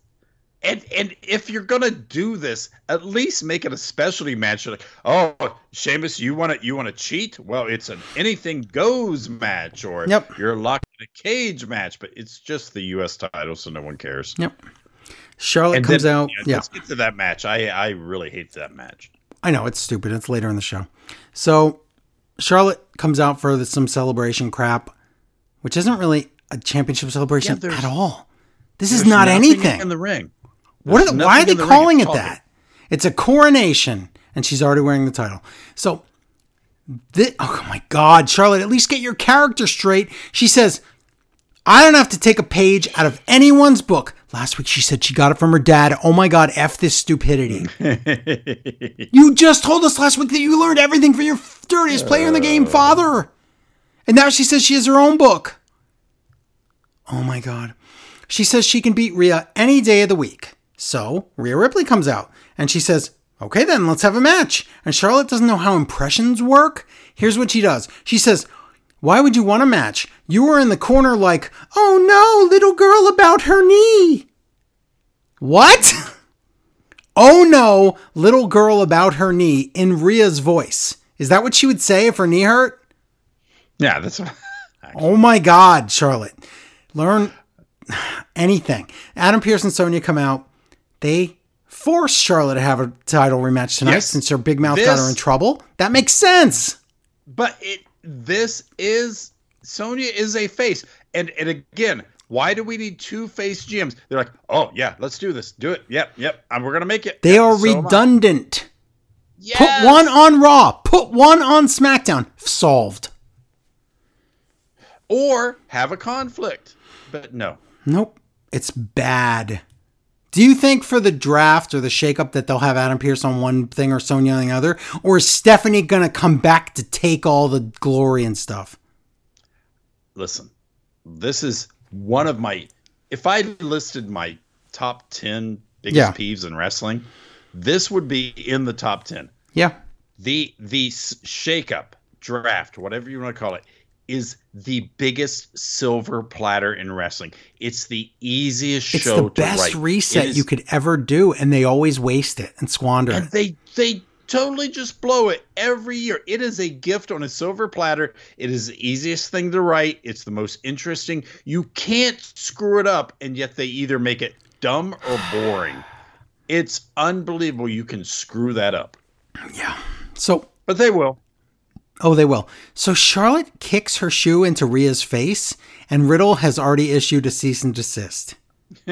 And and if you're gonna do this, at least make it a specialty match. Like, oh, Sheamus, you want to you want to cheat? Well, it's an anything goes match, or Yep. you're locked in a cage match. But it's just the U.S. title, so no one cares. Yep. Charlotte And comes then, out. Yeah. Let's get to that match. I I really hate that match. I know it's stupid. It's later in the show. So Charlotte comes out for the, some celebration crap, which isn't really a championship celebration there's- at all. This is not anything. in the ring. What There's are, why are they the calling it that? It's a coronation, and she's already wearing the title. So, this, oh my God, Charlotte, at least get your character straight. She says, I don't have to take a page out of anyone's book. Last week she said she got it from her dad. Oh my God, F this stupidity. you just told us last week that you learned everything from your dirtiest player in the game, oh. father. And now she says she has her own book. Oh my God. She says she can beat Rhea any day of the week. So Rhea Ripley comes out and she says, Okay, then let's have a match. And Charlotte doesn't know how impressions work. Here's what she does She says, Why would you want a match? You were in the corner like, Oh no, little girl about her knee. What? <laughs> oh no, little girl about her knee in Rhea's voice. Is that what she would say if her knee hurt? Yeah, that's <laughs> Oh my God, Charlotte. Learn <sighs> anything. Adam Pearce and Sonya come out. They force Charlotte to have a title rematch tonight Yes. since her big mouth got her in trouble. That makes sense. But it this is Sonya is a face. And and again, why do we need two face GMs? They're like, oh yeah, let's do this. Do it. Yep, yep. And we're gonna make it. They Yep, are so redundant. Yes! Put one on Raw. Put one on SmackDown. Solved. or have a conflict. But no. Nope. It's bad. Do you think for the draft or the shakeup that they'll have Adam Pearce on one thing or Sonya on the other? Or is Stephanie going to come back to take all the glory and stuff? listen, this is one of my. If I listed my top ten biggest Yeah. peeves in wrestling, this would be in the top ten. Yeah. The the shakeup draft, whatever you want to call it, is the biggest silver platter in wrestling. It's the easiest It's show It's the best write. reset is- you could ever do, and they always waste it and squander and it. they they totally just blow it every year. It is a gift on a silver platter. It is the easiest thing to write. It's the most interesting. You can't screw it up, and yet they either make it dumb or boring. It's unbelievable you can screw that up. Yeah. So, But they will. Oh, they will. So Charlotte kicks her shoe into Rhea's face, and Riddle has already issued a cease and desist. <laughs>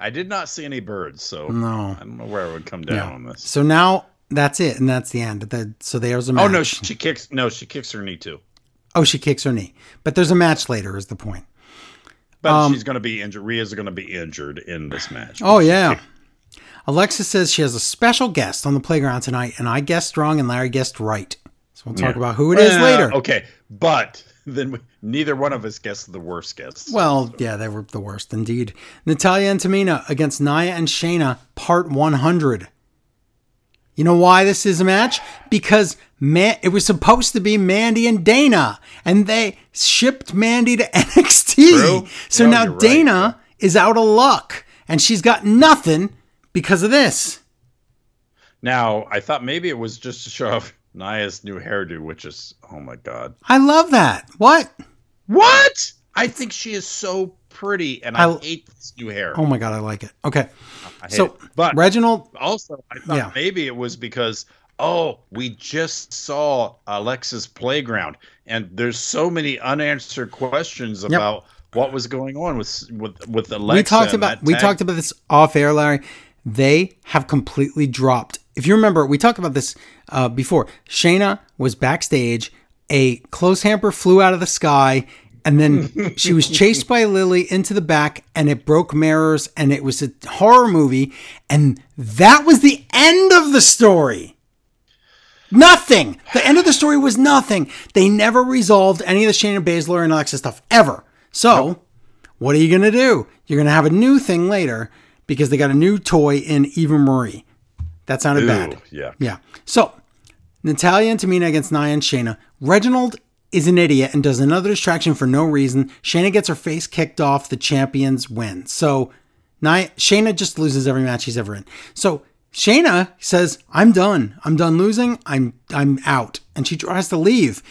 I did not see any birds, so No. I don't know where it would come down on this. So now that's it, and that's the end. The, so there's a match. Oh no, she, she kicks. No, she kicks her knee too. Oh, she kicks her knee. But there's a match later, is the point. But Um, she's going to be injured. Rhea's going to be injured in this match. Oh, yeah. Alexa says she has a special guest on the playground tonight, and I guessed wrong and Larry guessed right. So we'll talk Yeah. about who it is Well, later. Okay, but <laughs> then we, neither one of us guessed the worst guests. Well, yeah, they were the worst indeed. Natalya and Tamina against Nia and Shayna, part 100. You know why this is a match? Because man, it was supposed to be Mandy and Dana, and they shipped Mandy to <laughs> NXT. True. So No, now you're right. Dana is out of luck, and she's got nothing because of this. now I thought maybe it was just to show off Nia's new hairdo, which is oh my god, I love that. What? what? I think she is so pretty, and I, I- hate this new hair. Oh my god, I like it. Okay, I hate so it. but Reginald, also I thought Yeah. maybe it was because oh we just saw Alexa's playground, and there's so many unanswered questions about what was going on with with with Alexa. we talked about we talked about this off air, Larry. They have completely dropped. If you remember, we talked about this uh, before. Shayna was backstage. A clothes hamper flew out of the sky, and then <laughs> she was chased by Lily into the back, and it broke mirrors, and it was a horror movie, and that was the end of the story. Nothing. The end of the story was nothing. They never resolved any of the Shayna Baszler and Alexa stuff ever. So, what are you going to do? You're going to have a new thing later because they got a new toy in Eva Marie. That sounded Ooh, bad. yeah. Yeah. So, Natalya and Tamina against Nia and Shayna. Reginald is an idiot and does another distraction for no reason. Shayna gets her face kicked off. The champions win. So, Nia, Shayna just loses every match she's ever in. So, Shayna says, "I'm done. I'm done losing. I'm I'm out." And she tries to leave.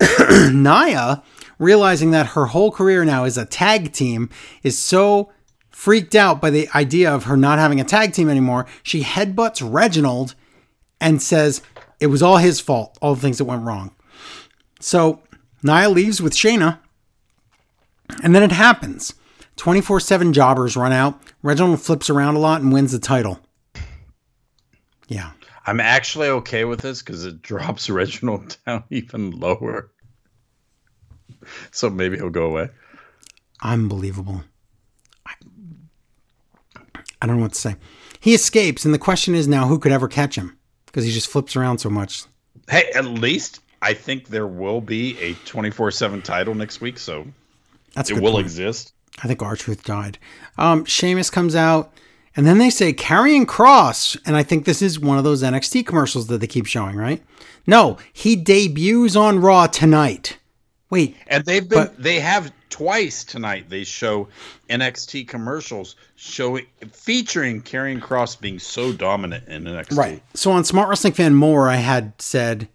<clears throat> Nia, realizing that her whole career now is a tag team, is so freaked out by the idea of her not having a tag team anymore. She headbutts Reginald and says it was all his fault, all the things that went wrong. So Nia leaves with Shayna, and then it happens. 24 7 jobbers run out. Reginald flips around a lot and wins the title. Yeah. I'm actually okay with this because it <laughs> drops Reginald down <laughs> even lower. So maybe he'll go away. Unbelievable. I, don't know what to say. He escapes, and the question is now who could ever catch him? Because he just flips around so much. Hey, at least I think there will be a 24 7 title next week. So That's it will point. exist. I think R-Truth died. Um, Sheamus comes out, and then they say Karrion Cross, and I think this is one of those NXT commercials that they keep showing, right? No, he debuts on Raw tonight. Wait, And they've been, But- they have twice tonight. They show NXT commercials showing featuring Karrion Cross being so dominant in NXT. right. So on Smart Wrestling Fan More, I had said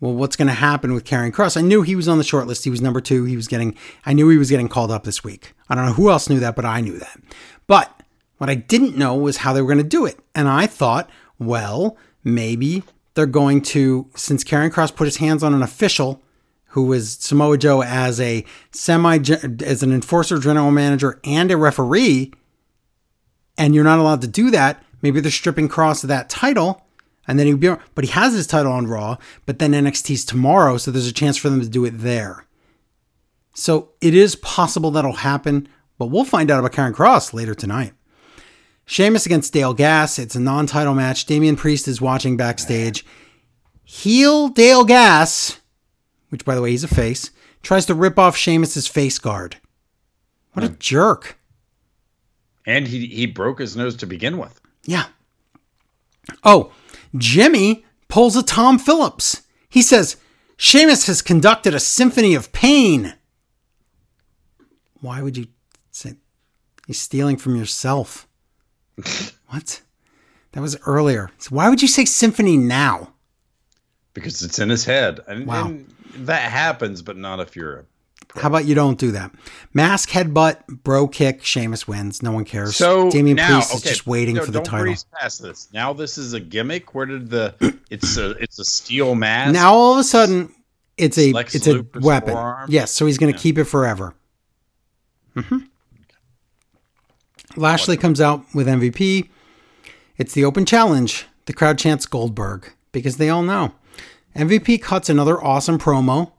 well, what's going to happen with Karrion Cross? I knew he was on the short list. He was number two. He was getting, I knew he was getting called up this week. I don't know who else knew that, but I knew that. But what I didn't know was how they were going to do it. And I thought, well, maybe they're going to, since Karrion Cross put his hands on an official who was Samoa Joe as a semi, as an enforcer general manager and a referee, and you're not allowed to do that, maybe they're stripping Cross of that title and then he'd be, but he has his title on Raw, but then NXT's tomorrow, so there's a chance for them to do it there. So it is possible that'll happen, but we'll find out about Karrion Cross later tonight. Sheamus against Dale Gas. It's a non-title match. Damian Priest is watching backstage. Heel Dale Gas, which by the way he's a face, tries to rip off Sheamus's face guard. What a hmm. jerk! And he he broke his nose to begin with. Yeah. Oh, Jimmy pulls a Tom Phillips. He says, Sheamus has conducted a symphony of pain. Why would you say he's stealing from yourself? <laughs> what? That was earlier. So why would you say symphony now? Because it's in his head. And, Wow. and that happens, but not if you're a How about you don't do that? Mask headbutt, bro kick, Sheamus wins. No one cares. So Damian now, Priest is okay, just waiting no, for the don't title. breeze past this. Now this is a gimmick. Where did the? <clears throat> It's a it's a steel mask. Now all of a sudden, it's a Lex it's a weapon. forearm? Yes, so he's going to keep it forever. hmm Lashley comes out with MVP. It's the open challenge. The crowd chants Goldberg because they all know. MVP cuts another awesome promo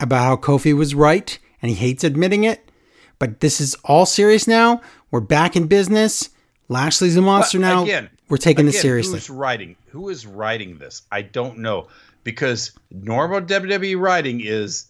about how Kofi was right and he hates admitting it. But this is all serious now. We're back in business. Lashley's a monster But now. again, We're taking this seriously. Who's writing? Who is writing this? I don't know because normal WWE writing is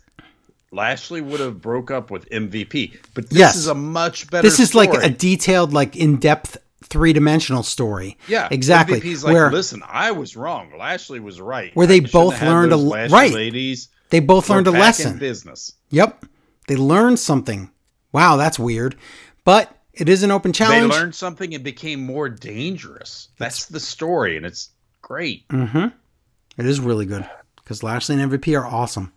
Lashley would have broke up with MVP, but this Yes. is a much better. This is like a detailed, like in depth, three dimensional story. yeah, exactly. MVP's like, where listen, I was wrong. Lashley was right. Where they I both learned a Lashley right. Ladies, they both learned a lesson. business. Yep, they learned something. Wow, that's weird, but it is an open challenge. They learned something and became more dangerous. That's the story, and it's great. Mm. It is really good because Lashley and MVP are awesome.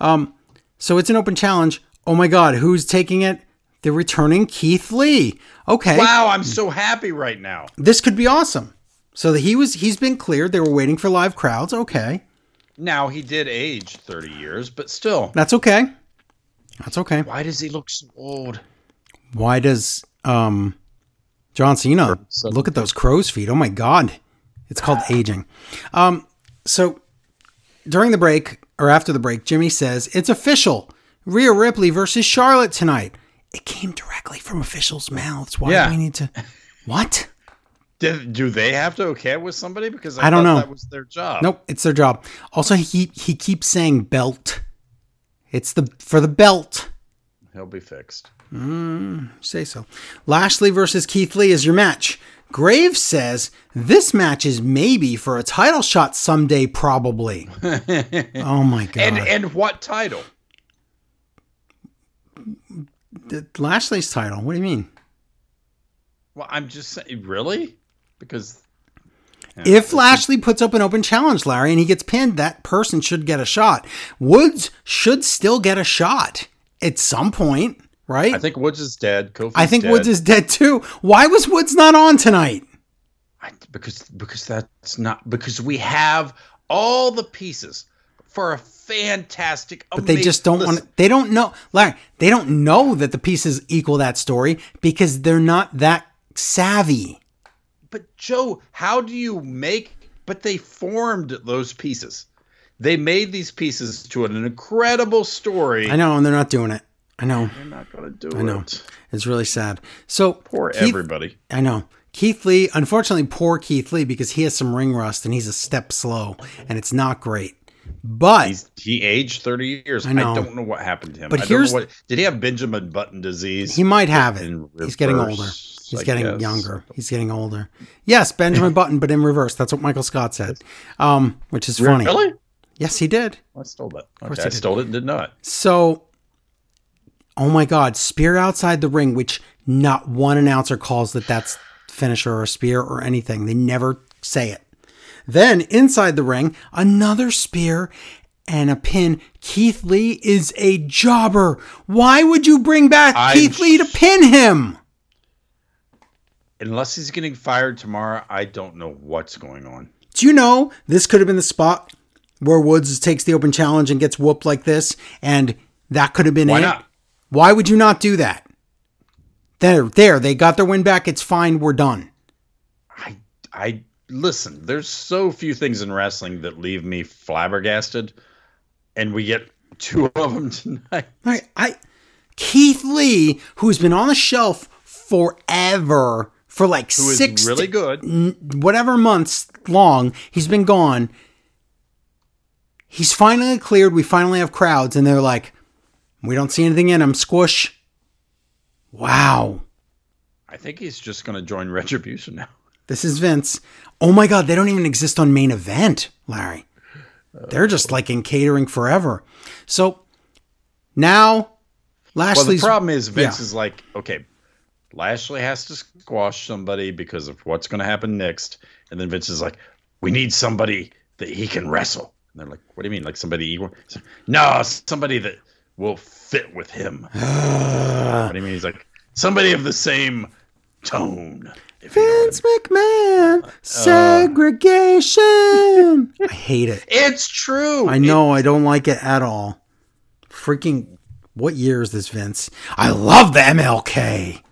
Um, so it's an open challenge. Oh my God, who's taking it? The returning Keith Lee. Okay, Wow, I'm so happy right now. this could be awesome. So he was he's been cleared. They were waiting for live crowds. Okay, Now he did age 30 years, but still, that's okay. That's okay. why does he look so old? Why does um, John Cena look at those crow's feet? Oh my God, it's called <laughs> aging. Um, so during the break or after the break, Jimmy says it's official: Rhea Ripley versus Charlotte tonight. It came directly from officials' mouths. Why Yeah. do we need to? What? Did, do they have to okay with somebody? Because I don't know. That was their job. Nope, it's their job. Also, he he keeps saying belt. It's the for the belt. He'll be fixed. Mm, say so. Lashley versus Keith Lee is your match. Graves says this match is maybe for a title shot someday, probably. <laughs> oh my god! And and what title? The- Lashley's title. What do you mean? Well, I'm just saying, really? Because If Lashley puts up an open challenge, Larry, and he gets pinned, that person should get a shot. Woods should still get a shot at some point, right? I think Woods is dead. Kofi's I think dead. Woods is dead too. Why was Woods not on tonight? I, because because that's not because we have all the pieces for a fantastic. But they just don't want. They don't know, Larry. They don't know that the pieces equal that story because they're not that savvy. But Joe, how do you make? But they formed those pieces. They made these pieces to an incredible story. I know, and they're not doing it. I know. They're not going to do it. I know. it. It's really sad. So Poor Keith- everybody. I know. Keith Lee, unfortunately, poor Keith Lee because he has some ring rust and he's a step slow and it's not great. But He's he aged thirty years. I, know. don't know what happened to him. But I don't here's- know what did he have Benjamin Button disease? he might have it. in He's getting older. He's I getting guess. younger. He's getting older. Yes, Benjamin Button, but in reverse. That's what Michael Scott said, um, which is funny. Really? Yes, he did. I stole that. course Okay, he I stole it and did not. So, oh my God, spear outside the ring, which not one announcer calls that that's finisher or spear or anything. They never say it. Then inside the ring, another spear and a pin. Keith Lee is a jobber. Why would you bring back I'm Keith Lee to pin him? Unless he's getting fired tomorrow, I don't know what's going on. Do you know this could have been the spot where Woods takes the open challenge and gets whooped like this, and that could have been it. Why it? not? Why would you not do that? There, there, they got their win back. It's fine. We're done. I I listen, there's so few things in wrestling that leave me flabbergasted, and we get two of them <laughs> tonight. I, I, Keith Lee, who's been on the shelf forever, for like Who is six, really good. n- whatever months long, he's been gone. He's finally cleared. We finally have crowds, and they're like, "We don't see anything in him." Squish. Wow. I think he's just going to join Retribution now. This is Vince. Oh my God, they don't even exist on main event, Larry. They're just oh. like in catering forever. So now Well, the Lashley's problem is Vince yeah. is like, okay, Lashley has to squash somebody because of what's going to happen next, and then Vince is like, we need somebody that he can wrestle. And they're like, what do you mean, like somebody equal? He's like, no, somebody that will fit with him. <sighs> what do you mean? He's like, somebody of the same tone. If you know what I Vince McMahon uh, segregation. <laughs> I hate it. It's true. I know I don't like it at all. Freaking what year is this, Vince? I love the MLK.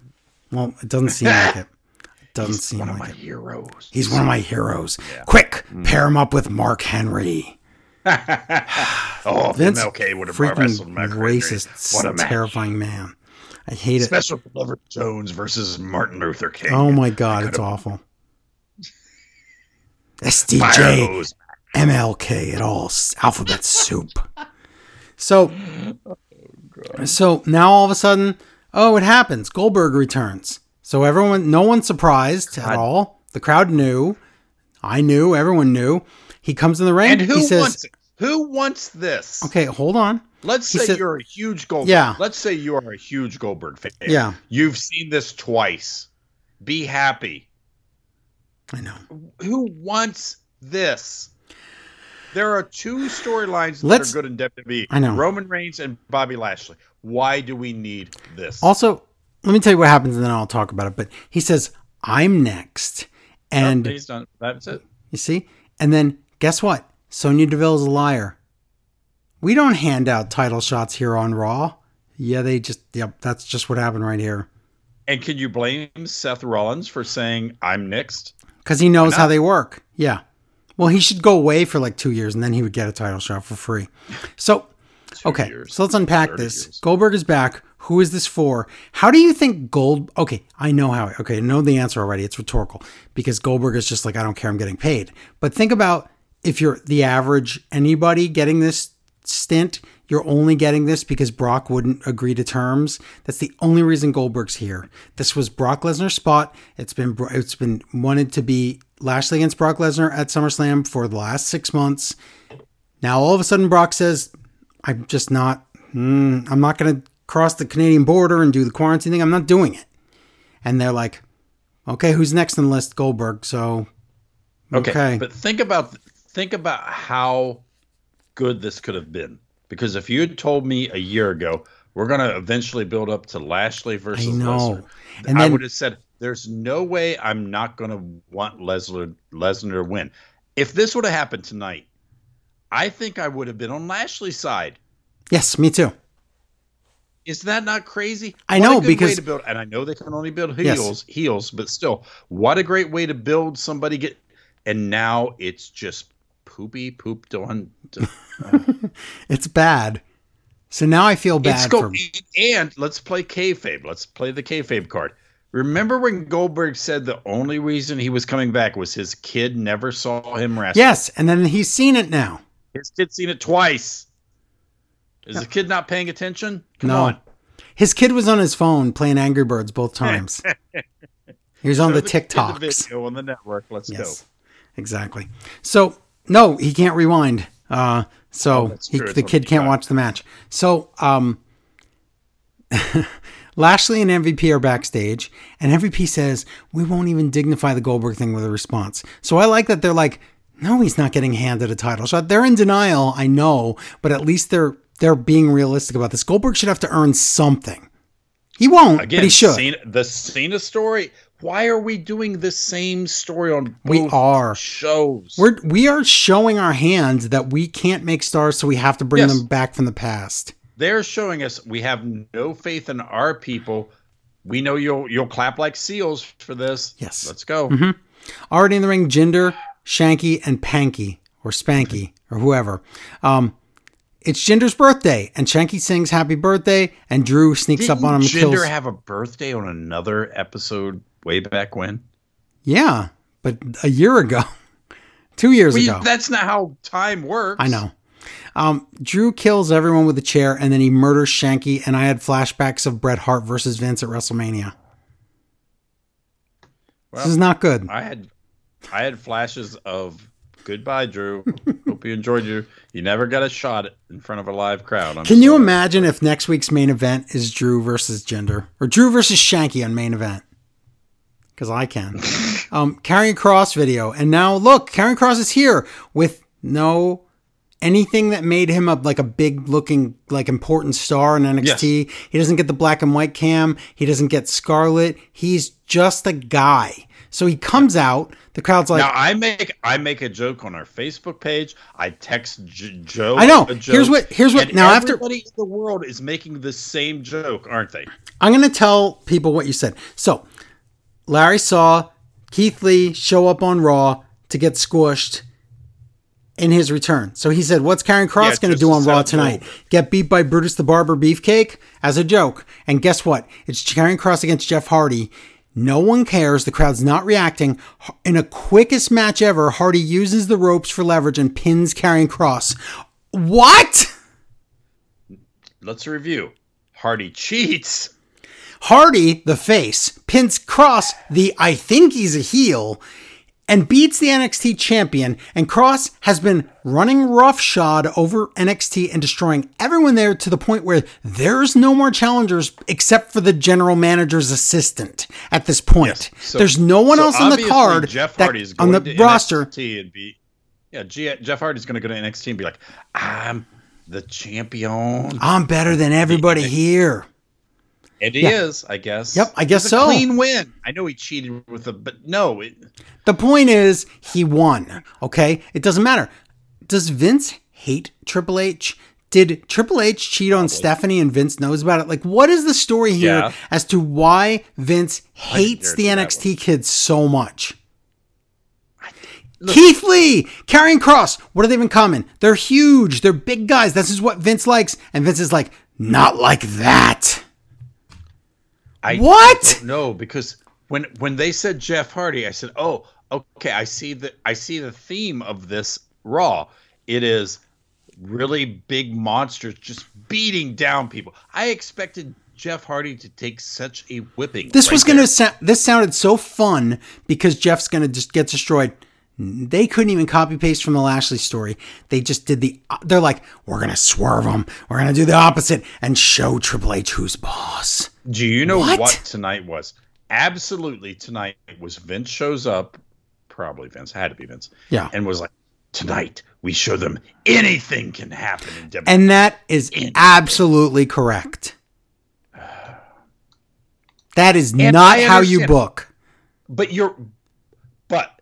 Well, it doesn't seem like it. It <laughs> doesn't It's seem one of like my it. heroes. He's one of my heroes. Quick, mm. pair him up with Mark Henry. <laughs> oh, Vince, MLK would have freaking wrestled Mark Henry. racist, What a match. terrifying man. I hate it. Special Lover Jones versus Martin Luther King. Oh my god, it's awful. <laughs> SDJ, MLK, it all alphabet soup. So, so now all of a sudden, oh, it happens. Goldberg returns. So everyone, no one's surprised at all. The crowd knew. I knew. Everyone knew. He comes in the ring. And who he says, wants it? Who wants this? "Okay, hold on. Let's He say said- you're a huge Goldberg. Yeah. Let's say you are a huge Goldberg fan. Yeah. You've seen this twice. Be happy. I know. Who wants this? There are two storylines that Let's- are good in WWE. I know. Roman Reigns and Bobby Lashley. Why do we need this? Also, let me tell you what happens, and then I'll talk about it. But he says, "I'm next," oh, and he's done. That's it. You see? And then guess what? Sonya is a liar. We don't hand out title shots here on Raw. Yeah, they just, yep, that's just what happened right here. And can you blame Seth Rollins for saying I'm next? Because he knows how they work. Yeah. Well, he should go away for like two years and then he would get a title shot for free. So, <laughs> okay, years, so let's unpack this. years. Goldberg is back. Who is this for? How do you think Gold? Okay, I know how. Okay, I know the answer already. It's rhetorical because Goldberg is just like, I don't care. I'm getting paid. But think about if you're the average anybody getting this stint, you're only getting this because Brock wouldn't agree to terms. That's the only reason Goldberg's here. This was Brock Lesnar's spot. It's been it's been wanted to be Lashley against Brock Lesnar at SummerSlam for the last six months. Now all of a sudden Brock says, "I'm just not. mm, I'm not going to cross the Canadian border and do the quarantine thing. I'm not doing it." And they're like, "Okay, who's next on the list? Goldberg." So Okay. Okay. But think about think about how good this could have been. Because if you had told me a year ago we're going to eventually build up to Lashley versus I know. Lesnar, And I then- would have said there's no way I'm not going to want Lesnar Lesnar to win. If this would have happened tonight, I think I would have been on Lashley's side. yes, me too. Is that not crazy? I What a know, because- to build, and I know they can only build Yes. heels, heels, but still, what a great way to build somebody get. And now it's just poopy pooped on. <laughs> Uh, it's bad. So now I feel It's bad go- for. and let's play kayfabe. Let's play the kayfabe card. Remember when Goldberg said the only reason he was coming back was his kid never saw him wrestle? Yes, and then he's seen it now. His kid's seen it twice. Is the kid not paying attention? Come No. on. His kid was on his phone playing Angry Birds both times. <laughs> he was on the kid TikToks. video on the network. Let's Yes, go. exactly. So no, he can't rewind. Uh, so Oh, he, the kid can't watch the match. So um, <laughs> Lashley and MVP are backstage, and MVP says we won't even dignify the Goldberg thing with a response. So I like that they're like, No, he's not getting handed a title shot. They're in denial, I know, but at least they're they're being realistic about this. Goldberg should have to earn something. He won't, Again, but he should. Cena, the Cena story. Why are we doing the same story on We are. shows? We're we are showing our hands that we can't make stars, so we have to bring Yes. them back from the past. They're showing us we have no faith in our people. We know you'll you'll clap like seals for this. Yes. let's go. Already in the ring, Jinder, Shanky, and Panky or Spanky or whoever. Um, it's Jinder's birthday, and Shanky sings "Happy Birthday," and Drew sneaks Didn't up on him Jinder kills. have a birthday on another episode way back when? yeah, but a year ago, <laughs> two years We, ago. that's not how time works. I know. Um, Drew kills everyone with a chair, and then he murders Shanky. And I had flashbacks of Bret Hart versus Vince at WrestleMania. Well, this is not good. I had I had flashes of goodbye, Drew. <laughs> Hope you enjoyed you. You never got a shot in front of a live crowd. I'm Can you imagine if next week's main event is Drew versus Jinder or Drew versus Shanky on main event? Because I can. um, Karrion Cross video, and now look, Karrion Cross is here with no anything that made him a like a big looking like important star in NXT. He doesn't get the black and white cam. He doesn't get Scarlett. He's just a guy. So he comes out. The crowd's like, Now I make I make a joke on our Facebook page. I text J- Joe. I know. Here's what- here's what- now after- everybody in the world is making the same joke, aren't they? I'm going to tell people what you said. So, Larry saw Keith Lee show up on Raw to get squished in his return. So he said, What's Karrion Cross Yeah, going to do on Raw tonight? Goldberg. Get beat by Brutus the Barber Beefcake as a joke. And guess what? It's Karrion Cross against Jeff Hardy. No one cares. The crowd's not reacting. In a quickest match ever, Hardy uses the ropes for leverage and pins Karrion Cross. What? Let's review. Hardy cheats. Hardy, the face, pins Cross, the I think he's a heel, and beats the NXT champion. And Cross has been running roughshod over NXT and destroying everyone there to the point where there's no more challengers except for the general manager's assistant at this point. So- there's no one so else on the card Jeff that- Hardy is on the to roster. NXT and be yeah. G- Jeff Hardy's going to go to NXT and be like, I'm the champion, I'm better than everybody here. And he is, I guess. Yep, I guess so. Clean win. I know he cheated with a, but no, it, The point is, he won. Okay? It doesn't matter. Does Vince hate Triple H? Did Triple H cheat on Stephanie and Vince knows about it? Like, what is the story here Yeah. as to why Vince hates the NXT kids so much? Keith Lee, Karrion Cross, what do they have in common? They're huge. They're big guys. This is what Vince likes. And Vince is like, not like that. I What? No, because when when they said Jeff Hardy, I said, "Oh, okay, I see the I see the theme of this Raw. It is really big monsters just beating down people. I expected Jeff Hardy to take such a whipping. This right was going to sound. This sounded so fun because Jeff's going to just get destroyed. They couldn't even copy paste from the Lashley story. They just did the. They're like, we're going to swerve them. We're going to do the opposite and show Triple H who's boss. Do you know What? what? tonight was? Absolutely tonight was Vince shows up, probably Vince, had to be Vince. Yeah. And was like, Tonight we show them anything can happen in WWE. And that is absolutely correct. That is And not how you book. But you're, but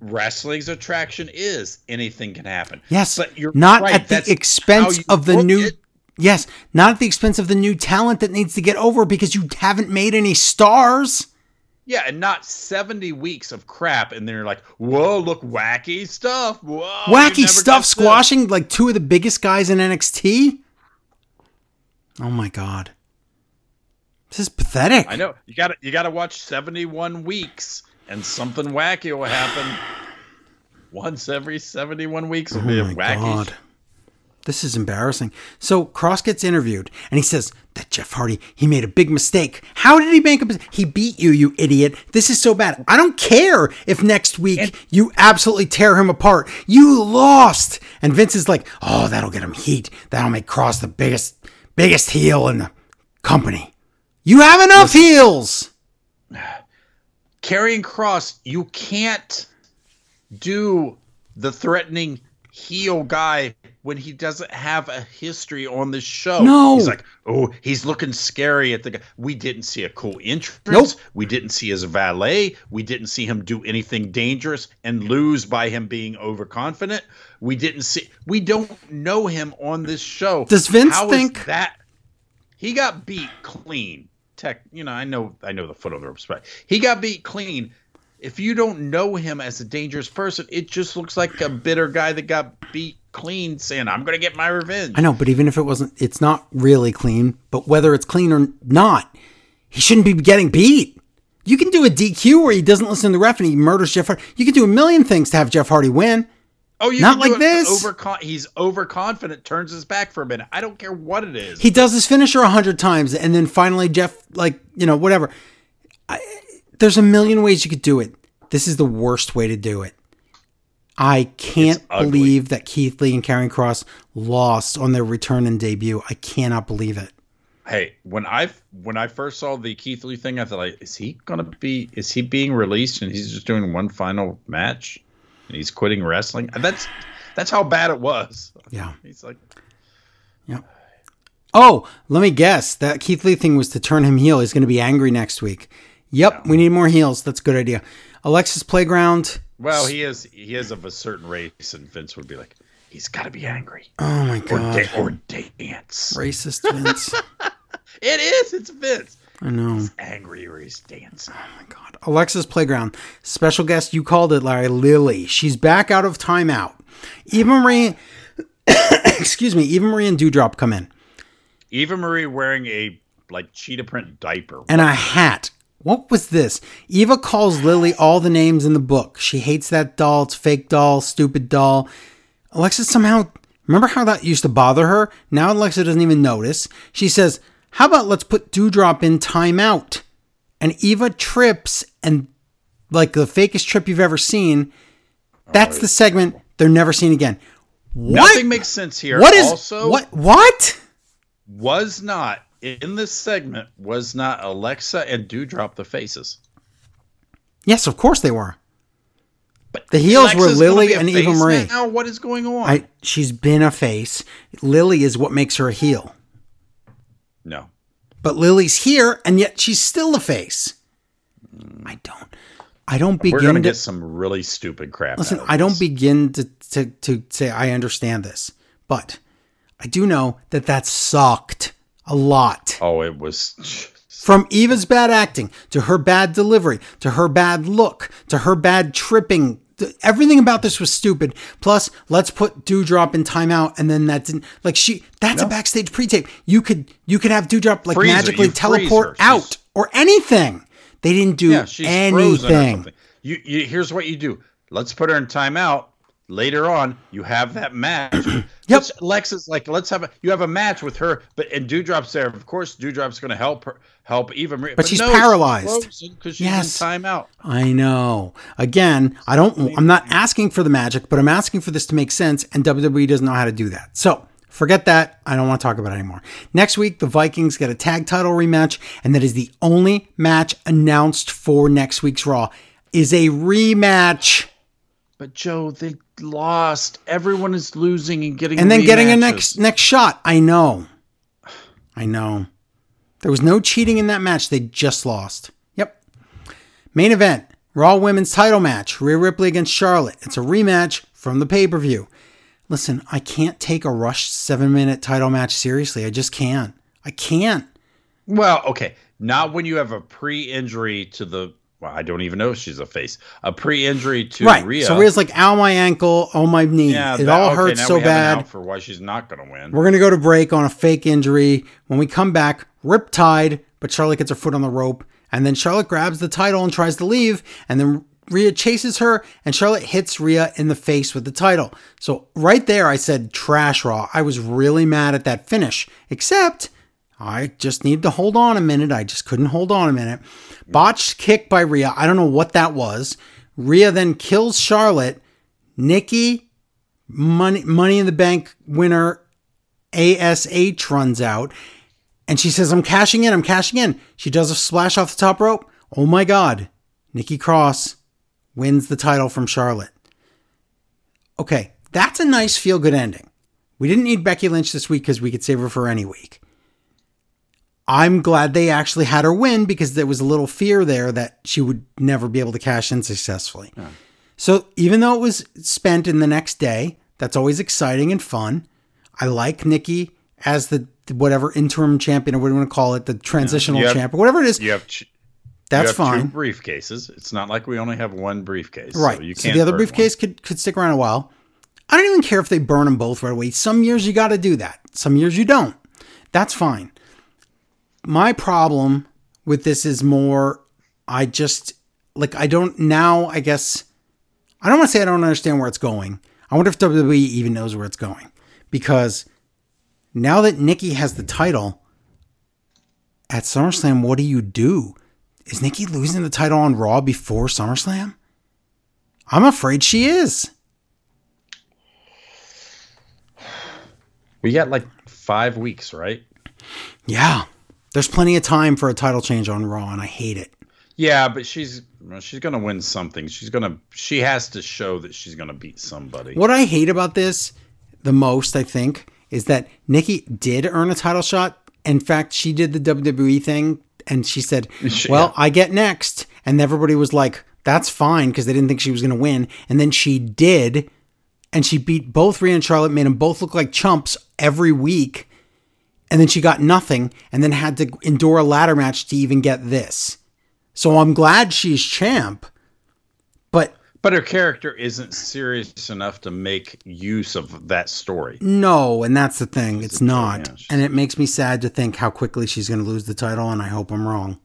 wrestling's attraction is anything can happen. Yes, but you're not right, at the expense of the new. Yes, not at the expense of the new talent that needs to get over because you haven't made any stars. Yeah, and not seventy weeks of crap, and they're like, "Whoa, look, wacky stuff! Whoa, wacky stuff get this." squashing like two of the biggest guys in NXT. Oh my god. This is pathetic. I know you got to you got to watch seventy-one weeks, and something wacky will happen. Once every seventy-one weeks will be oh a Oh wacky. god. This is embarrassing. So Cross gets interviewed and he says that Jeff Hardy, he made a big mistake. How did he make a mistake? He beat you, you idiot. This is so bad. I don't care if next week you absolutely tear him apart. You lost. And Vince is like, oh, that'll get him heat. That'll make Cross the biggest, biggest heel in the company. You have enough heels. <sighs> Karrion Cross, you can't do the threatening heel guy when he doesn't have a history on the show. No. He's like, oh, he's looking scary at the guy. We didn't see a cool entrance. Nope. We didn't see his valet. We didn't see him do anything dangerous and lose by him being overconfident. We didn't see we don't know him on this show. Does Vince How think- that he got beat clean? Tech, you know, I know I know the foot on the ropes, but he got beat clean. If you don't know him as a dangerous person, it just looks like a bitter guy that got beat clean saying, I'm gonna get my revenge. I know, but even if it wasn't, it's not really clean. But whether it's clean or not, he shouldn't be getting beat. You can do a DQ where he doesn't listen to the ref and he murders Jeff Hardy. You can do a million things to have Jeff Hardy win. Oh, you Not like this. Overcon- he's overconfident, turns his back for a minute. I don't care what it is. He does his finisher a hundred times, and then finally Jeff, like you know, whatever. I, there's a million ways you could do it. This is the worst way to do it. I can't believe that Keith Lee and Karrion Cross lost on their return and debut. I cannot believe it. hey, when I when I first saw the Keith Lee thing, I thought, like, is he gonna be? Is he being released and he's just doing one final match and he's quitting wrestling? That's that's how bad it was. Yeah. He's like, yeah. Oh, let me guess. That Keith Lee thing was to turn him heel. He's going to be angry next week. Yep, we need more heels. That's a good idea. Alexa's Playground. well, he is he is of a certain race, and Vince would be like, he's got to be angry Oh my god! or da- or dance. Racist Vince. <laughs> It is. It's Vince. I know. He's angry or he's dancing. Oh my god. Alexa's Playground. Special guest, you called it, Larry. Lily. She's back out of timeout. Eva Marie. <coughs> excuse me. Eva Marie and Doudrop come in. Eva Marie wearing a like cheetah print diaper. and a hat. What was this? Eva calls Lily all the names in the book. She hates that doll. It's fake doll, stupid doll. Alexa somehow, remember how that used to bother her? Now Alexa doesn't even notice. She says, How about let's put Doudrop in timeout? And Eva trips and, like the fakest trip you've ever seen. That's the segment they're never seen again. What? Nothing makes sense here. what is also what? What? was not in this segment was not Alexa and Doudrop the faces. Yes, of course they were. But The heels were Alexa's gonna Lily and Eva Marie. Now what is going on? I she's been a face. Lily is what makes her a heel. no. But Lily's here and yet she's still a face. I don't I don't begin. We're gonna to get some really stupid crap. listen, I don't begin to, to to say I understand this. But I do know that that sucked a lot. Oh, it was. From Eva's bad acting to her bad delivery to her bad look to her bad tripping. Everything about this was stupid. Plus, let's put Doudrop in timeout, and then that didn't like she. That's a backstage pre-tape. You could you could have Doudrop like Freeze magically teleport out or anything. They didn't do Yeah, she's frozen or anything. You, you here's what you do. Let's put her in timeout. Later on, you have that match. <clears throat> Yep. Lexa's like, let's have a you have a match with her, but and Doudrop's there. Of course, Doudrop's going to help her, help Eva Marie. But, she's paralyzed. because she's Yes. in timeout. I know. Again, I don't. I'm not asking for the magic, but I'm asking for this to make sense, and WWE doesn't know how to do that. So forget that. I don't want to talk about it anymore. Next week, the Vikings get a tag title rematch, and that is the only match announced for next week's Raw. Is a rematch, But Joe, they lost. Everyone is losing and getting and then getting a next next shot. I know. I know. There was no cheating in that match. They just lost. Yep. Main event Raw Women's title match Rhea Ripley against Charlotte. It's a rematch from the pay per view. Listen, I can't take a rushed seven minute title match seriously. I just can't. I can't. Well, okay, not when you have a pre-injury to the. Well, I don't even know if she's a face. A pre-injury to right. Rhea. So Rhea's like, ow, my ankle, oh, my knee. yeah, it that- all okay, hurts now so we have an bad. out for why she's not going to win. We're going to go to break on a fake injury. When we come back, Riptide, but Charlotte gets her foot on the rope. And then Charlotte grabs the title and tries to leave. And then Rhea chases her, and Charlotte hits Rhea in the face with the title. So right there, I said trash raw. I was really mad at that finish, except I just needed to hold on a minute. I just couldn't hold on a minute. Botched kick by Rhea. I don't know what that was. Rhea then kills Charlotte. Nikki, money, money in the bank winner ASH runs out and she says, I'm cashing in, I'm cashing in. She does a splash off the top rope. Oh my God. Nikki Cross wins the title from Charlotte. okay, that's a nice feel good ending. We didn't need Becky Lynch this week because we could save her for any week. I'm glad they actually had her win because there was a little fear there that she would never be able to cash in successfully. So even though it was spent in the next day, that's always exciting and fun. I like Nikki as the whatever interim champion or what do you want to call it, the transitional champ or whatever it is. You have ch- That's you have fine. Two briefcases. It's not like we only have one briefcase, Right. So, you So, can't the other briefcase could could stick around a while. I don't even care if they burn them both right away. Some years you got to do that. Some years you don't. That's fine. My problem with this is more I just like I don't now I guess I don't want to say I don't understand where it's going. I wonder if WWE even knows where it's going because now that Nikki has the title at SummerSlam, what do you do? Is Nikki losing the title on Raw before SummerSlam? I'm afraid she is. We got like five weeks, right? Yeah. There's plenty of time for a title change on Raw, and I hate it. Yeah, but she's well, she's gonna win something. She's gonna she has to show that she's gonna beat somebody. What I hate about this the most, I think, is that Nikki did earn a title shot. In fact, she did the WWE thing and she said, <laughs> She- Well, yeah. I get next. And everybody was like, That's fine because they didn't think she was going to win. And then she did. And she beat both Rhea and Charlotte, made them both look like chumps every week. And then she got nothing and then had to endure a ladder match to even get this. So I'm glad she's champ. But But her character isn't serious enough to make use of that story. No, and that's the thing. It's joke, not. And it makes me sad to think how quickly she's going to lose the title and I hope I'm wrong.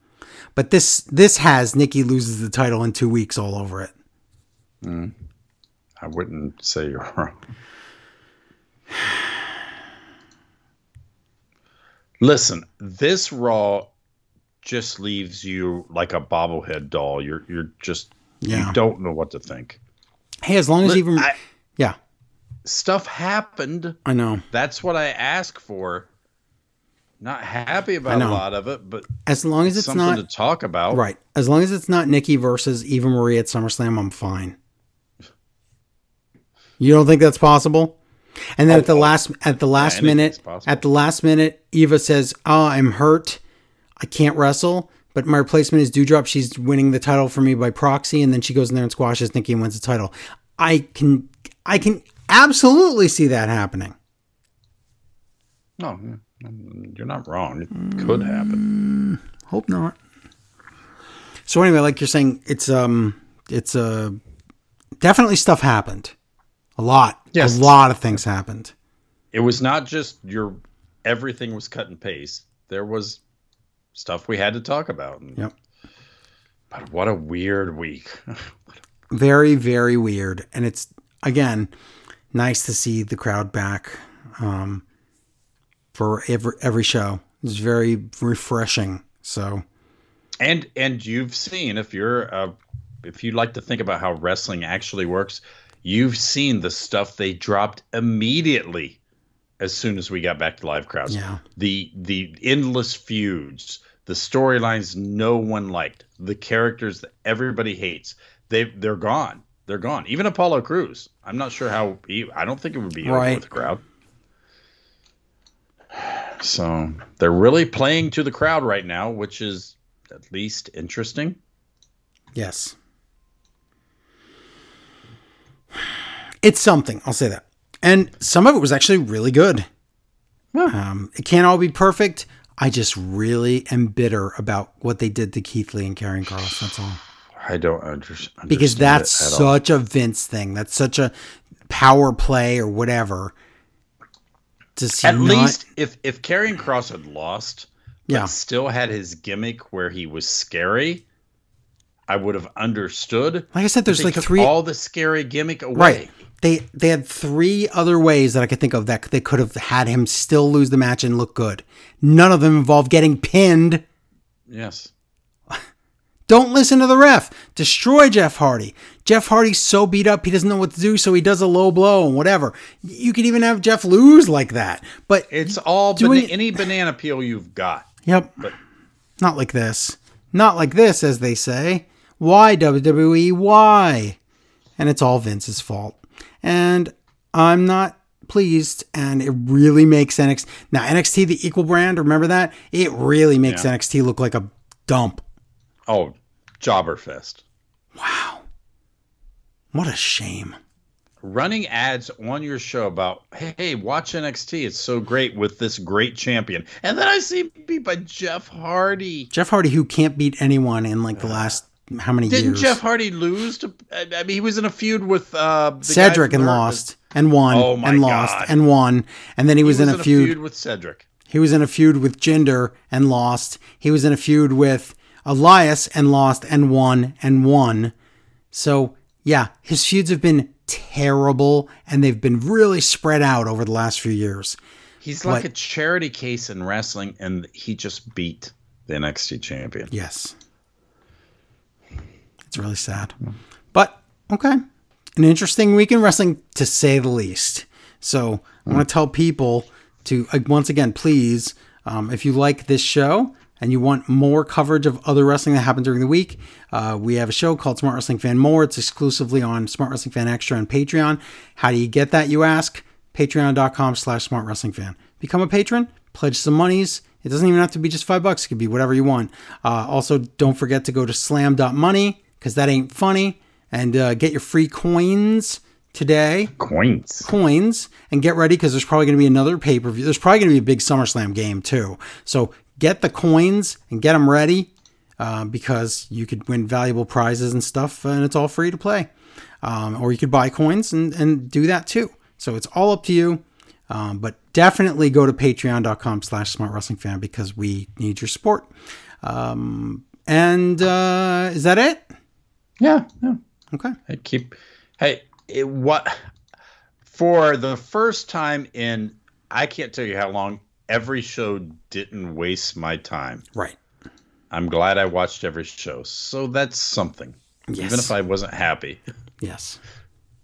But this this has Nikki loses the title in 2 weeks all over it. I wouldn't say you're wrong. Listen, this Raw just leaves you like a bobblehead doll. You're you're just Yeah. you don't know what to think. Hey, as long as Li- even I- Yeah, Stuff happened. I know. That's what I ask for. Not happy about a lot of it, but As long as it's something not to talk about. right. As long as it's not Nikki versus Eva Marie at SummerSlam, I'm fine. You don't think that's possible? And then Oh, at the oh. last at the last anything's minute, at the last minute, Eva says, "Oh, I'm hurt. I can't wrestle." But my replacement is Doudrop. She's winning the title for me by proxy, and then she goes in there and squashes Nikki and wins the title. I can, I can absolutely see that happening. No, you're not wrong. It could happen. Hope not. So anyway, like you're saying, it's um, it's uh, definitely stuff happened. A lot. Yes. A lot of things happened. It was not just your everything was cut and paste. There was stuff we had to talk about. And- Yep. But what a weird week. <laughs> very very weird and it's again nice to see the crowd back um, for every every show it's very refreshing so and and you've seen if you're uh if you like to think about how wrestling actually works, you've seen the stuff they dropped immediately as soon as we got back to live crowds. Yeah. The the endless feuds, the storylines no one liked, the characters that everybody hates. They they're gone. They're gone. Even Apollo Crews. I'm not sure how he, I don't think it would be Right. with the crowd. So they're really playing to the crowd right now, which is at least interesting. yes it's something i'll say that and some of it was actually really good um, it can't all be perfect i just really am bitter about what they did to keith lee and Karrion Cross that's all I don't under- understand because that's at all. such a Vince thing. That's such a power play or whatever. Does At not- least if if Karrion Cross had lost, yeah, still had his gimmick where he was scary, I would have understood. like I said, there's They like took three. all the scary gimmick away. right, they they had three other ways that I could think of that they could have had him still lose the match and look good. None of them involved getting pinned. Yes. <laughs> Don't listen to the ref. Destroy Jeff Hardy. Jeff Hardy's so beat up he doesn't know what to do, so he does a low blow and whatever. You could even have Jeff lose like that. But It's all Doing bana- any banana peel you've got. Yep. But- Not like this. Not like this, as they say. Why, WWE? Why? And it's all Vince's fault. and I'm not pleased. And it really makes NXT now NXT the equal brand. Remember that? It really makes Yeah. NXT look like a dump. Oh, jobber fest. Wow, what a shame. Running ads on your show about, hey, hey, watch NXT. It's so great with this great champion. And then I see beat by Jeff Hardy. Jeff Hardy, who can't beat anyone in like the last how many Didn't years? Jeff Hardy lose to? I mean, he was in a feud with uh, Cedric and lost and won Oh and lost God. and won, and then he He was, in, a, feud. with Cedric. He was in a feud with Jinder and lost. He was in a feud with Elias and lost and won and won. So, yeah, his feuds have been terrible and they've been really spread out over the last few years. He's like But- a charity case in wrestling, and he just beat the NXT champion. Yes. It's really sad. But, okay. An interesting week in wrestling, to say the least. So, I want to tell people to, uh, once again, please, um, if you like this show and you want more coverage of other wrestling that happened during the week, uh, we have a show called Smart Wrestling Fan More. It's exclusively on Smart Wrestling Fan Extra and Patreon. How do you get that, you ask? Patreon.com slash Smart Wrestling Fan. Become a patron, pledge some monies. It doesn't even have to be just five bucks. It could be whatever you want. Uh, also, don't forget to go to slam.money because that ain't funny and uh, get your free coins today Coins. coins and get ready because there's probably going to be another pay per view. There's probably going to be a big SummerSlam game too. So get the coins and get them ready uh, because you could win valuable prizes and stuff, and it's all free to play. Um, or you could buy coins and, and do that too. So it's all up to you. Um, but definitely go to patreon.com slash smart wrestling fan because we need your support. Um, and uh, is that it? Yeah, yeah. Okay. I keep. Hey, it, what? For the first time in, I can't tell you how long. Every show didn't waste my time. Right. I'm glad I watched every show. So that's something. Yes. Even if I wasn't happy. Yes.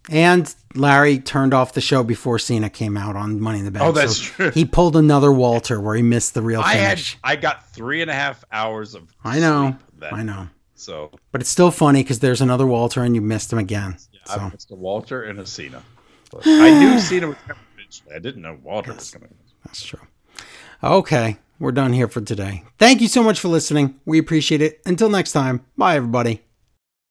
And Larry turned off the show before Cena came out on Money in the Bank. Oh, that's true. He pulled another Walter where he missed the real I had finish. I got three and a half hours of I know. I know. So But it's still funny because there's another Walter and you missed him again. I So missed a Walter and a Cena. I knew <sighs> Cena was coming eventually. I didn't know Walter was coming. that's true. Okay. We're done here for today. Thank you so much for listening. We appreciate it. Until next time. Bye, everybody.